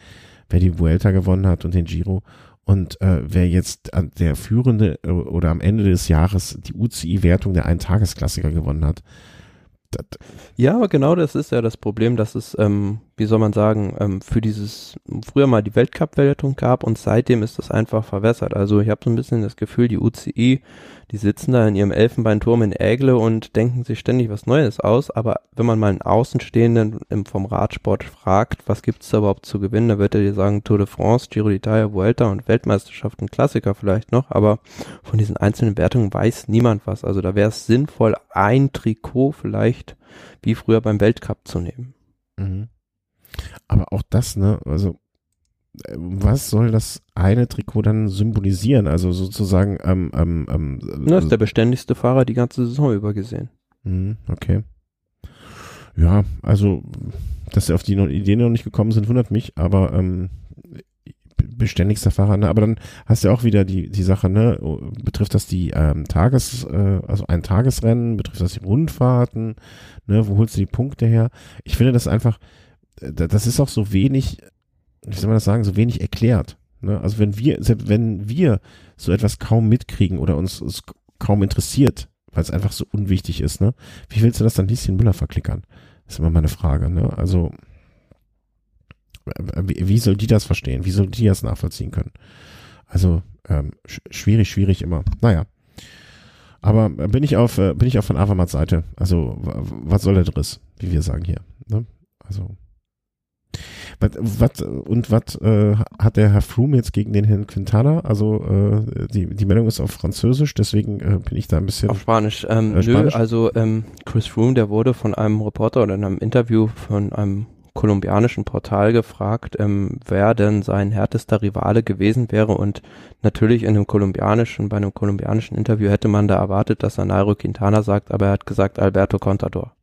wer die Vuelta gewonnen hat und den Giro. Und äh, wer jetzt der führende äh, oder am Ende des Jahres die UCI-Wertung der Eintagesklassiker gewonnen hat, ja, aber genau das ist ja das Problem, dass es, ähm, wie soll man sagen, ähm, für dieses früher mal die Weltcup-Wertung gab und seitdem ist das einfach verwässert. Also ich habe so ein bisschen das Gefühl, die UCI die sitzen da in ihrem Elfenbeinturm in Ägle und denken sich ständig was Neues aus. Aber wenn man mal einen Außenstehenden vom Radsport fragt, was gibt's da überhaupt zu gewinnen, da wird er dir sagen Tour de France, Giro d'Italia, Vuelta und Weltmeisterschaften, Klassiker vielleicht noch. Aber von diesen einzelnen Wertungen weiß niemand was. Also da wäre es sinnvoll, ein Trikot vielleicht wie früher beim Weltcup zu nehmen. Mhm. Aber auch das, ne, also was soll das eine Trikot dann symbolisieren? Also sozusagen, ähm, ähm, ähm, das ist der beständigste Fahrer die ganze Saison über gesehen. Mhm, okay. Ja, also, dass sie auf die Idee noch nicht gekommen sind, wundert mich, aber ähm, beständigster Fahrer, ne? Aber dann hast du ja auch wieder die, die Sache, ne? Betrifft das die ähm, Tages, äh, also ein Tagesrennen, betrifft das die Rundfahrten, ne? Wo holst du die Punkte her? Ich finde das einfach, äh, das ist auch so wenig wie soll man das sagen, so wenig erklärt. Ne? Also wenn wir, selbst wenn wir so etwas kaum mitkriegen oder uns, uns kaum interessiert, weil es einfach so unwichtig ist, ne? Wie willst du das dann Lieschen Müller verklickern? Das ist immer meine Frage, ne? Also, wie, wie soll die das verstehen? Wie soll die das nachvollziehen können? Also, ähm, sch schwierig, schwierig immer. Naja. Aber bin ich auf, äh, bin ich auf von Avamats Seite. Also, was soll der Driss, wie wir sagen hier. Ne? Also. Was, was, und was äh, hat der Herr Froome jetzt gegen den Herrn Quintana? Also äh, die, die Meldung ist auf Französisch, deswegen äh, bin ich da ein bisschen. Auf Spanisch. Ähm, äh, Spanisch? Nö, also ähm, Chris Froome, der wurde von einem Reporter oder in einem Interview von einem kolumbianischen Portal gefragt, ähm, wer denn sein härtester Rivale gewesen wäre und natürlich in einem kolumbianischen, bei einem kolumbianischen Interview hätte man da erwartet, dass er Nairo Quintana sagt, aber er hat gesagt Alberto Contador.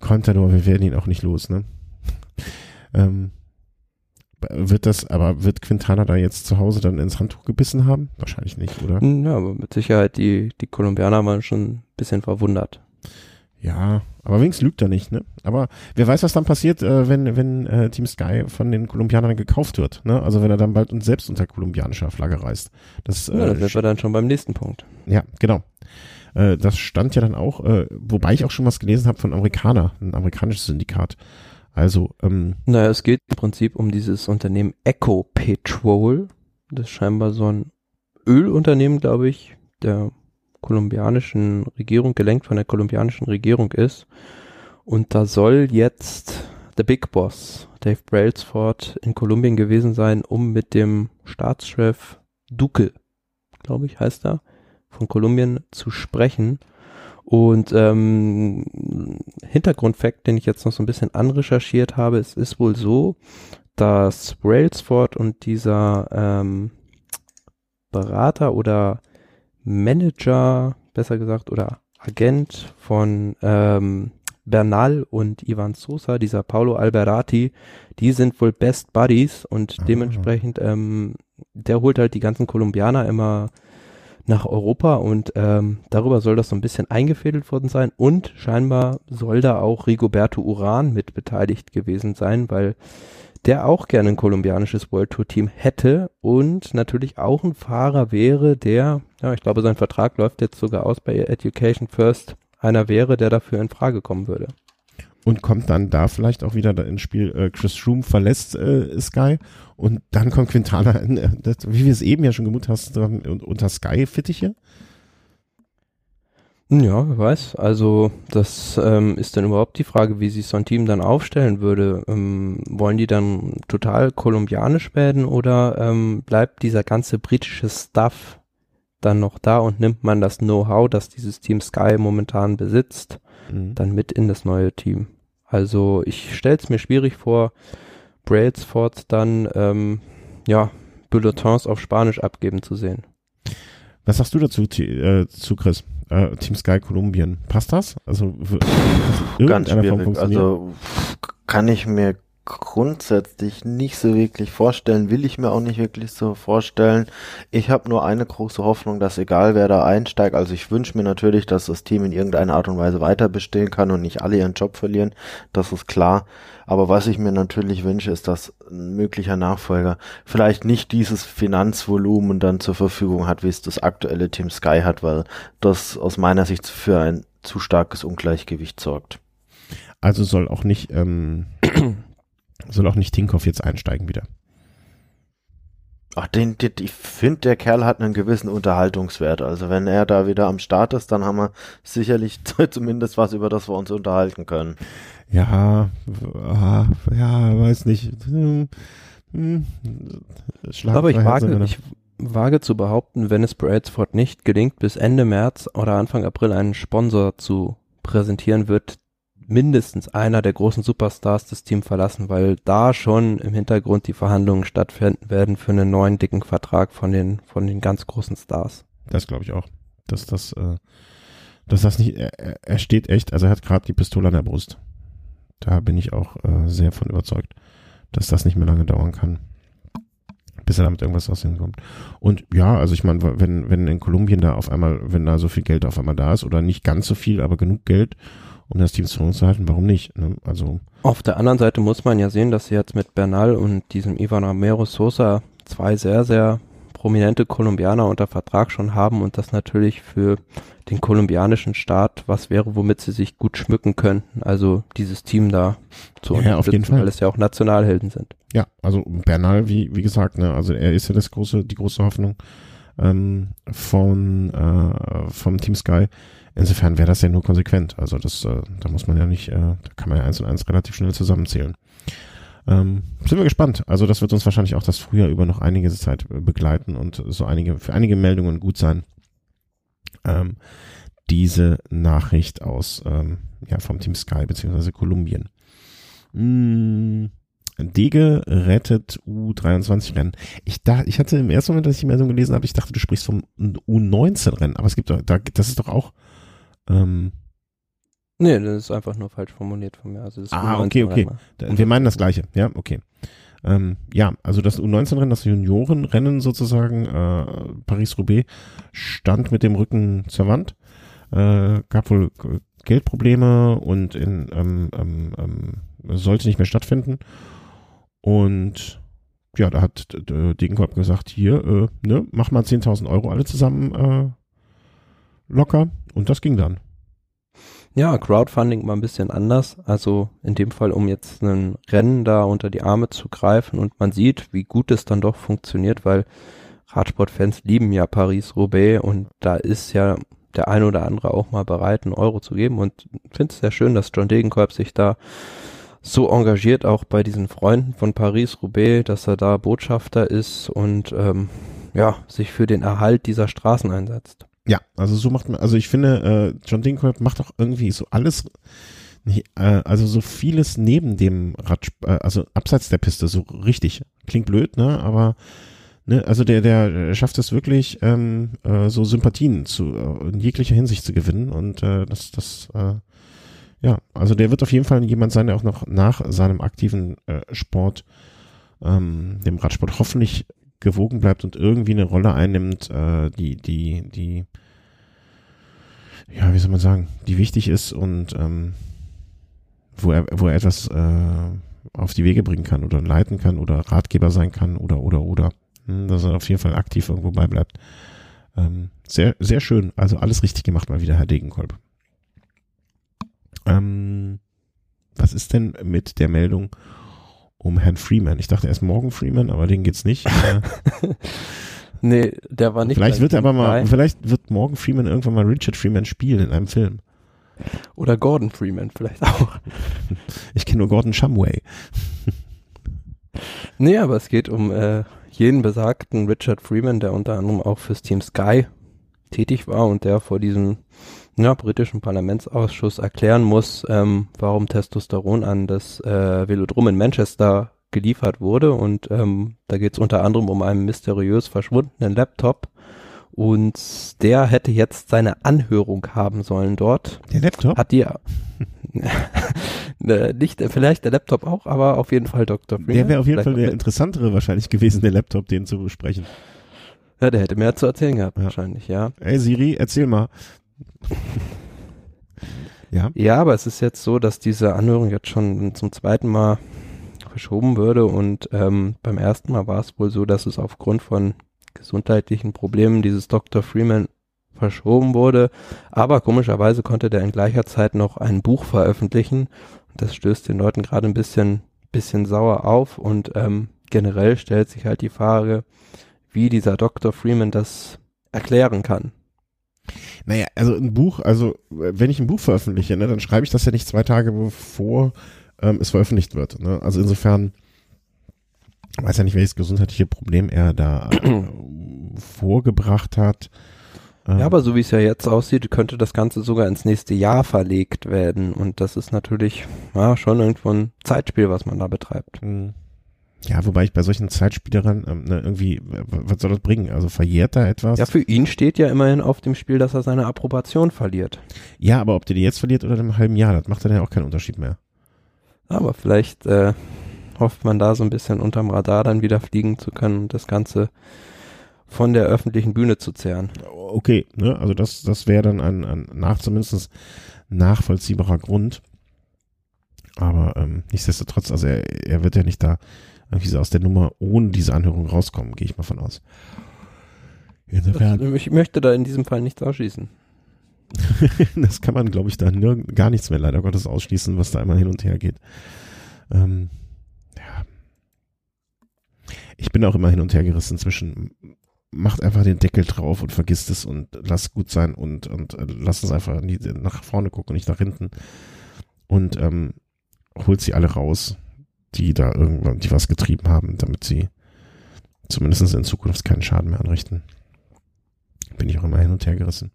Contador, wir werden ihn auch nicht los, ne? Ähm, wird das, aber wird Quintana da jetzt zu Hause dann ins Handtuch gebissen haben? Wahrscheinlich nicht, oder? Ja, aber mit Sicherheit, die, die Kolumbianer waren schon ein bisschen verwundert. Ja, aber wenigstens lügt er nicht, ne? Aber wer weiß, was dann passiert, äh, wenn, wenn äh, Team Sky von den Kolumbianern gekauft wird, ne? Also wenn er dann bald und selbst unter kolumbianischer Flagge reist. Das, äh, ja, das wir dann schon beim nächsten Punkt. Ja, genau. Äh, das stand ja dann auch, äh, wobei ich auch schon was gelesen habe von Amerikaner, ein amerikanisches Syndikat. Also, ähm, Naja, es geht im Prinzip um dieses Unternehmen Echo Petrol. Das ist scheinbar so ein Ölunternehmen, glaube ich, der kolumbianischen Regierung, gelenkt von der kolumbianischen Regierung ist. Und da soll jetzt der Big Boss, Dave Brailsford, in Kolumbien gewesen sein, um mit dem Staatschef Duque, glaube ich, heißt er, von Kolumbien zu sprechen. Und ähm, Hintergrundfakt, den ich jetzt noch so ein bisschen anrecherchiert habe, es ist wohl so, dass Brailsford und dieser ähm, Berater oder Manager, besser gesagt, oder Agent von ähm, Bernal und Ivan Sosa, dieser Paulo Alberati, die sind wohl Best Buddies und ah. dementsprechend, ähm, der holt halt die ganzen Kolumbianer immer nach Europa und ähm, darüber soll das so ein bisschen eingefädelt worden sein und scheinbar soll da auch Rigoberto Uran mit beteiligt gewesen sein, weil der auch gerne ein kolumbianisches World Tour Team hätte und natürlich auch ein Fahrer wäre, der, ja, ich glaube, sein Vertrag läuft jetzt sogar aus bei Education First, einer wäre, der dafür in Frage kommen würde. Und kommt dann da vielleicht auch wieder ins Spiel, äh, Chris Schroom verlässt äh, Sky und dann kommt Quintana, äh, das, wie wir es eben ja schon gemutet hast, unter Sky-Fittiche? Ja, wer weiß. Also das ähm, ist dann überhaupt die Frage, wie sich so ein Team dann aufstellen würde. Ähm, wollen die dann total kolumbianisch werden oder ähm, bleibt dieser ganze britische Stuff dann noch da und nimmt man das Know-how, das dieses Team Sky momentan besitzt, mhm. dann mit in das neue Team? Also ich stelle es mir schwierig vor, Brailsford dann ähm, ja Bulletins auf Spanisch abgeben zu sehen. Was sagst du dazu, äh, zu Chris? äh, Team Sky Kolumbien. Passt das? Also ganz schwierig. Also kann ich mir grundsätzlich nicht so wirklich vorstellen, will ich mir auch nicht wirklich so vorstellen. Ich habe nur eine große Hoffnung, dass egal wer da einsteigt, also ich wünsche mir natürlich, dass das Team in irgendeiner Art und Weise weiter bestehen kann und nicht alle ihren Job verlieren, das ist klar. Aber was ich mir natürlich wünsche, ist, dass ein möglicher Nachfolger vielleicht nicht dieses Finanzvolumen dann zur Verfügung hat, wie es das aktuelle Team Sky hat, weil das aus meiner Sicht für ein zu starkes Ungleichgewicht sorgt. Also soll auch nicht ähm, soll auch nicht Tinkoff jetzt einsteigen wieder. Ach, den, den ich finde, der Kerl hat einen gewissen Unterhaltungswert. Also wenn er da wieder am Start ist, dann haben wir sicherlich zumindest was, über das wir uns unterhalten können. Ja, ja, weiß nicht. Hm, hm, Aber ich wage, ich wage zu behaupten, wenn es Bradsford nicht gelingt, bis Ende März oder Anfang April einen Sponsor zu präsentieren, wird mindestens einer der großen Superstars das Team verlassen, weil da schon im Hintergrund die Verhandlungen stattfinden werden für einen neuen dicken Vertrag von den von den ganz großen Stars. Das glaube ich auch, dass das äh, dass das nicht er, er steht echt, also er hat gerade die Pistole an der Brust. Da bin ich auch äh, sehr von überzeugt, dass das nicht mehr lange dauern kann bis er damit irgendwas aus hinkommt. Und ja, also ich meine, wenn, wenn in Kolumbien da auf einmal, wenn da so viel Geld auf einmal da ist oder nicht ganz so viel, aber genug Geld, um das Team zusammenzuhalten, warum nicht? Ne? Also Auf der anderen Seite muss man ja sehen, dass sie jetzt mit Bernal und diesem Ivan Romero Sosa zwei sehr, sehr prominente Kolumbianer unter Vertrag schon haben und das natürlich für den kolumbianischen Staat was wäre, womit sie sich gut schmücken könnten. Also dieses Team da zu ja, auf jeden Fall. weil es ja auch Nationalhelden sind. Ja, also Bernal, wie, wie gesagt, ne, also er ist ja das große, die große Hoffnung. ähm, von, äh, vom Team Sky. Insofern wäre das ja nur konsequent. Also das, äh, da muss man ja nicht, äh, da kann man ja eins und eins relativ schnell zusammenzählen. Ähm, sind wir gespannt. Also das wird uns wahrscheinlich auch das Frühjahr über noch einige Zeit begleiten und so einige, für einige Meldungen gut sein. Ähm, diese Nachricht aus, ähm, ja, vom Team Sky beziehungsweise Kolumbien. Hm. Dege rettet U23-Rennen. Ich dachte, ich hatte im ersten Moment, dass ich die Meldung gelesen habe, ich dachte, du sprichst vom U19-Rennen, aber es gibt doch, da, das ist doch auch, ähm, Nee, das ist einfach nur falsch formuliert von mir. Also das ah, okay, okay. Wir meinen das Gleiche. Ja, okay. Ähm, ja, also das U19-Rennen, das Juniorenrennen sozusagen, äh, Paris-Roubaix, stand mit dem Rücken zur Wand. Äh, gab wohl Geldprobleme und in, ähm, ähm, ähm sollte nicht mehr stattfinden. Und ja, da hat Degenkolb gesagt, hier, äh, ne, mach mal 10.000 Euro alle zusammen äh, locker. Und das ging dann. Ja, Crowdfunding mal ein bisschen anders. Also in dem Fall, um jetzt ein Rennen da unter die Arme zu greifen und man sieht, wie gut es dann doch funktioniert, weil Radsportfans lieben ja Paris-Roubaix und da ist ja der ein oder andere auch mal bereit, einen Euro zu geben und finde es sehr schön, dass John Degenkolb sich da so engagiert, auch bei diesen Freunden von Paris-Roubaix, dass er da Botschafter ist und ähm, ja, sich für den Erhalt dieser Straßen einsetzt. Ja, also so macht man, also ich finde, äh, John Degenkolb macht auch irgendwie so alles, nee, äh, also so vieles neben dem Rad, äh, also abseits der Piste, so richtig. Klingt blöd, ne, aber ne, also der, der schafft es wirklich, ähm, äh, so Sympathien zu, äh, in jeglicher Hinsicht zu gewinnen und äh, das, das, äh, ja, also der wird auf jeden Fall jemand sein, der auch noch nach seinem aktiven äh, Sport, ähm, dem Radsport hoffentlich gewogen bleibt und irgendwie eine Rolle einnimmt, äh, die, die, die, ja, wie soll man sagen, die wichtig ist und ähm, wo er, wo er etwas äh, auf die Wege bringen kann oder leiten kann oder Ratgeber sein kann oder oder oder, hm, dass er auf jeden Fall aktiv irgendwo beibleibt. Ähm, sehr, sehr schön. Also alles richtig gemacht mal wieder, Herr Degenkolb. Ähm, was ist denn mit der Meldung um Herrn Freeman? Ich dachte erst morgen Freeman, aber den geht's nicht. nee, der war nicht. Vielleicht wird er aber mal, vielleicht wird morgen Freeman irgendwann mal Richard Freeman spielen in einem Film. Oder Gordon Freeman vielleicht auch. Ich kenne nur Gordon Shumway. nee, aber es geht um äh, jenen besagten Richard Freeman, der unter anderem auch fürs Team Sky tätig war und der vor diesem ja, britischen Parlamentsausschuss erklären muss, ähm, warum Testosteron an das äh, Velodrom in Manchester geliefert wurde. Und ähm, da geht es unter anderem um einen mysteriös verschwundenen Laptop. Und der hätte jetzt seine Anhörung haben sollen dort. Der Laptop? Hat die ne, nicht, vielleicht der Laptop auch, aber auf jeden Fall Dr. Freeman. Der wäre auf jeden Fall der interessantere wahrscheinlich gewesen, der Laptop, den zu besprechen. Ja, der hätte mehr zu erzählen gehabt, ja. wahrscheinlich, ja. Ey Siri, erzähl mal. ja. Ja, aber es ist jetzt so, dass diese Anhörung jetzt schon zum zweiten Mal verschoben würde und ähm, beim ersten Mal war es wohl so, dass es aufgrund von gesundheitlichen Problemen dieses Dr. Freeman verschoben wurde, aber komischerweise konnte der in gleicher Zeit noch ein Buch veröffentlichen und das stößt den Leuten gerade ein bisschen bisschen sauer auf und ähm, generell stellt sich halt die Frage, wie dieser Dr. Freeman das erklären kann. Naja, also ein Buch, also wenn ich ein Buch veröffentliche, ne, dann schreibe ich das ja nicht zwei Tage bevor ähm, es veröffentlicht wird. Ne? Also insofern weiß ja nicht, welches gesundheitliche Problem er da äh, vorgebracht hat. Ja, aber so wie es ja jetzt aussieht, könnte das Ganze sogar ins nächste Jahr verlegt werden. Und das ist natürlich ja, schon irgendwo ein Zeitspiel, was man da betreibt. Mhm. Ja, wobei ich bei solchen Zeitspielern ähm, ne, irgendwie, was soll das bringen? Also verjährt da etwas? Ja, für ihn steht ja immerhin auf dem Spiel, dass er seine Approbation verliert. Ja, aber ob der die jetzt verliert oder in einem halben Jahr, das macht dann ja auch keinen Unterschied mehr. Aber vielleicht äh, hofft man da so ein bisschen unterm Radar dann wieder fliegen zu können und das Ganze von der öffentlichen Bühne zu zehren. Okay, ne, also das, das wäre dann ein, ein nach zumindest nachvollziehbarer Grund. Aber ähm, nichtsdestotrotz, also er, er wird ja nicht da irgendwie so aus der Nummer ohne diese Anhörung rauskommen, gehe ich mal von aus. Insofern. Ich möchte da in diesem Fall nichts ausschließen. das kann man, glaube ich, da gar nichts mehr leider Gottes ausschließen, was da immer hin und her geht. Ähm, ja. Ich bin auch immer hin und her gerissen zwischen macht einfach den Deckel drauf und vergisst es und lasst gut sein und, und äh, lasst uns einfach nach vorne gucken und nicht nach hinten. Und ähm, holt sie alle raus, die da irgendwann, die was getrieben haben, damit sie zumindest in Zukunft keinen Schaden mehr anrichten. Bin ich auch immer hin und her gerissen.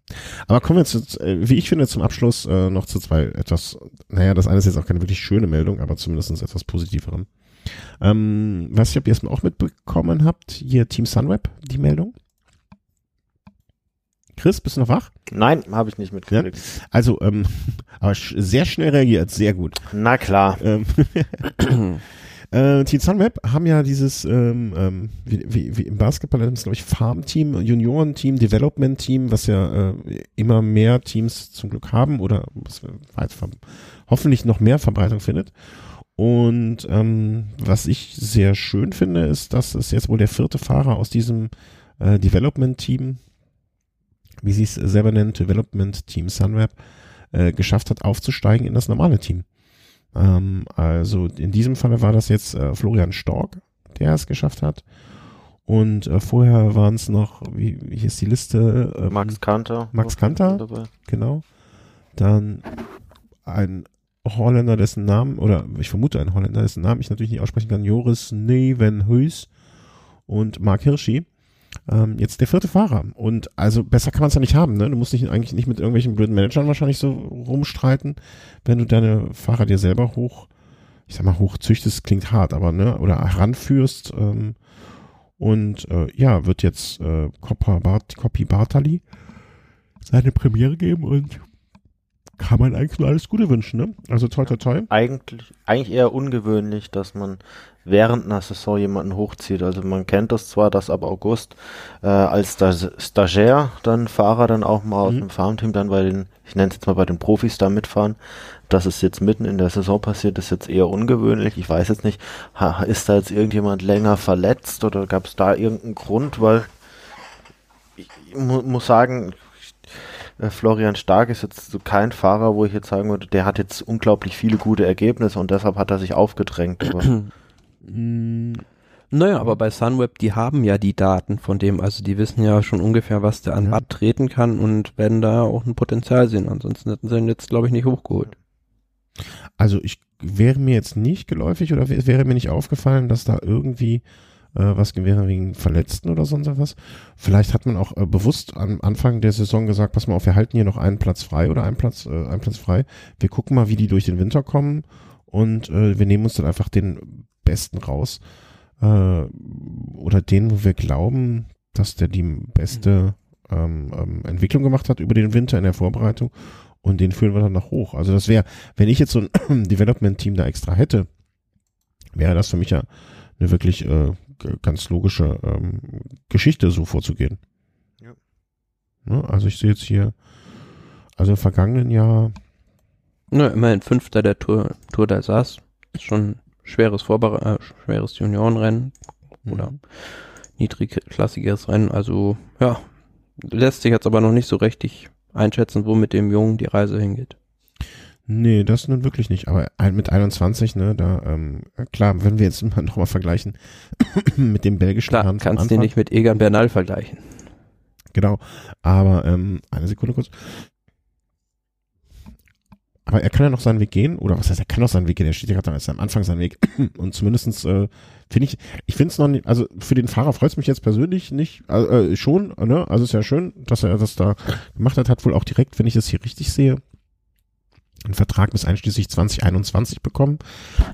Aber kommen wir jetzt, äh, wie ich finde, zum Abschluss äh, noch zu zwei etwas, naja, das eine ist jetzt auch keine wirklich schöne Meldung, aber zumindest etwas positiveren. Ähm, weiß ich, ob ihr es auch mitbekommen habt, hier Team Sunweb, die Meldung. Chris, bist du noch wach? Nein, habe ich nicht mitgekriegt. Ja? Also, ähm, aber sehr schnell reagiert, sehr gut. Na klar. Ähm, äh, Team Sunweb haben ja dieses, ähm, ähm, wie, wie, wie im Basketball nennt es, glaube ich, Farm-Team, Junioren-Team, Development-Team, was ja äh, immer mehr Teams zum Glück haben oder was hoffentlich noch mehr Verbreitung findet. Und ähm, was ich sehr schön finde, ist, dass es jetzt wohl der vierte Fahrer aus diesem äh, Development-Team, wie sie es selber nennt, Development Team Sunweb, äh, geschafft hat, aufzusteigen in das normale Team. Ähm, also in diesem Falle war das jetzt äh, Florian Stork, der es geschafft hat. Und äh, vorher waren es noch, wie, wie hieß die Liste? Ähm, Max Kanter. Max Kanter, genau. Dann ein Holländer, dessen Namen, oder ich vermute ein Holländer, dessen Namen ich natürlich nicht aussprechen kann, Joris Nevenhuis und Mark Hirschi. Ähm, jetzt der vierte Fahrer. Und also besser kann man es ja nicht haben, ne? Du musst dich eigentlich nicht mit irgendwelchen blöden Managern wahrscheinlich so rumstreiten, wenn du deine Fahrer dir selber hoch, ich sag mal, hochzüchtest, klingt hart, aber ne, oder heranführst. Ähm, und äh, ja, wird jetzt äh, Coppi Bartali seine Premiere geben und kann man eigentlich nur alles Gute wünschen, ne? Also toi toi toi. Eigentlich, eigentlich eher ungewöhnlich, dass man während einer Saison jemanden hochzieht. Also man kennt das zwar, dass ab August äh, als Stagiaire dann Fahrer dann auch mal aus mhm. dem Farmteam dann bei den, ich nenne es jetzt mal bei den Profis da mitfahren. Dass es jetzt mitten in der Saison passiert, ist jetzt eher ungewöhnlich. Ich weiß jetzt nicht, ist da jetzt irgendjemand länger verletzt oder gab es da irgendeinen Grund, weil ich muss sagen, äh, Florian Stark ist jetzt so kein Fahrer, wo ich jetzt sagen würde, der hat jetzt unglaublich viele gute Ergebnisse und deshalb hat er sich aufgedrängt. naja, aber bei Sunweb, die haben ja die Daten von dem, also die wissen ja schon ungefähr, was der an Watt treten kann und werden da auch ein Potenzial sehen. Ansonsten hätten sie ihn jetzt, glaube ich, nicht hochgeholt. Also ich wäre mir jetzt nicht geläufig oder wäre mir nicht aufgefallen, dass da irgendwie äh, was wäre wegen Verletzten oder sonst was. Vielleicht hat man auch äh, bewusst am Anfang der Saison gesagt, pass mal auf, wir halten hier noch einen Platz frei oder einen Platz, äh, einen Platz frei. Wir gucken mal, wie die durch den Winter kommen und äh, wir nehmen uns dann einfach den Besten raus äh, oder den, wo wir glauben, dass der die beste ähm, ähm, Entwicklung gemacht hat über den Winter in der Vorbereitung und den führen wir dann noch hoch. Also das wäre, wenn ich jetzt so ein Development-Team da extra hätte, wäre das für mich ja eine wirklich äh, ganz logische ähm, Geschichte so vorzugehen. Ja. Ne? Also ich sehe jetzt hier, also im vergangenen Jahr. Na, immerhin Fünfter der Tour, Tour d'Alsace. Ist schon schweres Vorbere äh, schweres Juniorenrennen mhm. oder niedrigklassiges Rennen. Also ja, lässt sich jetzt aber noch nicht so richtig einschätzen, wo mit dem Jungen die Reise hingeht. Nee, das nun wirklich nicht. Aber mit 21, ne, da, ähm, klar, wenn wir jetzt mal nochmal vergleichen mit dem belgischen Klar, Herrn kannst du nicht mit Egan Bernal vergleichen. Genau. Aber, ähm, eine Sekunde kurz. Aber er kann ja noch seinen Weg gehen, oder was heißt, er kann noch seinen Weg gehen, er steht ja gerade am Anfang seinen Weg. Und zumindestens äh, finde ich, ich finde es noch nicht, also für den Fahrer freut es mich jetzt persönlich nicht, äh, schon, ne? Also ist ja schön, dass er das da gemacht hat, hat wohl auch direkt, wenn ich das hier richtig sehe, einen Vertrag bis einschließlich 2021 bekommen.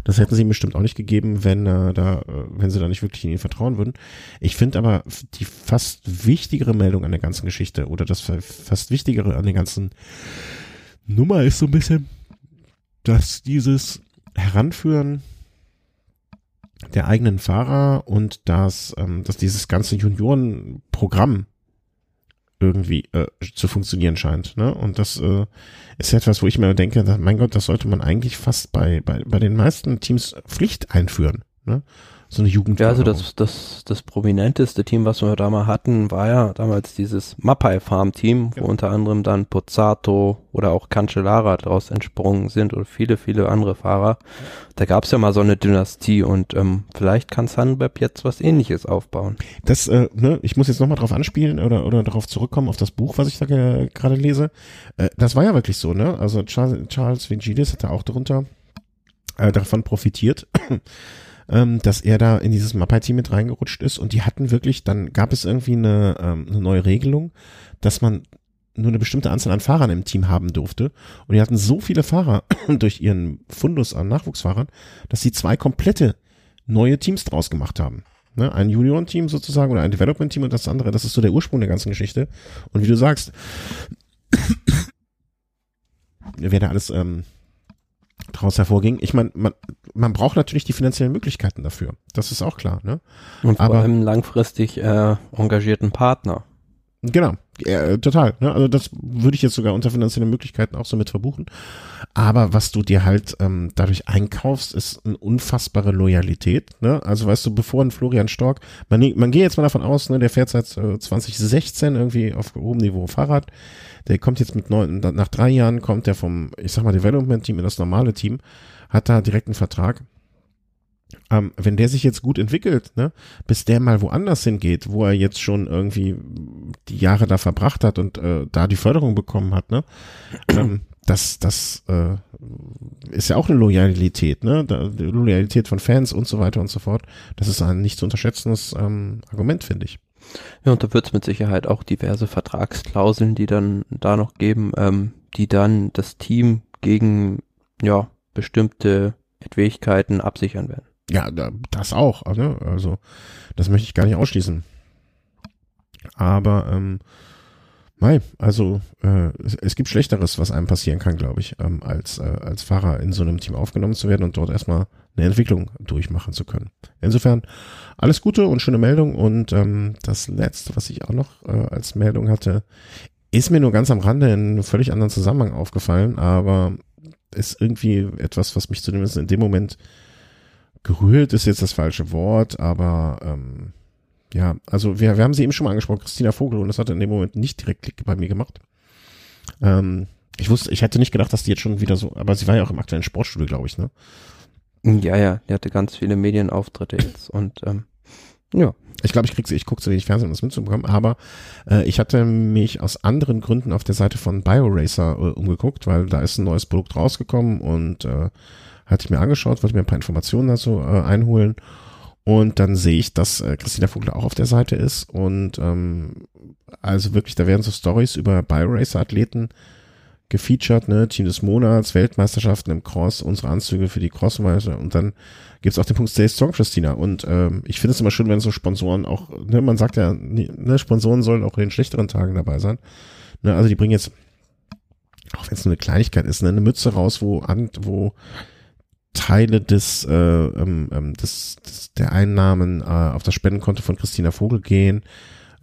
Das hätten sie ihm bestimmt auch nicht gegeben, wenn äh, da, äh, wenn sie da nicht wirklich in ihn vertrauen würden. Ich finde aber die fast wichtigere Meldung an der ganzen Geschichte oder das fast wichtigere an der ganzen Nummer ist so ein bisschen, dass dieses Heranführen der eigenen Fahrer und dass, ähm, dass dieses ganze Juniorenprogramm irgendwie äh, zu funktionieren scheint. Ne? Und das äh, ist etwas, wo ich mir denke, dass, mein Gott, das sollte man eigentlich fast bei, bei, bei den meisten Teams Pflicht einführen. Ne? So eine Jugend. Ja, also das, das, das prominenteste Team, was wir da mal hatten, war ja damals dieses Mapai Farm Team, wo ja. unter anderem dann Pozzato oder auch Cancellara daraus entsprungen sind oder viele, viele andere Fahrer. Da gab es ja mal so eine Dynastie und ähm, vielleicht kann Sunweb jetzt was ähnliches aufbauen. Das, äh, ne, ich muss jetzt nochmal drauf anspielen oder, oder darauf zurückkommen, auf das Buch, was ich da gerade lese. Äh, das war ja wirklich so, ne? Also Charles, Charles Vingidis hatte auch darunter äh, davon profitiert ähm, dass er da in dieses Mapai-Team mit reingerutscht ist und die hatten wirklich, dann gab es irgendwie eine, ähm, eine neue Regelung, dass man nur eine bestimmte Anzahl an Fahrern im Team haben durfte. Und die hatten so viele Fahrer durch ihren Fundus an Nachwuchsfahrern, dass sie zwei komplette neue Teams draus gemacht haben. Ne? Ein Junioren-Team sozusagen oder ein Development-Team und das andere, das ist so der Ursprung der ganzen Geschichte. Und wie du sagst, wer da alles ähm, daraus hervorging. Ich meine, man, man braucht natürlich die finanziellen Möglichkeiten dafür. Das ist auch klar. Ne? Und vor Aber, allem langfristig äh, engagierten Partner. Genau, ja, total. Ne? Also das würde ich jetzt sogar unter finanziellen Möglichkeiten auch so mit verbuchen. Aber was du dir halt ähm, dadurch einkaufst, ist eine unfassbare Loyalität. Ne? Also weißt du, bevor ein Florian Stork, man, man geht jetzt mal davon aus, ne, der fährt seit äh, 2016 irgendwie auf hohem Niveau Fahrrad. Der kommt jetzt mit neun, nach drei Jahren kommt der vom, ich sag mal, Development Team in das normale Team, hat da direkt einen Vertrag ähm, wenn der sich jetzt gut entwickelt, ne, bis der mal woanders hingeht, wo er jetzt schon irgendwie die Jahre da verbracht hat und äh, da die Förderung bekommen hat, ne, ähm, das, das äh, ist ja auch eine Loyalität, ne, die Loyalität von Fans und so weiter und so fort. Das ist ein nicht zu unterschätzendes ähm, Argument, finde ich. Ja, und da wird es mit Sicherheit auch diverse Vertragsklauseln, die dann da noch geben, ähm, die dann das Team gegen ja bestimmte Fähigkeiten absichern werden. Ja, das auch. Ne? Also das möchte ich gar nicht ausschließen. Aber ähm, Nein, also äh, es, gibt Schlechteres, was einem passieren kann, glaube ich, ähm, als, äh, als Fahrer in so einem Team aufgenommen zu werden und dort erstmal eine Entwicklung durchmachen zu können. Insofern alles Gute und schöne Meldung. Und ähm, das letzte, was ich auch noch äh, als Meldung hatte, ist mir nur ganz am Rande in einem völlig anderen Zusammenhang aufgefallen, aber ist irgendwie etwas, was mich zumindest in dem Moment gerührt ist jetzt das falsche Wort, aber ähm, ja, also wir, wir haben sie eben schon mal angesprochen, Christina Vogel, und das hat in dem Moment nicht direkt Klick bei mir gemacht. Ähm, ich wusste, ich hätte nicht gedacht, dass die jetzt schon wieder so, aber sie war ja auch im aktuellen Sportstudio, glaube ich, ne? Ja, ja, die hatte ganz viele Medienauftritte jetzt und ähm, ja. Ich glaube, ich krieg sie, ich gucke zu wenig Fernsehen, um das mitzubekommen, aber äh, ich hatte mich aus anderen Gründen auf der Seite von BioRacer äh, umgeguckt, weil da ist ein neues Produkt rausgekommen und äh, hatte ich mir angeschaut, wollte mir ein paar Informationen dazu äh, einholen und dann sehe ich, dass äh, Christina Vogler auch auf der Seite ist und ähm, also wirklich, da werden so Stories über Bioracer-Athleten gefeatured, ne, Team des Monats, Weltmeisterschaften im Cross, unsere Anzüge für die Crossmeister und dann gibt's auch den Punkt Stay Strong, Christina. Und ähm, ich finde es immer schön, wenn so Sponsoren auch, ne, man sagt ja, ne, Sponsoren sollen auch in den schlechteren Tagen dabei sein. Ne, also die bringen jetzt, auch wenn es nur eine Kleinigkeit ist, ne, eine Mütze raus, wo an, wo Teile des, äh, ähm, ähm, des, des der Einnahmen äh, auf das Spendenkonto von Christina Vogel gehen.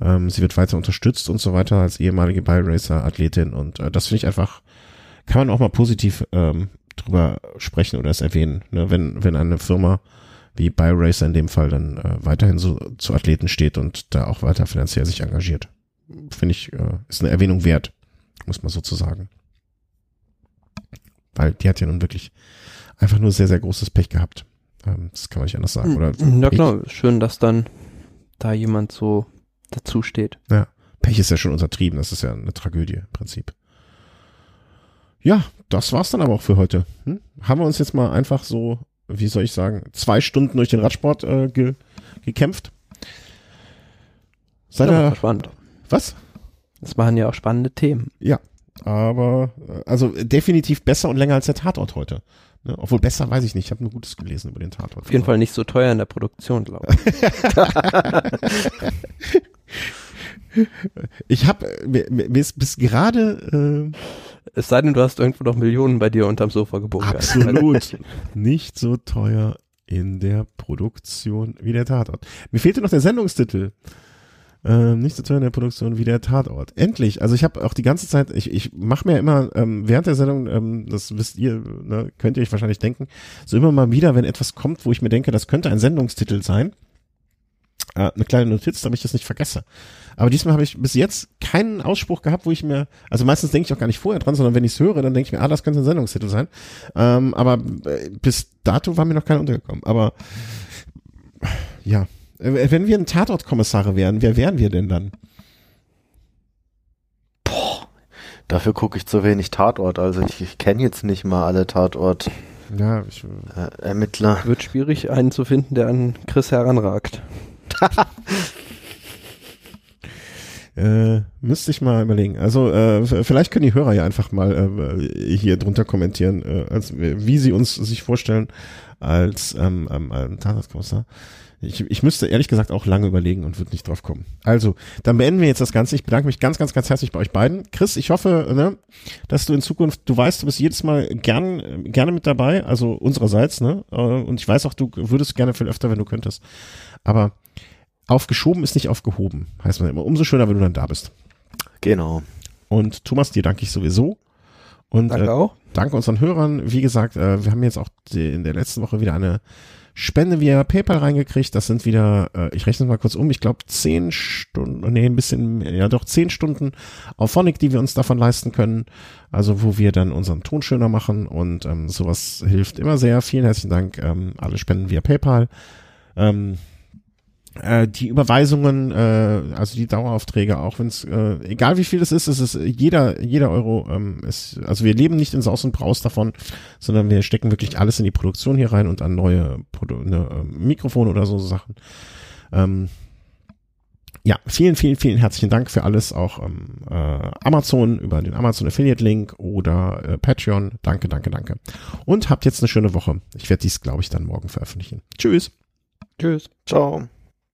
Ähm, sie wird weiter unterstützt und so weiter als ehemalige Bioracer-Athletin und äh, das finde ich einfach, kann man auch mal positiv ähm, drüber sprechen oder es erwähnen, ne? wenn, wenn eine Firma wie Bioracer in dem Fall dann äh, weiterhin so zu Athleten steht und da auch weiter finanziell sich engagiert. Finde ich, äh, ist eine Erwähnung wert, muss man sozusagen. Weil die hat ja nun wirklich einfach nur sehr, sehr großes Pech gehabt. Ähm, das kann man nicht anders sagen. Oder ja klar, schön, dass dann da jemand so dazu steht. Ja, Pech ist ja schon untertrieben, das ist ja eine Tragödie im Prinzip. Ja, das war's dann aber auch für heute. Hm? Haben wir uns jetzt mal einfach so, wie soll ich sagen, zwei Stunden durch den Radsport äh, ge gekämpft. Seid ja, spannend. Was? Das waren ja auch spannende Themen. Ja, aber äh, also definitiv besser und länger als der Tatort heute. Ne? Obwohl besser weiß ich nicht. Ich habe nur Gutes gelesen über den Tatort. Auf jeden Fall nicht so teuer in der Produktion, glaube ich. ich habe mir, mir ist bis gerade. Äh, es sei denn, du hast irgendwo noch Millionen bei dir unterm Sofa gebunkert. Absolut. nicht so teuer in der Produktion wie der Tatort. Mir fehlte noch der Sendungstitel. Ähm, nicht so teuer in der Produktion wie der Tatort. Endlich. Also ich habe auch die ganze Zeit, ich, ich mache mir immer ähm, während der Sendung, ähm, das wisst ihr, ne, könnt ihr euch wahrscheinlich denken, so immer mal wieder, wenn etwas kommt, wo ich mir denke, das könnte ein Sendungstitel sein, äh, eine kleine Notiz, damit ich das nicht vergesse. Aber diesmal habe ich bis jetzt keinen Ausspruch gehabt, wo ich mir, also meistens denke ich auch gar nicht vorher dran, sondern wenn ich es höre, dann denke ich mir, ah, das könnte ein Sendungstitel sein. Ähm, aber äh, bis dato war mir noch keiner untergekommen. Aber ja, wenn wir ein Tatortkommissare wären, wer wären wir denn dann? Boah, dafür gucke ich zu wenig Tatort. Also ich, ich kenne jetzt nicht mal alle Tatort. Ja, ich, äh, Ermittler. Wird schwierig, einen zu finden, der an Chris heranragt. Äh, müsste ich mal überlegen. Also äh, vielleicht können die Hörer ja einfach mal äh, hier drunter kommentieren, äh, als, wie sie uns sich vorstellen als ähm, ähm, ähm Tatortkommissar. Ich, ich müsste ehrlich gesagt auch lange überlegen und würde nicht drauf kommen. Also, dann beenden wir jetzt das Ganze. Ich bedanke mich ganz, ganz, ganz herzlich bei euch beiden. Chris, ich hoffe, ne, dass du in Zukunft, du weißt, du bist jedes Mal gern, gerne mit dabei, also unsererseits, ne? Äh, und ich weiß auch, du würdest gerne viel öfter, wenn du könntest. Aber aufgeschoben ist nicht aufgehoben, heißt man immer. Umso schöner, wenn du dann da bist. Genau. Und Thomas, dir danke ich sowieso. Und danke äh, auch. Danke unseren Hörern. Wie gesagt, äh, wir haben jetzt auch die, in der letzten Woche wieder eine Spende via PayPal reingekriegt. Das sind wieder, äh, ich rechne mal kurz um, ich glaube zehn Stunden, nee, ein bisschen, ja doch zehn Stunden auf Phonic, die wir uns davon leisten können. Also wo wir dann unseren Ton schöner machen und ähm, sowas hilft immer sehr. Vielen herzlichen Dank. Ähm, alle Spenden via PayPal. Ähm, äh, die Überweisungen, äh, also die Daueraufträge, auch wenn es, äh, egal wie viel es ist, es ist jeder, jeder Euro, ähm, ist, also wir leben nicht in Saus und Braus davon, sondern wir stecken wirklich alles in die Produktion hier rein und an neue Produ ne, äh, Mikrofone oder so Sachen. Ähm, ja, vielen, vielen, vielen herzlichen Dank für alles, auch ähm, äh, Amazon über den Amazon Affiliate Link oder äh, Patreon. Danke, danke, danke. Und habt jetzt eine schöne Woche. Ich werde dies, glaube ich, dann morgen veröffentlichen. Tschüss. Tschüss. Ciao.